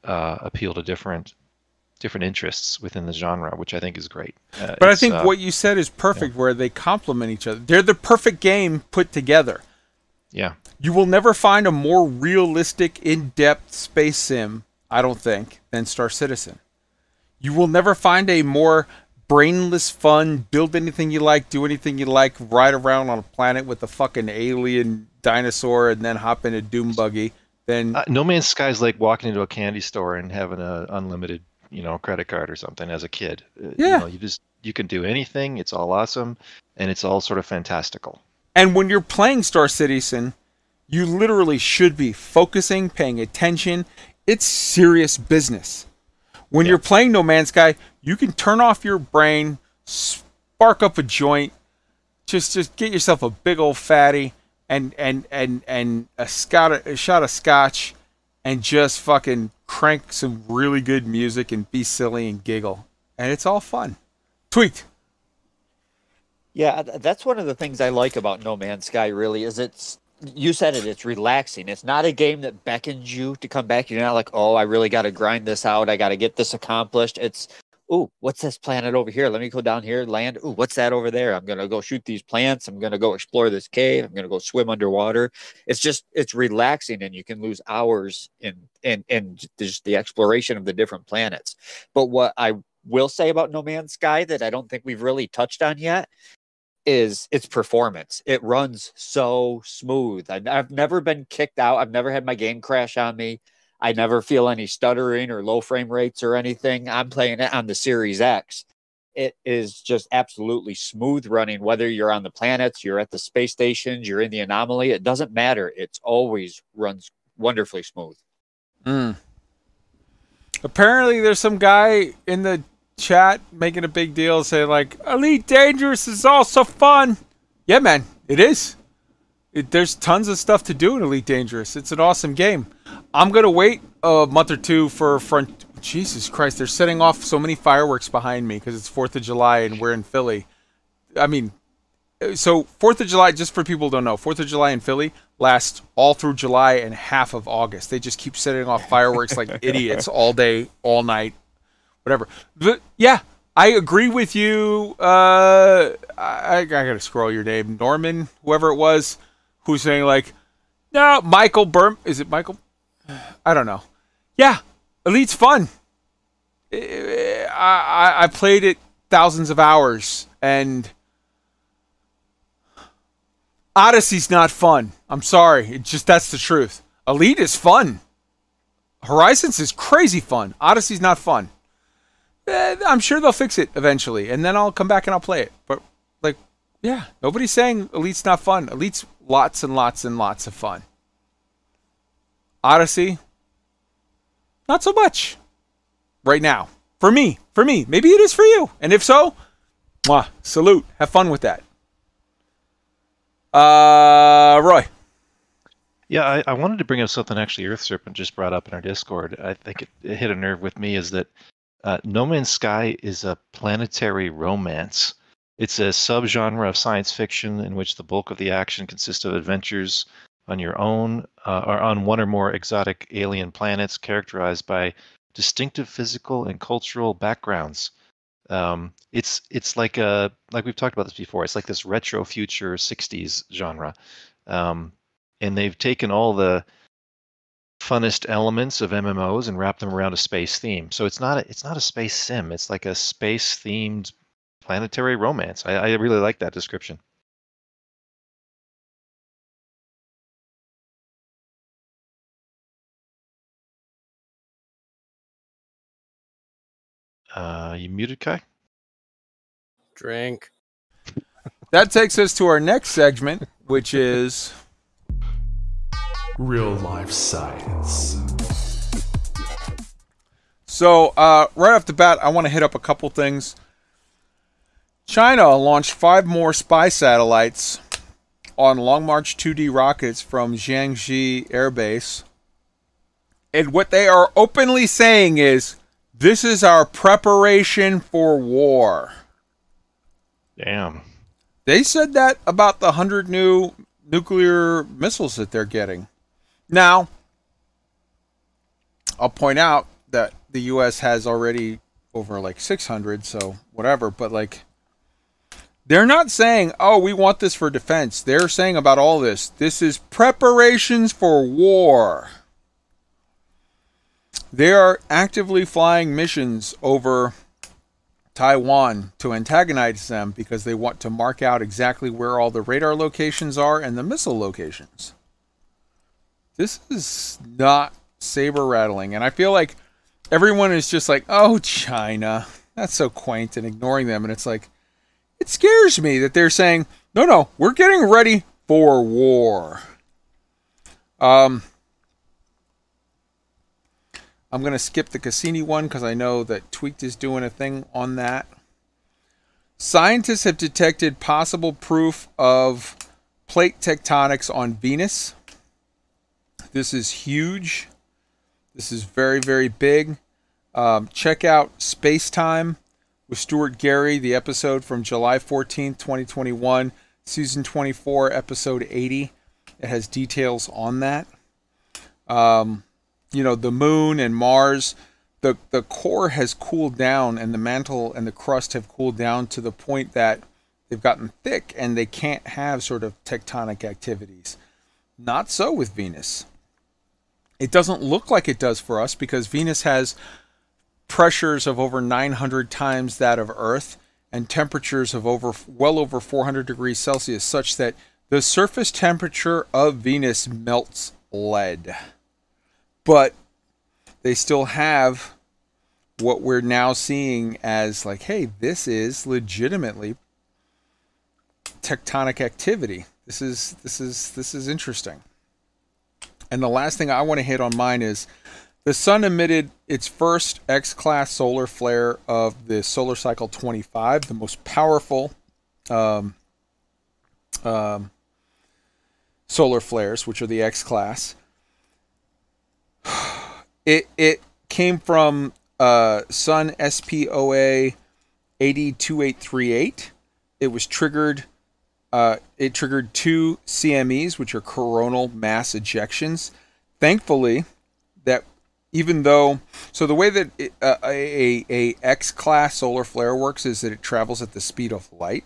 uh, appeal to different different interests within the genre, which I think is great. Uh, But I think uh, what you said is perfect, where they complement each other. They're the perfect game put together. Yeah. You will never find a more realistic, in depth space sim, I don't think, than Star Citizen. You will never find a more brainless fun, build anything you like, do anything you like, ride around on a planet with a fucking alien dinosaur and then hop in a doom buggy Then Uh, no Man's Sky is like walking into a candy store and having a unlimited, you know, credit card or something as a kid. Uh, Yeah. You, know, you just you can do anything. It's all awesome, and it's all sort of fantastical. And when you're playing Star Citizen, you literally should be focusing, paying attention. It's serious business. When you're playing No Man's Sky, you can turn off your brain, spark up a joint, just just get yourself a big old fatty and and and and a, scot, a shot of scotch and just fucking crank some really good music and be silly and giggle. And it's all fun. Tweet. Yeah, that's one of the things I like about No Man's Sky. Really, is it's you said it. It's relaxing. It's not a game that beckons you to come back. You're not like, oh, I really got to grind this out. I got to get this accomplished. It's, oh, what's this planet over here? Let me go down here, land. Oh, what's that over there? I'm gonna go shoot these plants. I'm gonna go explore this cave. I'm gonna go swim underwater. It's just, it's relaxing, and you can lose hours in in in just the exploration of the different planets. But what I will say about No Man's Sky that I don't think we've really touched on yet is its performance. It runs so smooth. I, I've never been kicked out. I've never had my game crash on me. I never feel any stuttering or low frame rates or anything. I'm playing it on the Series X. It is just absolutely smooth running, whether you're on the planets, you're at the space stations, you're in the anomaly. It doesn't matter. It's always runs wonderfully smooth. Mm. Apparently, there's some guy in the chat making a big deal saying like Elite Dangerous is also fun. Yeah, man, it is. It, there's tons of stuff to do in Elite Dangerous. It's an awesome game. I'm gonna wait a month or two for front. Jesus Christ, they're setting off so many fireworks behind me because it's Fourth of July and we're in Philly. I mean, so Fourth of July, just for people who don't know, Fourth of July in Philly lasts all through July and half of August. They just keep setting off fireworks like idiots all day, all night, whatever. But yeah, I agree with you. Uh, I, I gotta scroll your name, Norman, whoever it was, who's saying like, no, Michael Burm. Is it Michael? I don't know. Yeah, Elite's fun. I, I I played it thousands of hours and. Odyssey's not fun. I'm sorry. It just that's the truth. Elite is fun. Horizons is crazy fun. Odyssey's not fun. Eh, I'm sure they'll fix it eventually, and then I'll come back and I'll play it. But yeah, nobody's saying Elite's not fun. Elite's lots and lots and lots of fun. Odyssey, not so much. Right now, for me, for me, maybe it is for you, and if so, mwah, salute. Have fun with that. Uh, Roy. Yeah, I, I wanted to bring up something actually Earth Serpent just brought up in our Discord. I think it, it hit a nerve with me is that uh, No Man's Sky is a planetary romance. It's a subgenre of science fiction in which the bulk of the action consists of adventures on your own uh, or on one or more exotic alien planets characterized by distinctive physical and cultural backgrounds. Um, it's it's like a like we've talked about this before. It's like this retro future '60s genre, um, and they've taken all the funnest elements of MMOs and wrapped them around a space theme. So it's not a, it's not a space sim. It's like a space themed planetary romance. I, I really like that description. Uh, you muted Kai? Drink. That takes us to our next segment, which is Real life science. So, uh, right off the bat, I want to hit up a couple things. China launched five more spy satellites on Long March 2D rockets from Jiangxi Air Base. And what they are openly saying is this is our preparation for war. Damn. They said that about the 100 new nuclear missiles that they're getting. Now, I'll point out that the U.S. has already over like 600, so whatever, but like They're not saying, "Oh, we want this for defense." They're saying about all this, this is preparations for war. They are actively flying missions over Taiwan to antagonize them because they want to mark out exactly where all the radar locations are and the missile locations. This is not saber rattling, and I feel like everyone is just like, "Oh, China, that's so quaint," and ignoring them, and it's like it scares me that they're saying, no, no, we're getting ready for war. Um, I'm going to skip the Cassini one because I know that Tweaked is doing a thing on that. Scientists have detected possible proof of plate tectonics on Venus. This is huge. This is very, very big. Um, check out Space Time with Stuart Gary, the episode from July 14th, 2021, season 24, episode 80. It has details on that. Um, you know, the moon and Mars, the, the core has cooled down and the mantle and the crust have cooled down to the point that they've gotten thick and they can't have sort of tectonic activities. Not so with Venus. It doesn't look like it does for us because Venus has pressures of over 900 times that of Earth and temperatures of over well over 400 degrees Celsius, such that the surface temperature of Venus melts lead. But they still have what we're now seeing as like, hey, this is legitimately tectonic activity. This is this is this is interesting. And the last thing I want to hit on mine is the sun emitted its first X class solar flare of the solar cycle 25, the most powerful um, um, solar flares, which are the X class. It, it came from uh, Sun SPOA 802838. It was triggered. Uh, it triggered two CMEs, which are coronal mass ejections. Thankfully, that even though so the way that it, uh, a, a X class solar flare works is that it travels at the speed of light,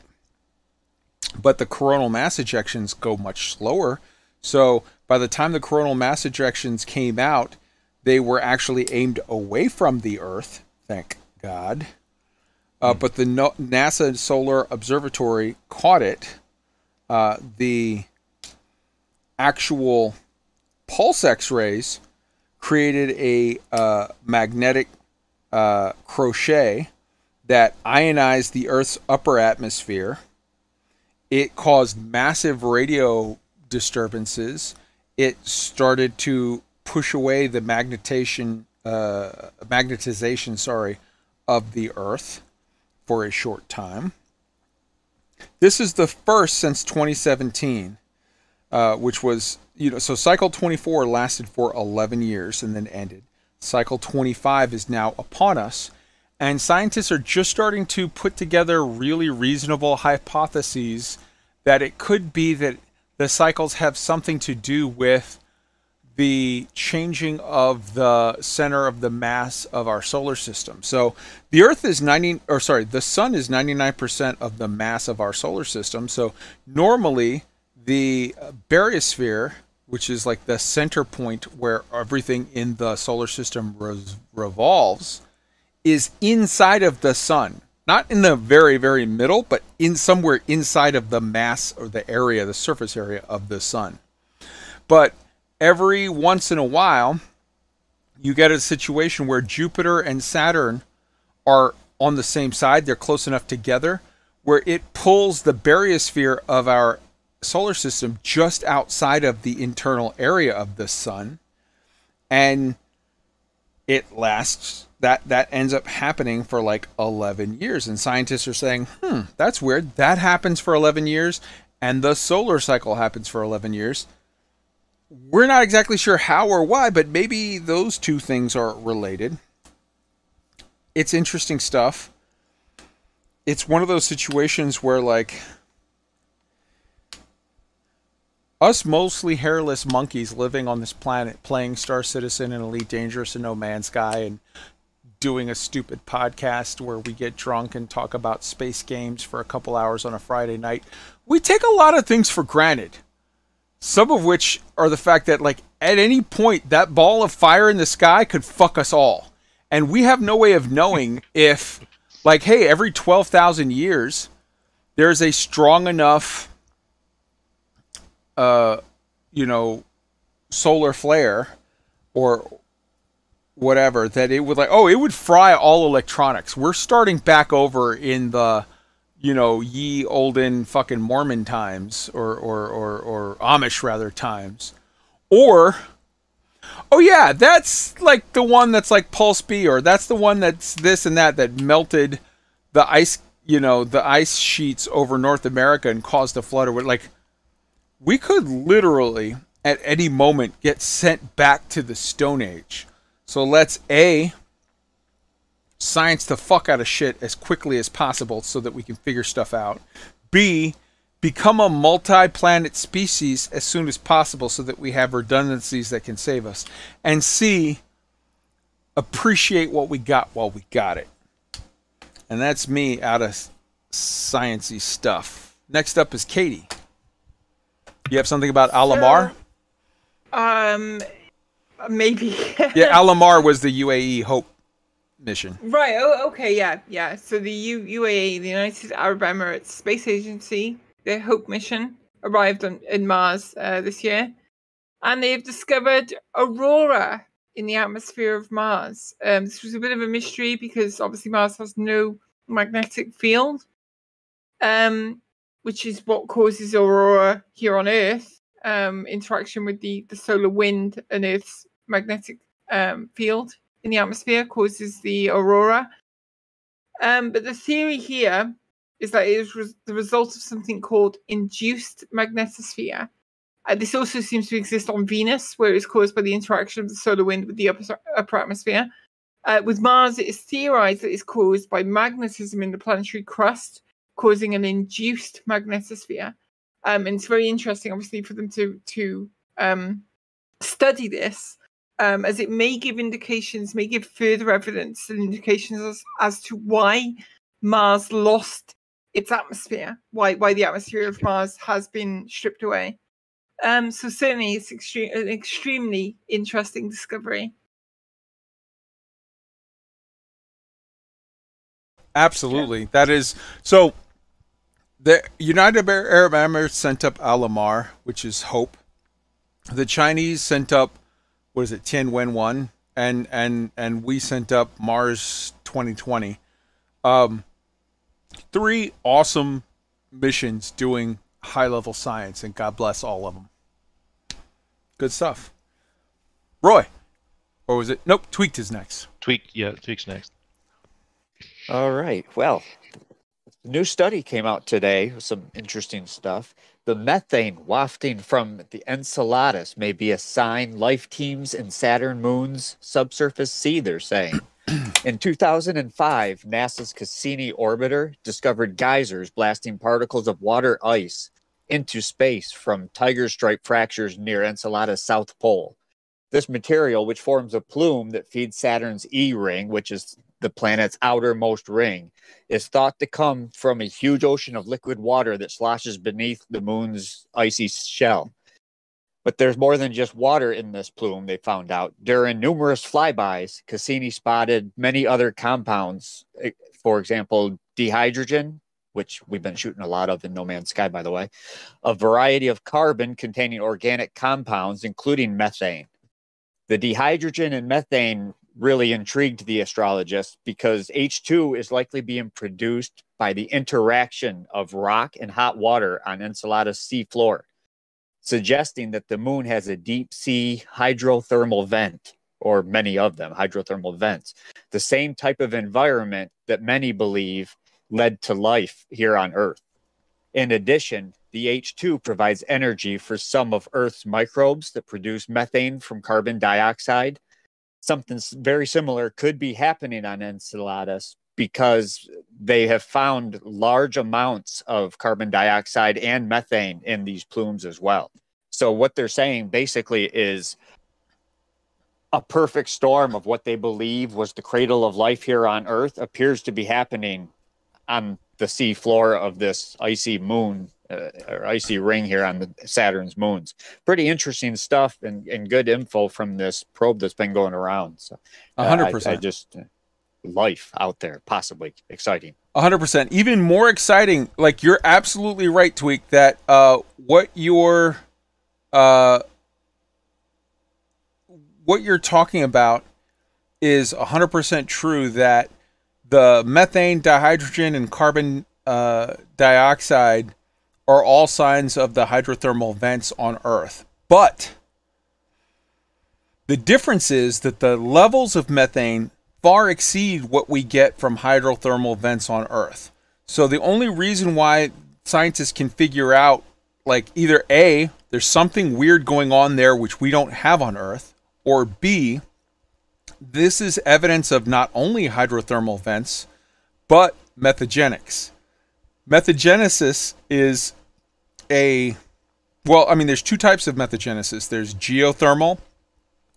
but the coronal mass ejections go much slower. So by the time the coronal mass ejections came out, they were actually aimed away from the Earth. Thank God. Uh, but the no- NASA Solar Observatory caught it. Uh, the actual pulse X-rays created a uh, magnetic uh, crochet that ionized the Earth's upper atmosphere. It caused massive radio disturbances. It started to push away the magnetization, uh, magnetization, sorry, of the Earth for a short time. This is the first since 2017, uh, which was you know, so cycle 24 lasted for 11 years and then ended. Cycle 25 is now upon us, and scientists are just starting to put together really reasonable hypotheses that it could be that the cycles have something to do with the changing of the center of the mass of our solar system. So the Earth is 90 or sorry, the sun is 99% of the mass of our solar system. So normally the uh, baryosphere which is like the center point where everything in the solar system res- revolves, is inside of the sun. Not in the very, very middle, but in somewhere inside of the mass or the area, the surface area of the sun. But every once in a while, you get a situation where Jupiter and Saturn are on the same side, they're close enough together, where it pulls the baryosphere of our solar system just outside of the internal area of the sun and it lasts that that ends up happening for like 11 years. And scientists are saying hmm that's weird. That happens for 11 years and the solar cycle happens for 11 years. We're not exactly sure how or why but maybe those two things are related. It's interesting stuff. It's one of those situations where like us mostly hairless monkeys living on this planet playing Star Citizen and Elite Dangerous and No Man's Sky and doing a stupid podcast where we get drunk and talk about space games for a couple hours on a Friday night. We take a lot of things for granted. Some of which are the fact that, like, at any point, that ball of fire in the sky could fuck us all. And we have no way of knowing if, like, hey, every 12,000 years, there's a strong enough, uh, you know, solar flare or whatever that it would like oh it would fry all electronics. We're starting back over in the you know ye olden fucking mormon times or or or, or amish rather times. Or oh yeah that's like the one that's like pulse b or that's the one that's this and that that melted the ice you know the ice sheets over north america and caused a flood or what like we could literally at any moment get sent back to the stone age so let's A, science the fuck out of shit as quickly as possible so that we can figure stuff out. B, become a multi planet species as soon as possible so that we have redundancies that can save us. And C, appreciate what we got while we got it. And that's me out of sciency stuff. Next up is Katie. You have something about Alamar? Um, maybe. yeah, Alamar was the UAE Hope mission. Right. Oh, okay. Yeah, yeah. So the U- UAE, the United Arab Emirates Space Agency, their Hope mission arrived on in Mars uh, this year, and they've discovered aurora in the atmosphere of Mars. Um, this was a bit of a mystery because obviously Mars has no magnetic field, um, which is what causes aurora here on Earth. Um, interaction with the, the solar wind and Earth's magnetic um, field in the atmosphere causes the aurora. Um, but the theory here is that it is res- the result of something called induced magnetosphere. Uh, this also seems to exist on Venus, where it's caused by the interaction of the solar wind with the upper, upper atmosphere. Uh, with Mars, it is theorized that it's caused by magnetism in the planetary crust, causing an induced magnetosphere. Um, and it's very interesting, obviously, for them to to um, study this, um, as it may give indications, may give further evidence and indications as, as to why Mars lost its atmosphere, why why the atmosphere of Mars has been stripped away. Um, so certainly, it's extreme, an extremely interesting discovery. Absolutely, that is so. The United Arab Emirates sent up Alamar, which is hope. The Chinese sent up what is it, Tianwen one, and and and we sent up Mars 2020. Um, three awesome missions doing high level science, and God bless all of them. Good stuff. Roy, or was it? Nope, Tweaked is next. Tweaked, yeah, Tweaked's next. All right. Well, a new study came out today some interesting stuff. The methane wafting from the Enceladus may be a sign life teems in Saturn moon's subsurface sea, they're saying. In 2005, NASA's Cassini orbiter discovered geysers blasting particles of water ice into space from tiger stripe fractures near Enceladus' south pole. This material, which forms a plume that feeds Saturn's E ring, which is the planet's outermost ring, is thought to come from a huge ocean of liquid water that sloshes beneath the moon's icy shell. But there's more than just water in this plume, they found out. During numerous flybys, Cassini spotted many other compounds. eh, For example, dihydrogen, which we've been shooting a lot of in No Man's Sky, by the way, a variety of carbon containing organic compounds, including methane. The dihydrogen and methane really intrigued the astrologists because H2 is likely being produced by the interaction of rock and hot water on Enceladus sea floor, suggesting that the moon has a deep sea hydrothermal vent, or many of them, hydrothermal vents, the same type of environment that many believe led to life here on Earth. In addition, the H2 provides energy for some of Earth's microbes that produce methane from carbon dioxide something very similar could be happening on Enceladus because they have found large amounts of carbon dioxide and methane in these plumes as well. So what they're saying basically is a perfect storm of what they believe was the cradle of life here on Earth appears to be happening on the sea floor of this icy moon uh, or icy ring here on the Saturn's moons. Pretty interesting stuff and, and good info from this probe that's been going around. So, uh, hundred I- I percent. just uh, life out there, possibly exciting. Hundred percent. Even more exciting. Like you're absolutely right, Tweak. That uh, what you're, uh, what you're talking about is hundred percent true. That the methane, dihydrogen, and carbon uh, dioxide are all signs of the hydrothermal vents on Earth. But the difference is that the levels of methane far exceed what we get from hydrothermal vents on Earth. So the only reason why scientists can figure out, like, either A, there's something weird going on there which we don't have on Earth, or B, this is evidence of not only hydrothermal vents, but methagenics. Methagenesis is a well, I mean, there's two types of methagenesis. There's geothermal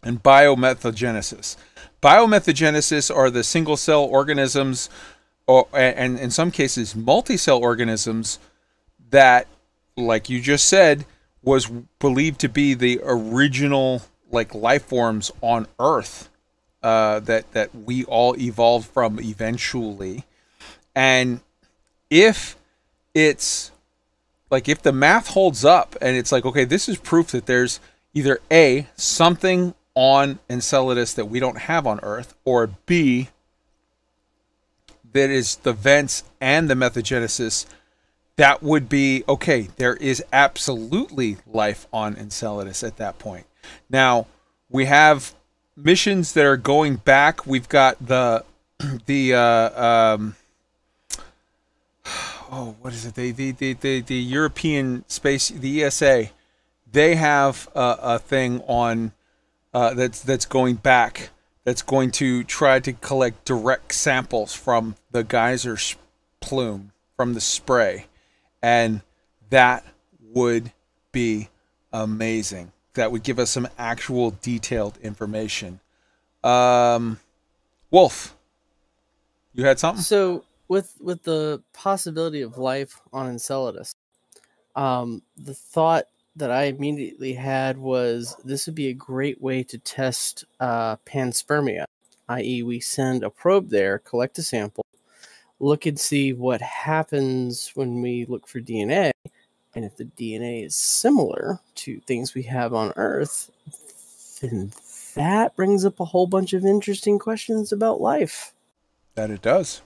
and biomethagenesis. Biomethagenesis are the single cell organisms, or and in some cases multi-cell organisms that, like you just said, was believed to be the original like life forms on Earth uh, that that we all evolved from eventually, and if it's like if the math holds up and it's like okay this is proof that there's either a something on enceladus that we don't have on earth or b that is the vents and the methagenesis that would be okay there is absolutely life on enceladus at that point. Now we have missions that are going back. We've got the the uh, um, oh, what is it? They, the, the, the, the European space, the ESA, they have a, a thing on uh, that's that's going back. That's going to try to collect direct samples from the geyser plume from the spray, and that would be amazing. That would give us some actual detailed information. Um, Wolf, you had something? So with with the possibility of life on Enceladus, um, the thought that I immediately had was this would be a great way to test uh, panspermia, i.e., we send a probe there, collect a sample, look and see what happens when we look for DNA, and if the DNA is similar to things we have on Earth, then that brings up a whole bunch of interesting questions about life. That it does.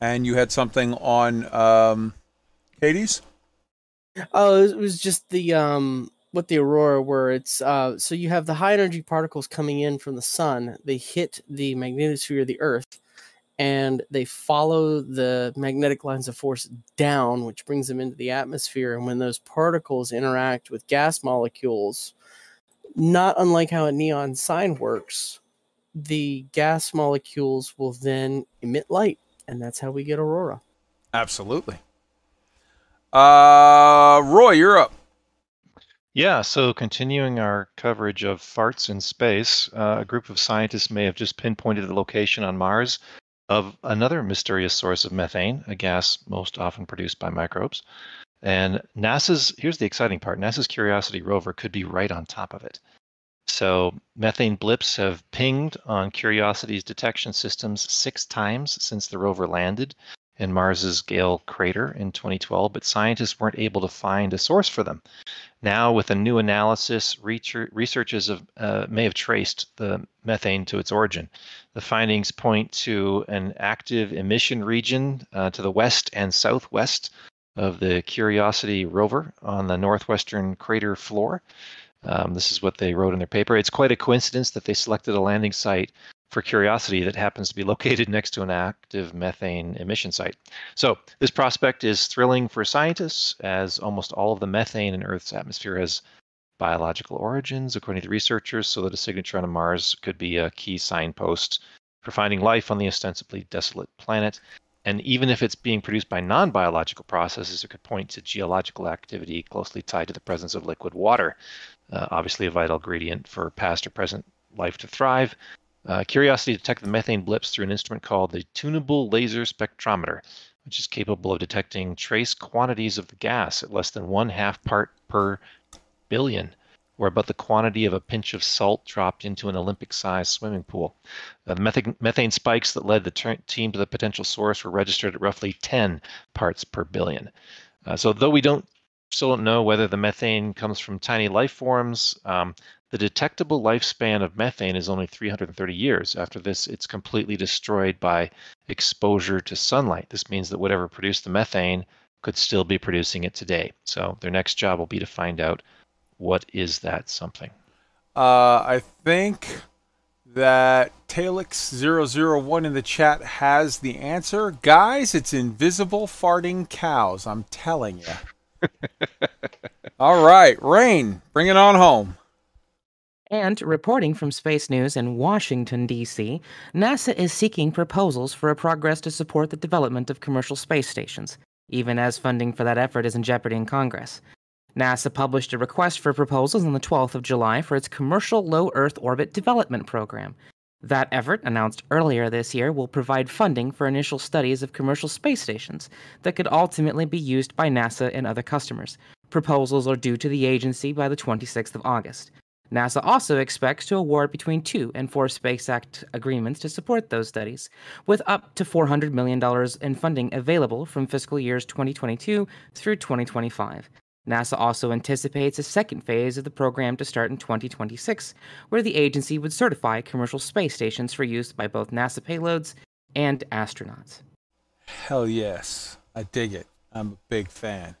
And you had something on um, Katie's? Oh, it was just the um with the aurora were. it's uh so you have the high energy particles coming in from the sun, they hit the magnetosphere of the earth and they follow the magnetic lines of force down which brings them into the atmosphere and when those particles interact with gas molecules not unlike how a neon sign works, the gas molecules will then emit light and that's how we get aurora. Absolutely. Uh, Roy, you're up. Yeah, so continuing our coverage of farts in space, uh, a group of scientists may have just pinpointed the location on Mars of another mysterious source of methane, a gas most often produced by microbes. And NASA's, here's the exciting part NASA's Curiosity rover could be right on top of it. So, methane blips have pinged on Curiosity's detection systems six times since the rover landed in Mars's Gale crater in 2012, but scientists weren't able to find a source for them. Now, with a new analysis, researchers have, uh, may have traced the methane to its origin. The findings point to an active emission region uh, to the west and southwest of the Curiosity rover on the northwestern crater floor. Um, this is what they wrote in their paper. It's quite a coincidence that they selected a landing site for Curiosity that happens to be located next to an active methane emission site. So, this prospect is thrilling for scientists, as almost all of the methane in Earth's atmosphere has biological origins, according to researchers, so that a signature on Mars could be a key signpost for finding life on the ostensibly desolate planet. and even if it's being produced by non biological processes, it could point to geological activity closely tied to the presence of liquid water, uh, obviously a vital ingredient for past or present life to thrive. Uh, Curiosity detected the methane blips through an instrument called the Tunable Laser Spectrometer, which is capable of detecting trace quantities of the gas at less than one half part per billion or about the quantity of a pinch of salt dropped into an Olympic sized swimming pool. The methane, methane spikes that led the ter- team to the potential source were registered at roughly 10 parts per billion. Uh, so, though we don't still don't know whether the methane comes from tiny life forms, um, the detectable lifespan of methane is only 330 years. After this, it's completely destroyed by exposure to sunlight. This means that whatever produced the methane could still be producing it today. So, their next job will be to find out what is that something? Uh, I think that Talix001 in the chat has the answer. Guys, it's invisible farting cows. I'm telling you. All right, Rain, bring it on home. And reporting from Space News in Washington, D.C., NASA is seeking proposals for a progress to support the development of commercial space stations, even as funding for that effort is in jeopardy in Congress. NASA published a request for proposals on the 12th of July for its Commercial Low Earth Orbit Development Program. That effort, announced earlier this year, will provide funding for initial studies of commercial space stations that could ultimately be used by NASA and other customers. Proposals are due to the agency by the 26th of August. NASA also expects to award between two and four Space Act agreements to support those studies, with up to $400 million in funding available from fiscal years 2022 through 2025. NASA also anticipates a second phase of the program to start in 2026, where the agency would certify commercial space stations for use by both NASA payloads and astronauts. Hell yes. I dig it. I'm a big fan.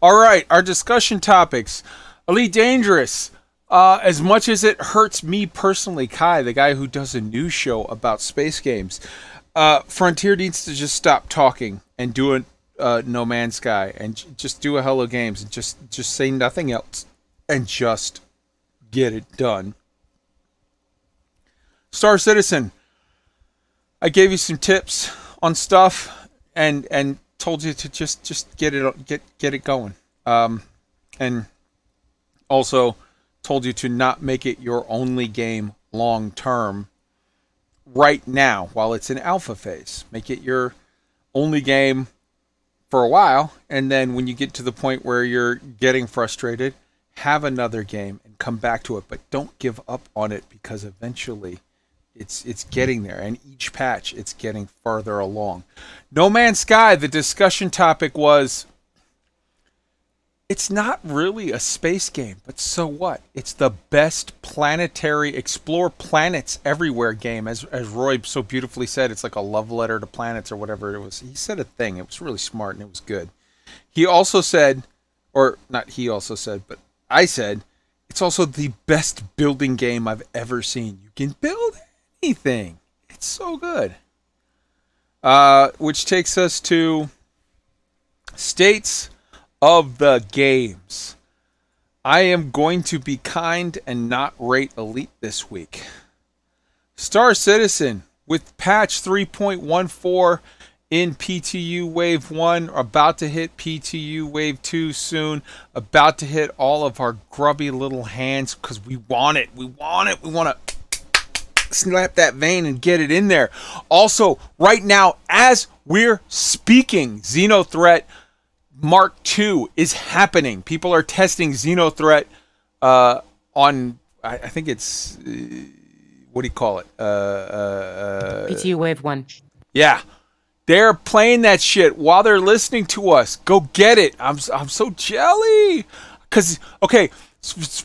All right, our discussion topics. Elite Dangerous. Uh, as much as it hurts me personally, Kai, the guy who does a news show about space games, uh, Frontier needs to just stop talking and do it uh, No Man's Sky and j- just do a Hello Games and just just say nothing else and just get it done. Star Citizen. I gave you some tips on stuff and and told you to just just get it get get it going. Um, and also told you to not make it your only game long term right now while it's in alpha phase. Make it your only game for a while, and then when you get to the point where you're getting frustrated, have another game and come back to it, but don't give up on it because eventually it's it's getting there and each patch it's getting farther along. No Man's Sky, the discussion topic was it's not really a space game, but so what? It's the best planetary explore planets everywhere game, as as Roy so beautifully said. It's like a love letter to planets or whatever it was. He said a thing. It was really smart and it was good. He also said, or not he also said, but I said, it's also the best building game I've ever seen. You can build anything. It's so good. Uh, which takes us to states of the games. I am going to be kind and not rate Elite this week. Star Citizen with patch 3.14 in PTU Wave 1, about to hit PTU Wave 2 soon, about to hit all of our grubby little hands because we want it. We want it. We want to snap that vein and get it in there. Also, right now, as we're speaking, Xenothreat Mark II is happening. People are testing Xenothreat uh, on, I, I, think it's, uh, what do you call it? Uh, uh, PTU Wave 1. Yeah. They're playing that shit while they're listening to us. Go get it. I'm, I'm so jelly. Because, okay,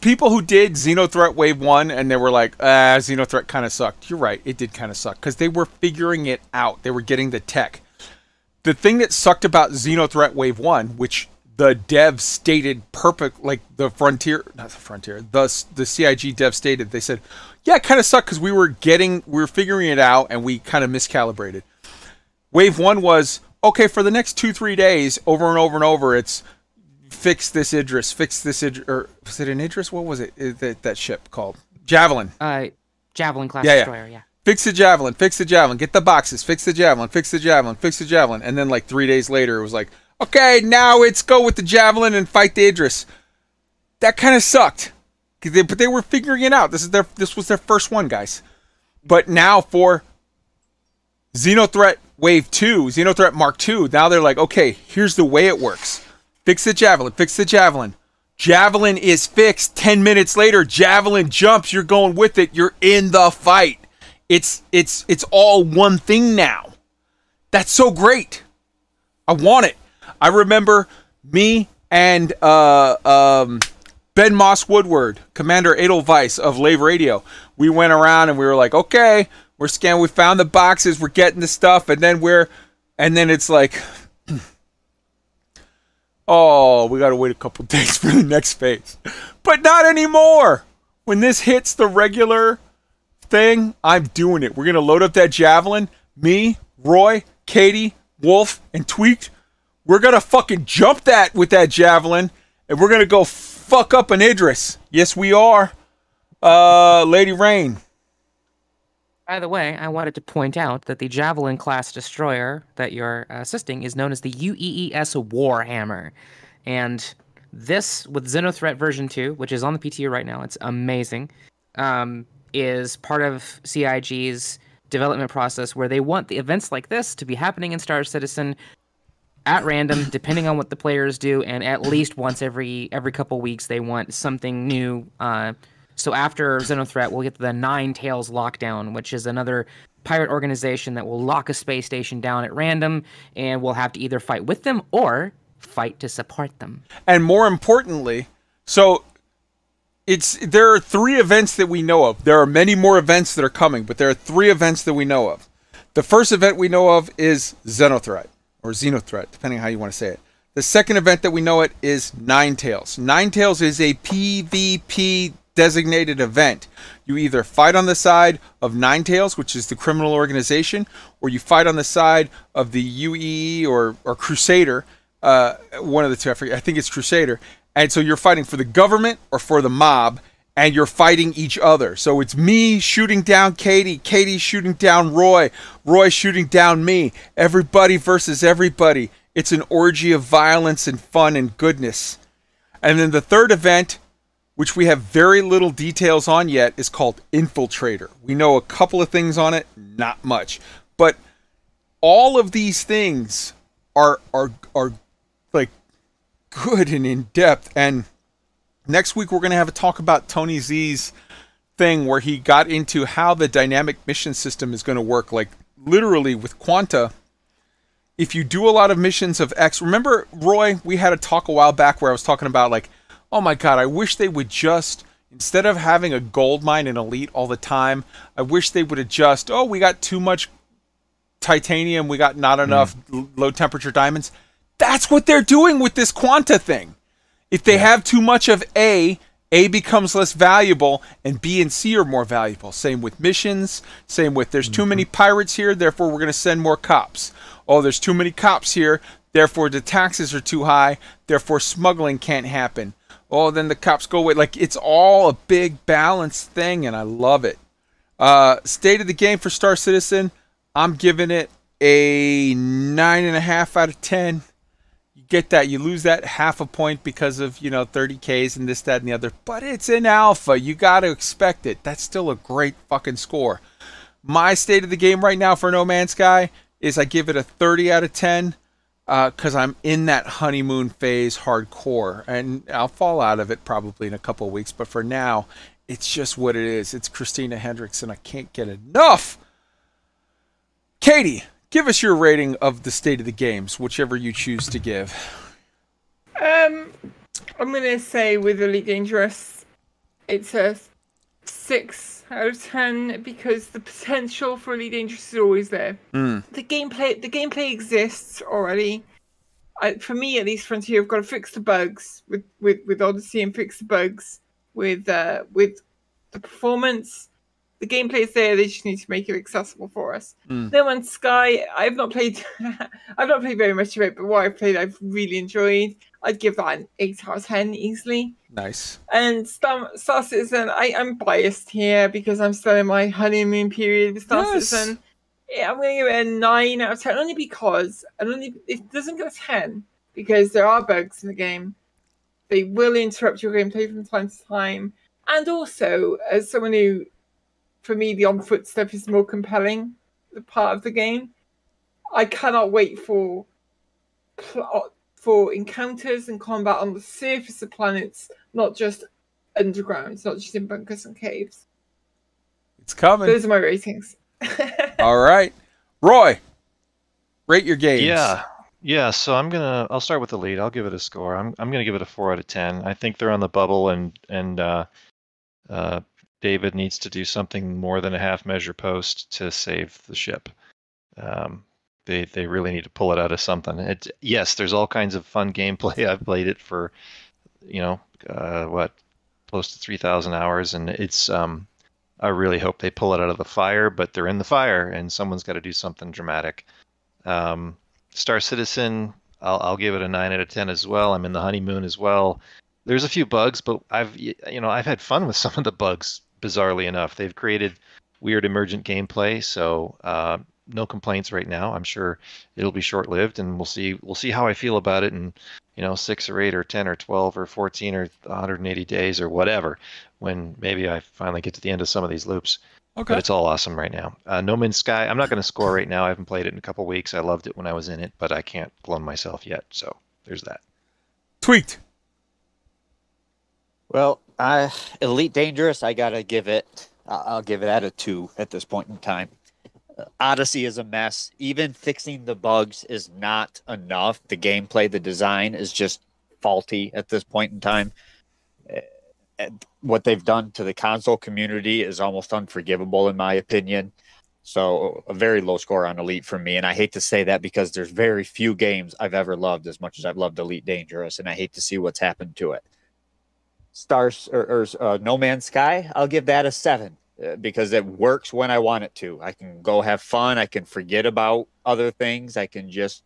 people who did Xenothreat Wave 1 and they were like, ah, Xenothreat kind of sucked. You're right. It did kind of suck. Because they were figuring it out. They were getting the tech the thing that sucked about Xenothreat Wave 1, which the dev stated perfect like the frontier not the frontier the the cig dev stated they said yeah it kind of sucked because we were getting we were figuring it out and we kind of miscalibrated. Wave one was okay for the next two three days over and over and over it's fix this idris fix this idris or was it an idris? What was it that, that ship called? Javelin. Uh javelin class yeah, destroyer yeah fix the javelin, fix the javelin, get the boxes, fix the javelin, fix the javelin, fix the javelin, and then like three days later, it was like, okay, now it's go with the javelin and fight the Idris. That kind of sucked. they- but they were figuring it out. This is their this was their first one, guys. But now for Xenothreat Wave 2, Xenothreat Mark 2, now they're like, okay, here's the way it works. Fix the javelin, fix the javelin. Javelin is fixed. 10 minutes later, javelin jumps, you're going with it, you're in the fight. It's it's it's all one thing now. That's so great. I want it. I remember me and uh, um, Ben Moss Woodward, Commander Edelweiss of Lave Radio. We went around and we were like, okay, we're scanning. We found the boxes. We're getting the stuff, and then we're, and then it's like, oh, we gotta wait a couple days for the next phase. But not anymore. When this hits the regular thing, I'm doing it. We're gonna load up that javelin. Me, Roy, Katie, Wolf, and Tweaked. We're gonna fucking jump that with that javelin, and we're gonna go fuck up an Idris. Yes, we are. Uh, Lady Rain. By the way, I wanted to point out that the Javelin class destroyer that you're assisting is known as the UEES Warhammer. And this, with Xenothreat version 2, which is on the PTU right now, it's amazing, um, is part of CIG's development process where they want the events like this to be happening in Star Citizen at random, depending on what the players do, and at least once every every couple weeks they want something new. Uh, so after Xenothreat, we'll get the Nine Tails Lockdown, which is another pirate organization that will lock a space station down at random, and we'll have to either fight with them or fight to support them. And more importantly, so it's there are three events that we know of. There are many more events that are coming, but there are three events that we know of. The first event we know of is Xenothreat or Xenothreat, depending how you want to say it. The second event that we know it is Nine Tails. Nine Tails is a PvP designated event. You either fight on the side of Nine Tails, which is the criminal organization, or you fight on the side of the UEE or, or Crusader, uh, one of the two. I, forget, I think it's Crusader. And so you're fighting for the government or for the mob, and you're fighting each other. So it's me shooting down Katie, Katie shooting down Roy, Roy shooting down me. Everybody versus everybody. It's an orgy of violence and fun and goodness. And then the third event, which we have very little details on yet, is called Infiltrator. We know a couple of things on it, not much. But all of these things are are are like good and in depth. And next week we're gonna have a talk about Tony Z's thing where he got into how the dynamic mission system is gonna work, like literally with Quanta. If you do a lot of missions of X, remember Roy, we had a talk a while back where I was talking about like, oh my god, I wish they would just instead of having a gold mine in elite all the time, I wish they would adjust. Oh, we got too much titanium, we got not mm. enough l- low temperature diamonds. That's what they're doing with this quanta thing. If they have too much of A, A becomes less valuable and B and C are more valuable. Same with missions, same with there's too many pirates here, therefore we're going to send more cops. Oh, there's too many cops here, therefore the taxes are too high, therefore smuggling can't happen. Oh, then the cops go away. Like it's all a big balanced thing and I love it. Uh, state of the game for Star Citizen, I'm giving it a nine and a half out of ten. Get that, you lose that half a point because of you know 30ks and this, that, and the other. But it's an alpha. You got to expect it. That's still a great fucking score. My state of the game right now for No Man's Sky is I give it a 30 out of 10 uh, because I'm in that honeymoon phase hardcore, and I'll fall out of it probably in a couple weeks. But for now, it's just what it is. It's Christina Hendricks, and I can't get enough. Katie, give us your rating of the state of the games, whichever you choose to give. Um, I'm gonna say with Elite Dangerous, it's a six out of ten because the potential for Elite Dangerous is always there. Mm. The gameplay, the gameplay exists already. I, for me, at least, Frontier have got to fix the bugs with, with, with Odyssey and fix the bugs with uh, with the performance The gameplay is there. They just need to make it accessible for us. Mm. No Man's Sky. I've not played. I've not played very much of it, but what I've played, I've really enjoyed. I'd give that an eight out of ten easily. Nice. And Star, Star Citizen, I, I'm biased here because I'm still in my honeymoon period with Star Yes. Citizen. Yeah, I'm going to give it a 9 out of 10, only because, and only it doesn't get a 10 because there are bugs in the game. They will interrupt your gameplay from time to time. And also, as someone who, for me, the on foot stuff is more compelling, the part of the game, I cannot wait for plot for encounters and combat on the surface of planets, not just underground, not just in bunkers and caves. It's coming. Those are my ratings. All right. Roy, rate your games. Yeah, yeah. So I'm gonna. I'll start with the lead. I'll give it a score. I'm. I'm gonna give it a four out of ten. I think they're on the bubble, and and uh, uh, David needs to do something more than a half measure post to save the ship. Um, they they really need to pull it out of something. It yes, there's all kinds of fun gameplay. I've played it for, you know, uh, what, close to three thousand hours, and it's um. I really hope they pull it out of the fire, but they're in the fire, and someone's got to do something dramatic. Um, Star Citizen, I'll, I'll give it a nine out of ten as well. I'm in the honeymoon as well. There's a few bugs, but I've you know I've had fun with some of the bugs. Bizarrely enough, they've created weird emergent gameplay, so uh, no complaints right now. I'm sure it'll be short-lived, and we'll see we'll see how I feel about it in you know six or eight or ten or twelve or fourteen or 180 days or whatever when maybe I finally get to the end of some of these loops. Okay. But it's all awesome right now. Uh, no Man's Sky. I'm not going to score right now. I haven't played it in a couple weeks. I loved it when I was in it, but I can't clone myself yet. So there's that. Tweaked. Well, I Elite Dangerous, I gotta give it. I'll give it at a two at this point in time. Uh, Odyssey is a mess. Even fixing the bugs is not enough. The gameplay, the design is just faulty at this point in time. Uh, What they've done to the console community is almost unforgivable, in my opinion. So a very low score on Elite for me, and I hate to say that because there's very few games I've ever loved as much as I've loved Elite Dangerous, and I hate to see what's happened to it. Stars or, or uh, No Man's Sky, I'll give that a seven uh, because it works when I want it to. I can go have fun. I can forget about other things. I can just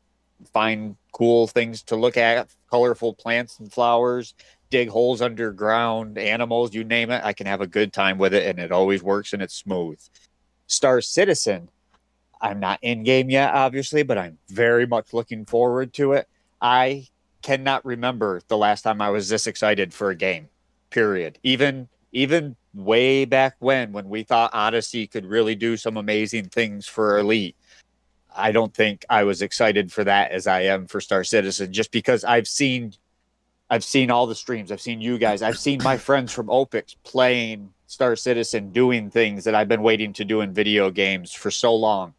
find cool things to look at, colorful plants and flowers, dig holes underground, animals, you name it. I can have a good time with it, and it always works and it's smooth. Star Citizen, I'm not in game yet, obviously, but I'm very much looking forward to it. I cannot remember the last time I was this excited for a game. Period. Even even way back when, when we thought Odyssey could really do some amazing things for Elite, I don't think I was excited for that as I am for Star Citizen. Just because I've seen, I've seen all the streams, I've seen you guys, I've seen my friends from Opix playing Star Citizen, doing things that I've been waiting to do in video games for so long.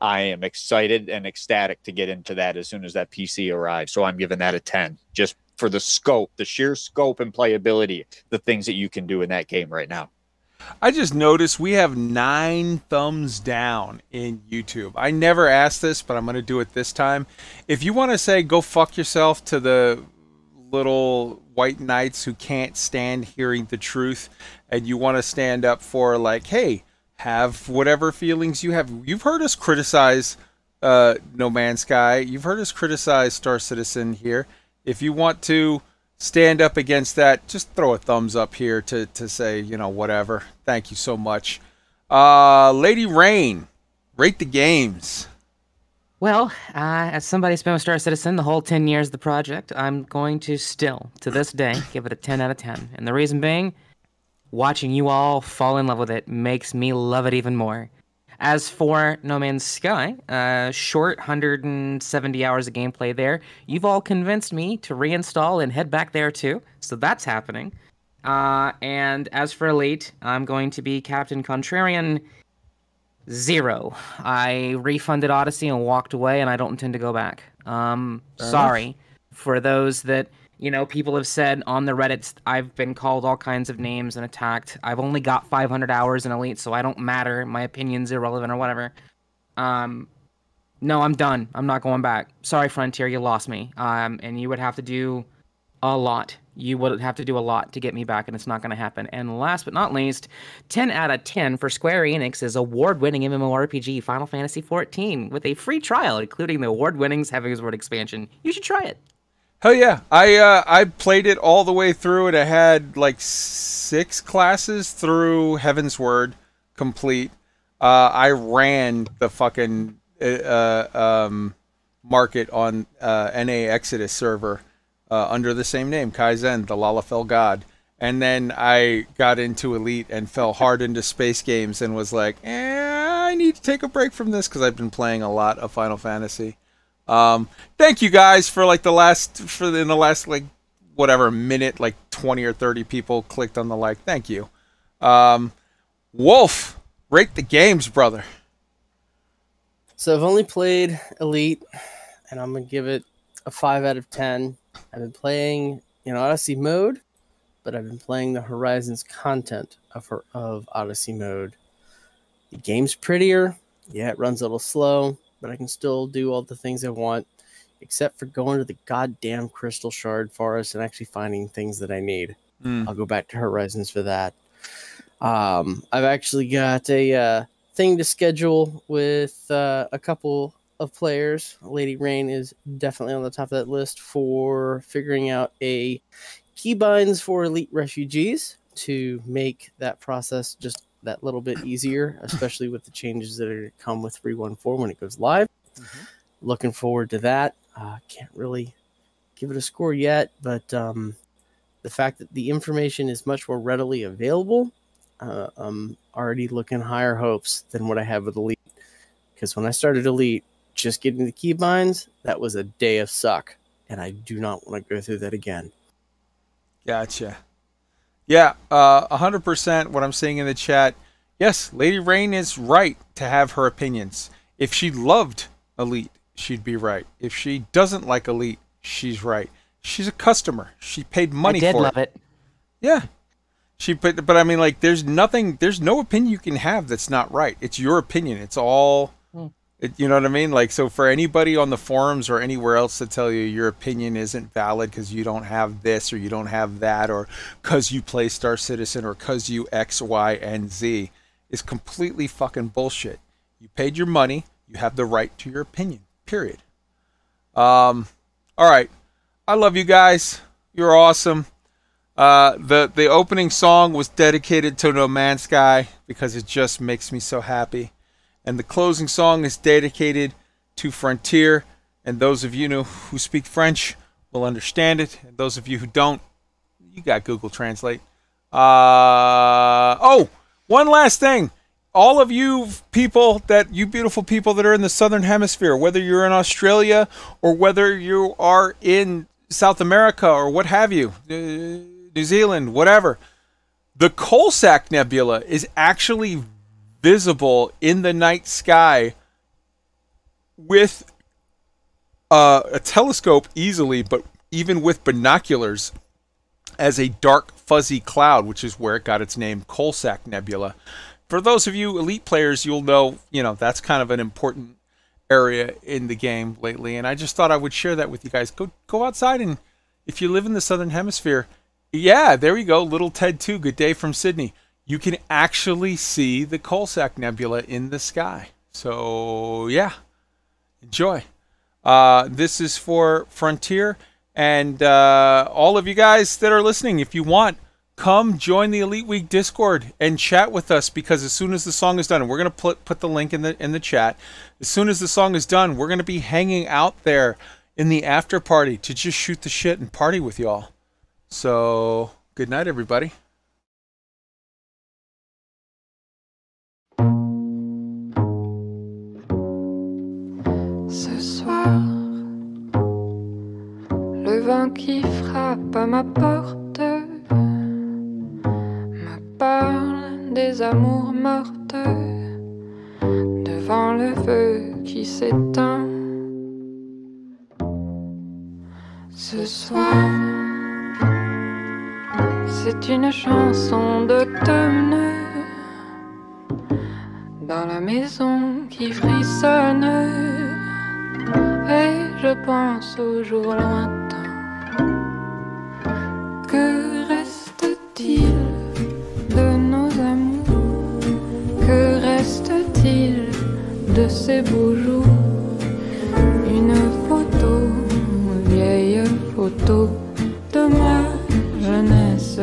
I am excited and ecstatic to get into that as soon as that PC arrives. So I'm giving that a 10 just for the scope, the sheer scope and playability, the things that you can do in that game right now. I just noticed we have nine thumbs down in YouTube. I never asked this, but I'm going to do it this time. If you want to say go fuck yourself to the little white knights who can't stand hearing the truth, and you want to stand up for, like, hey, have whatever feelings you have. You've heard us criticize uh, No Man's Sky, you've heard us criticize Star Citizen here. If you want to stand up against that, just throw a thumbs up here to, to say, you know, whatever. Thank you so much. Uh, Lady Rain, rate the games. Well, uh, as somebody who's been with Star Citizen the whole 10 years of the project, I'm going to still, to this day, give it a 10 out of 10. And the reason being, watching you all fall in love with it makes me love it even more. As for No Man's Sky, uh, short 170 hours of gameplay there. You've all convinced me to reinstall and head back there too, so that's happening. Uh, and as for Elite, I'm going to be Captain Contrarian Zero. I refunded Odyssey and walked away, and I don't intend to go back. Um, Fair sorry for those that you know. People have said on the Reddit I've been called all kinds of names and attacked. I've only got 500 hours in Elite, so I don't matter. My opinion's irrelevant or whatever. Um, no, I'm done. I'm not going back. Sorry, Frontier, you lost me. Um, and you would have to do a lot you would have to do a lot to get me back, and it's not going to happen. And last but not least, 10 out of 10 for Square Enix's award winning MMORPG Final Fantasy XIV with a free trial, including the award winning Heavensward expansion. You should try it. Hell yeah! I uh, I played it all the way through, and I had like six classes through Heavensward complete. Uh, I ran the fucking uh, um, market on uh, NA Exodus server uh, under the same name, Kaizen, the Lalafell God. And then I got into Elite and fell hard into space games and was like, eh, I need to take a break from this because I've been playing a lot of Final Fantasy. Um, thank you guys for like the last for the, in the last like whatever minute, like twenty or thirty people clicked on the like. Thank you. Um, Wolf, rate the games, brother. So I've only played Elite, and I'm gonna give it a five out of ten. I've been playing in Odyssey mode, but I've been playing the Horizons content of of Odyssey mode. The game's prettier. Yeah, it runs a little slow, but I can still do all the things I want, except for going to the goddamn Crystal Shard Forest and actually finding things that I need. Mm. I'll go back to Horizons for that. Um, I've actually got a uh, thing to schedule with uh, a couple of players. Lady Rain is definitely on the top of that list for figuring out a keybinds for elite refugees to make that process just that little bit easier, especially with the changes that are come with 314 when it goes live. Looking forward to that. Uh, can't really give it a score yet, but um, the fact that the information is much more readily available, uh, I'm already looking higher hopes than what I have with Elite. Because when I started Elite, just getting the keybinds, that was a day of suck, and I do not want to go through that again. Gotcha. Yeah, uh, 100% what I'm seeing in the chat. Yes, Lady Rain is right to have her opinions. If she loved Elite, she'd be right. If she doesn't like Elite, she's right. She's a customer. She paid money I did for love it. Yeah. She put but I mean like there's nothing there's no opinion you can have that's not right. It's your opinion. It's all. It, you know what I mean? Like so for anybody on the forums or anywhere else to tell you your opinion isn't valid cuz you don't have this or you don't have that or cuz you play Star Citizen or cuz you X Y and Z is completely fucking bullshit. You paid your money, you have the right to your opinion. Period. Um all right. I love you guys. You're awesome. Uh, the the opening song was dedicated to No Man's Sky because it just makes me so happy, and the closing song is dedicated to Frontier. And those of you who speak French will understand it, and those of you who don't, you got Google Translate. Uh, oh, one last thing. All of you people that you beautiful people that are in the southern hemisphere, whether you're in Australia or whether you are in South America or what have you, uh, New Zealand, whatever, the Coalsack Nebula is actually visible in the night sky with uh, a telescope easily, but even with binoculars as a dark fuzzy cloud, which is where it got its name, Coalsack Nebula. For those of you elite players, you'll know, you know, that's kind of an important area in the game lately, and I just thought I would share that with you guys. Go go outside and if you live in the southern hemisphere, yeah, there you go, little Ted 2, good day from Sydney. You can actually see the Coalsack Nebula in the sky. So, yeah. Enjoy. Uh, this is for Frontier and uh, all of you guys that are listening, if you want, come join the Elite Week Discord and chat with us because as soon as the song is done, we're gonna put put the link in the in the chat. As soon as the song is done, we're gonna be hanging out there in the after party to just shoot the shit and party with y'all. So good night, everybody. Vent qui frappe à ma porte. Me parle des amours mortes. Devant le feu qui s'éteint. Ce soir, c'est une chanson d'automne. Dans la maison qui frissonne. Et je pense aux jours lointains que reste-t-il de nos amours? Que reste-t-il de ces beaux jours? Une photo, vieille photo de ma jeunesse.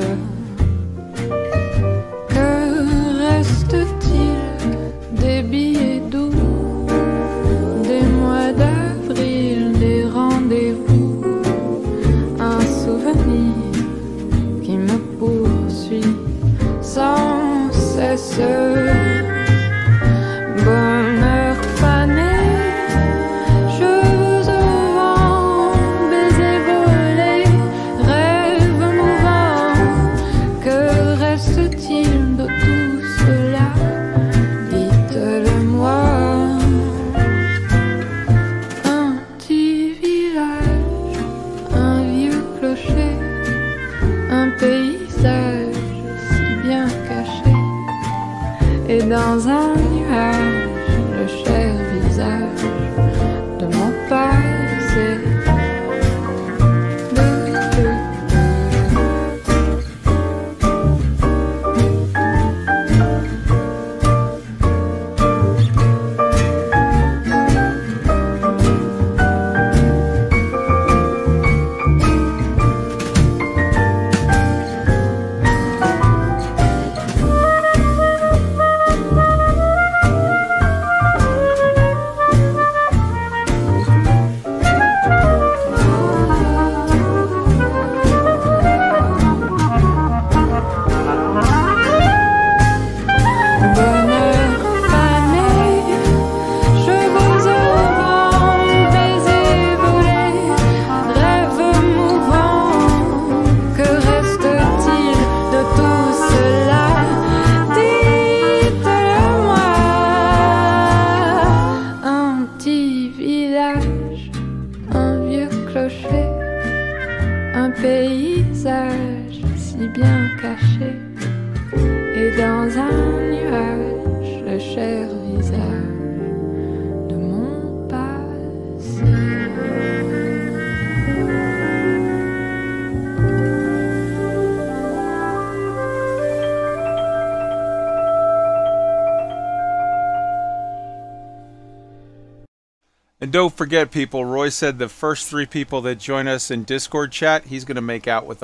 Don't forget, people, Roy said the first three people that join us in Discord chat, he's going to make out with a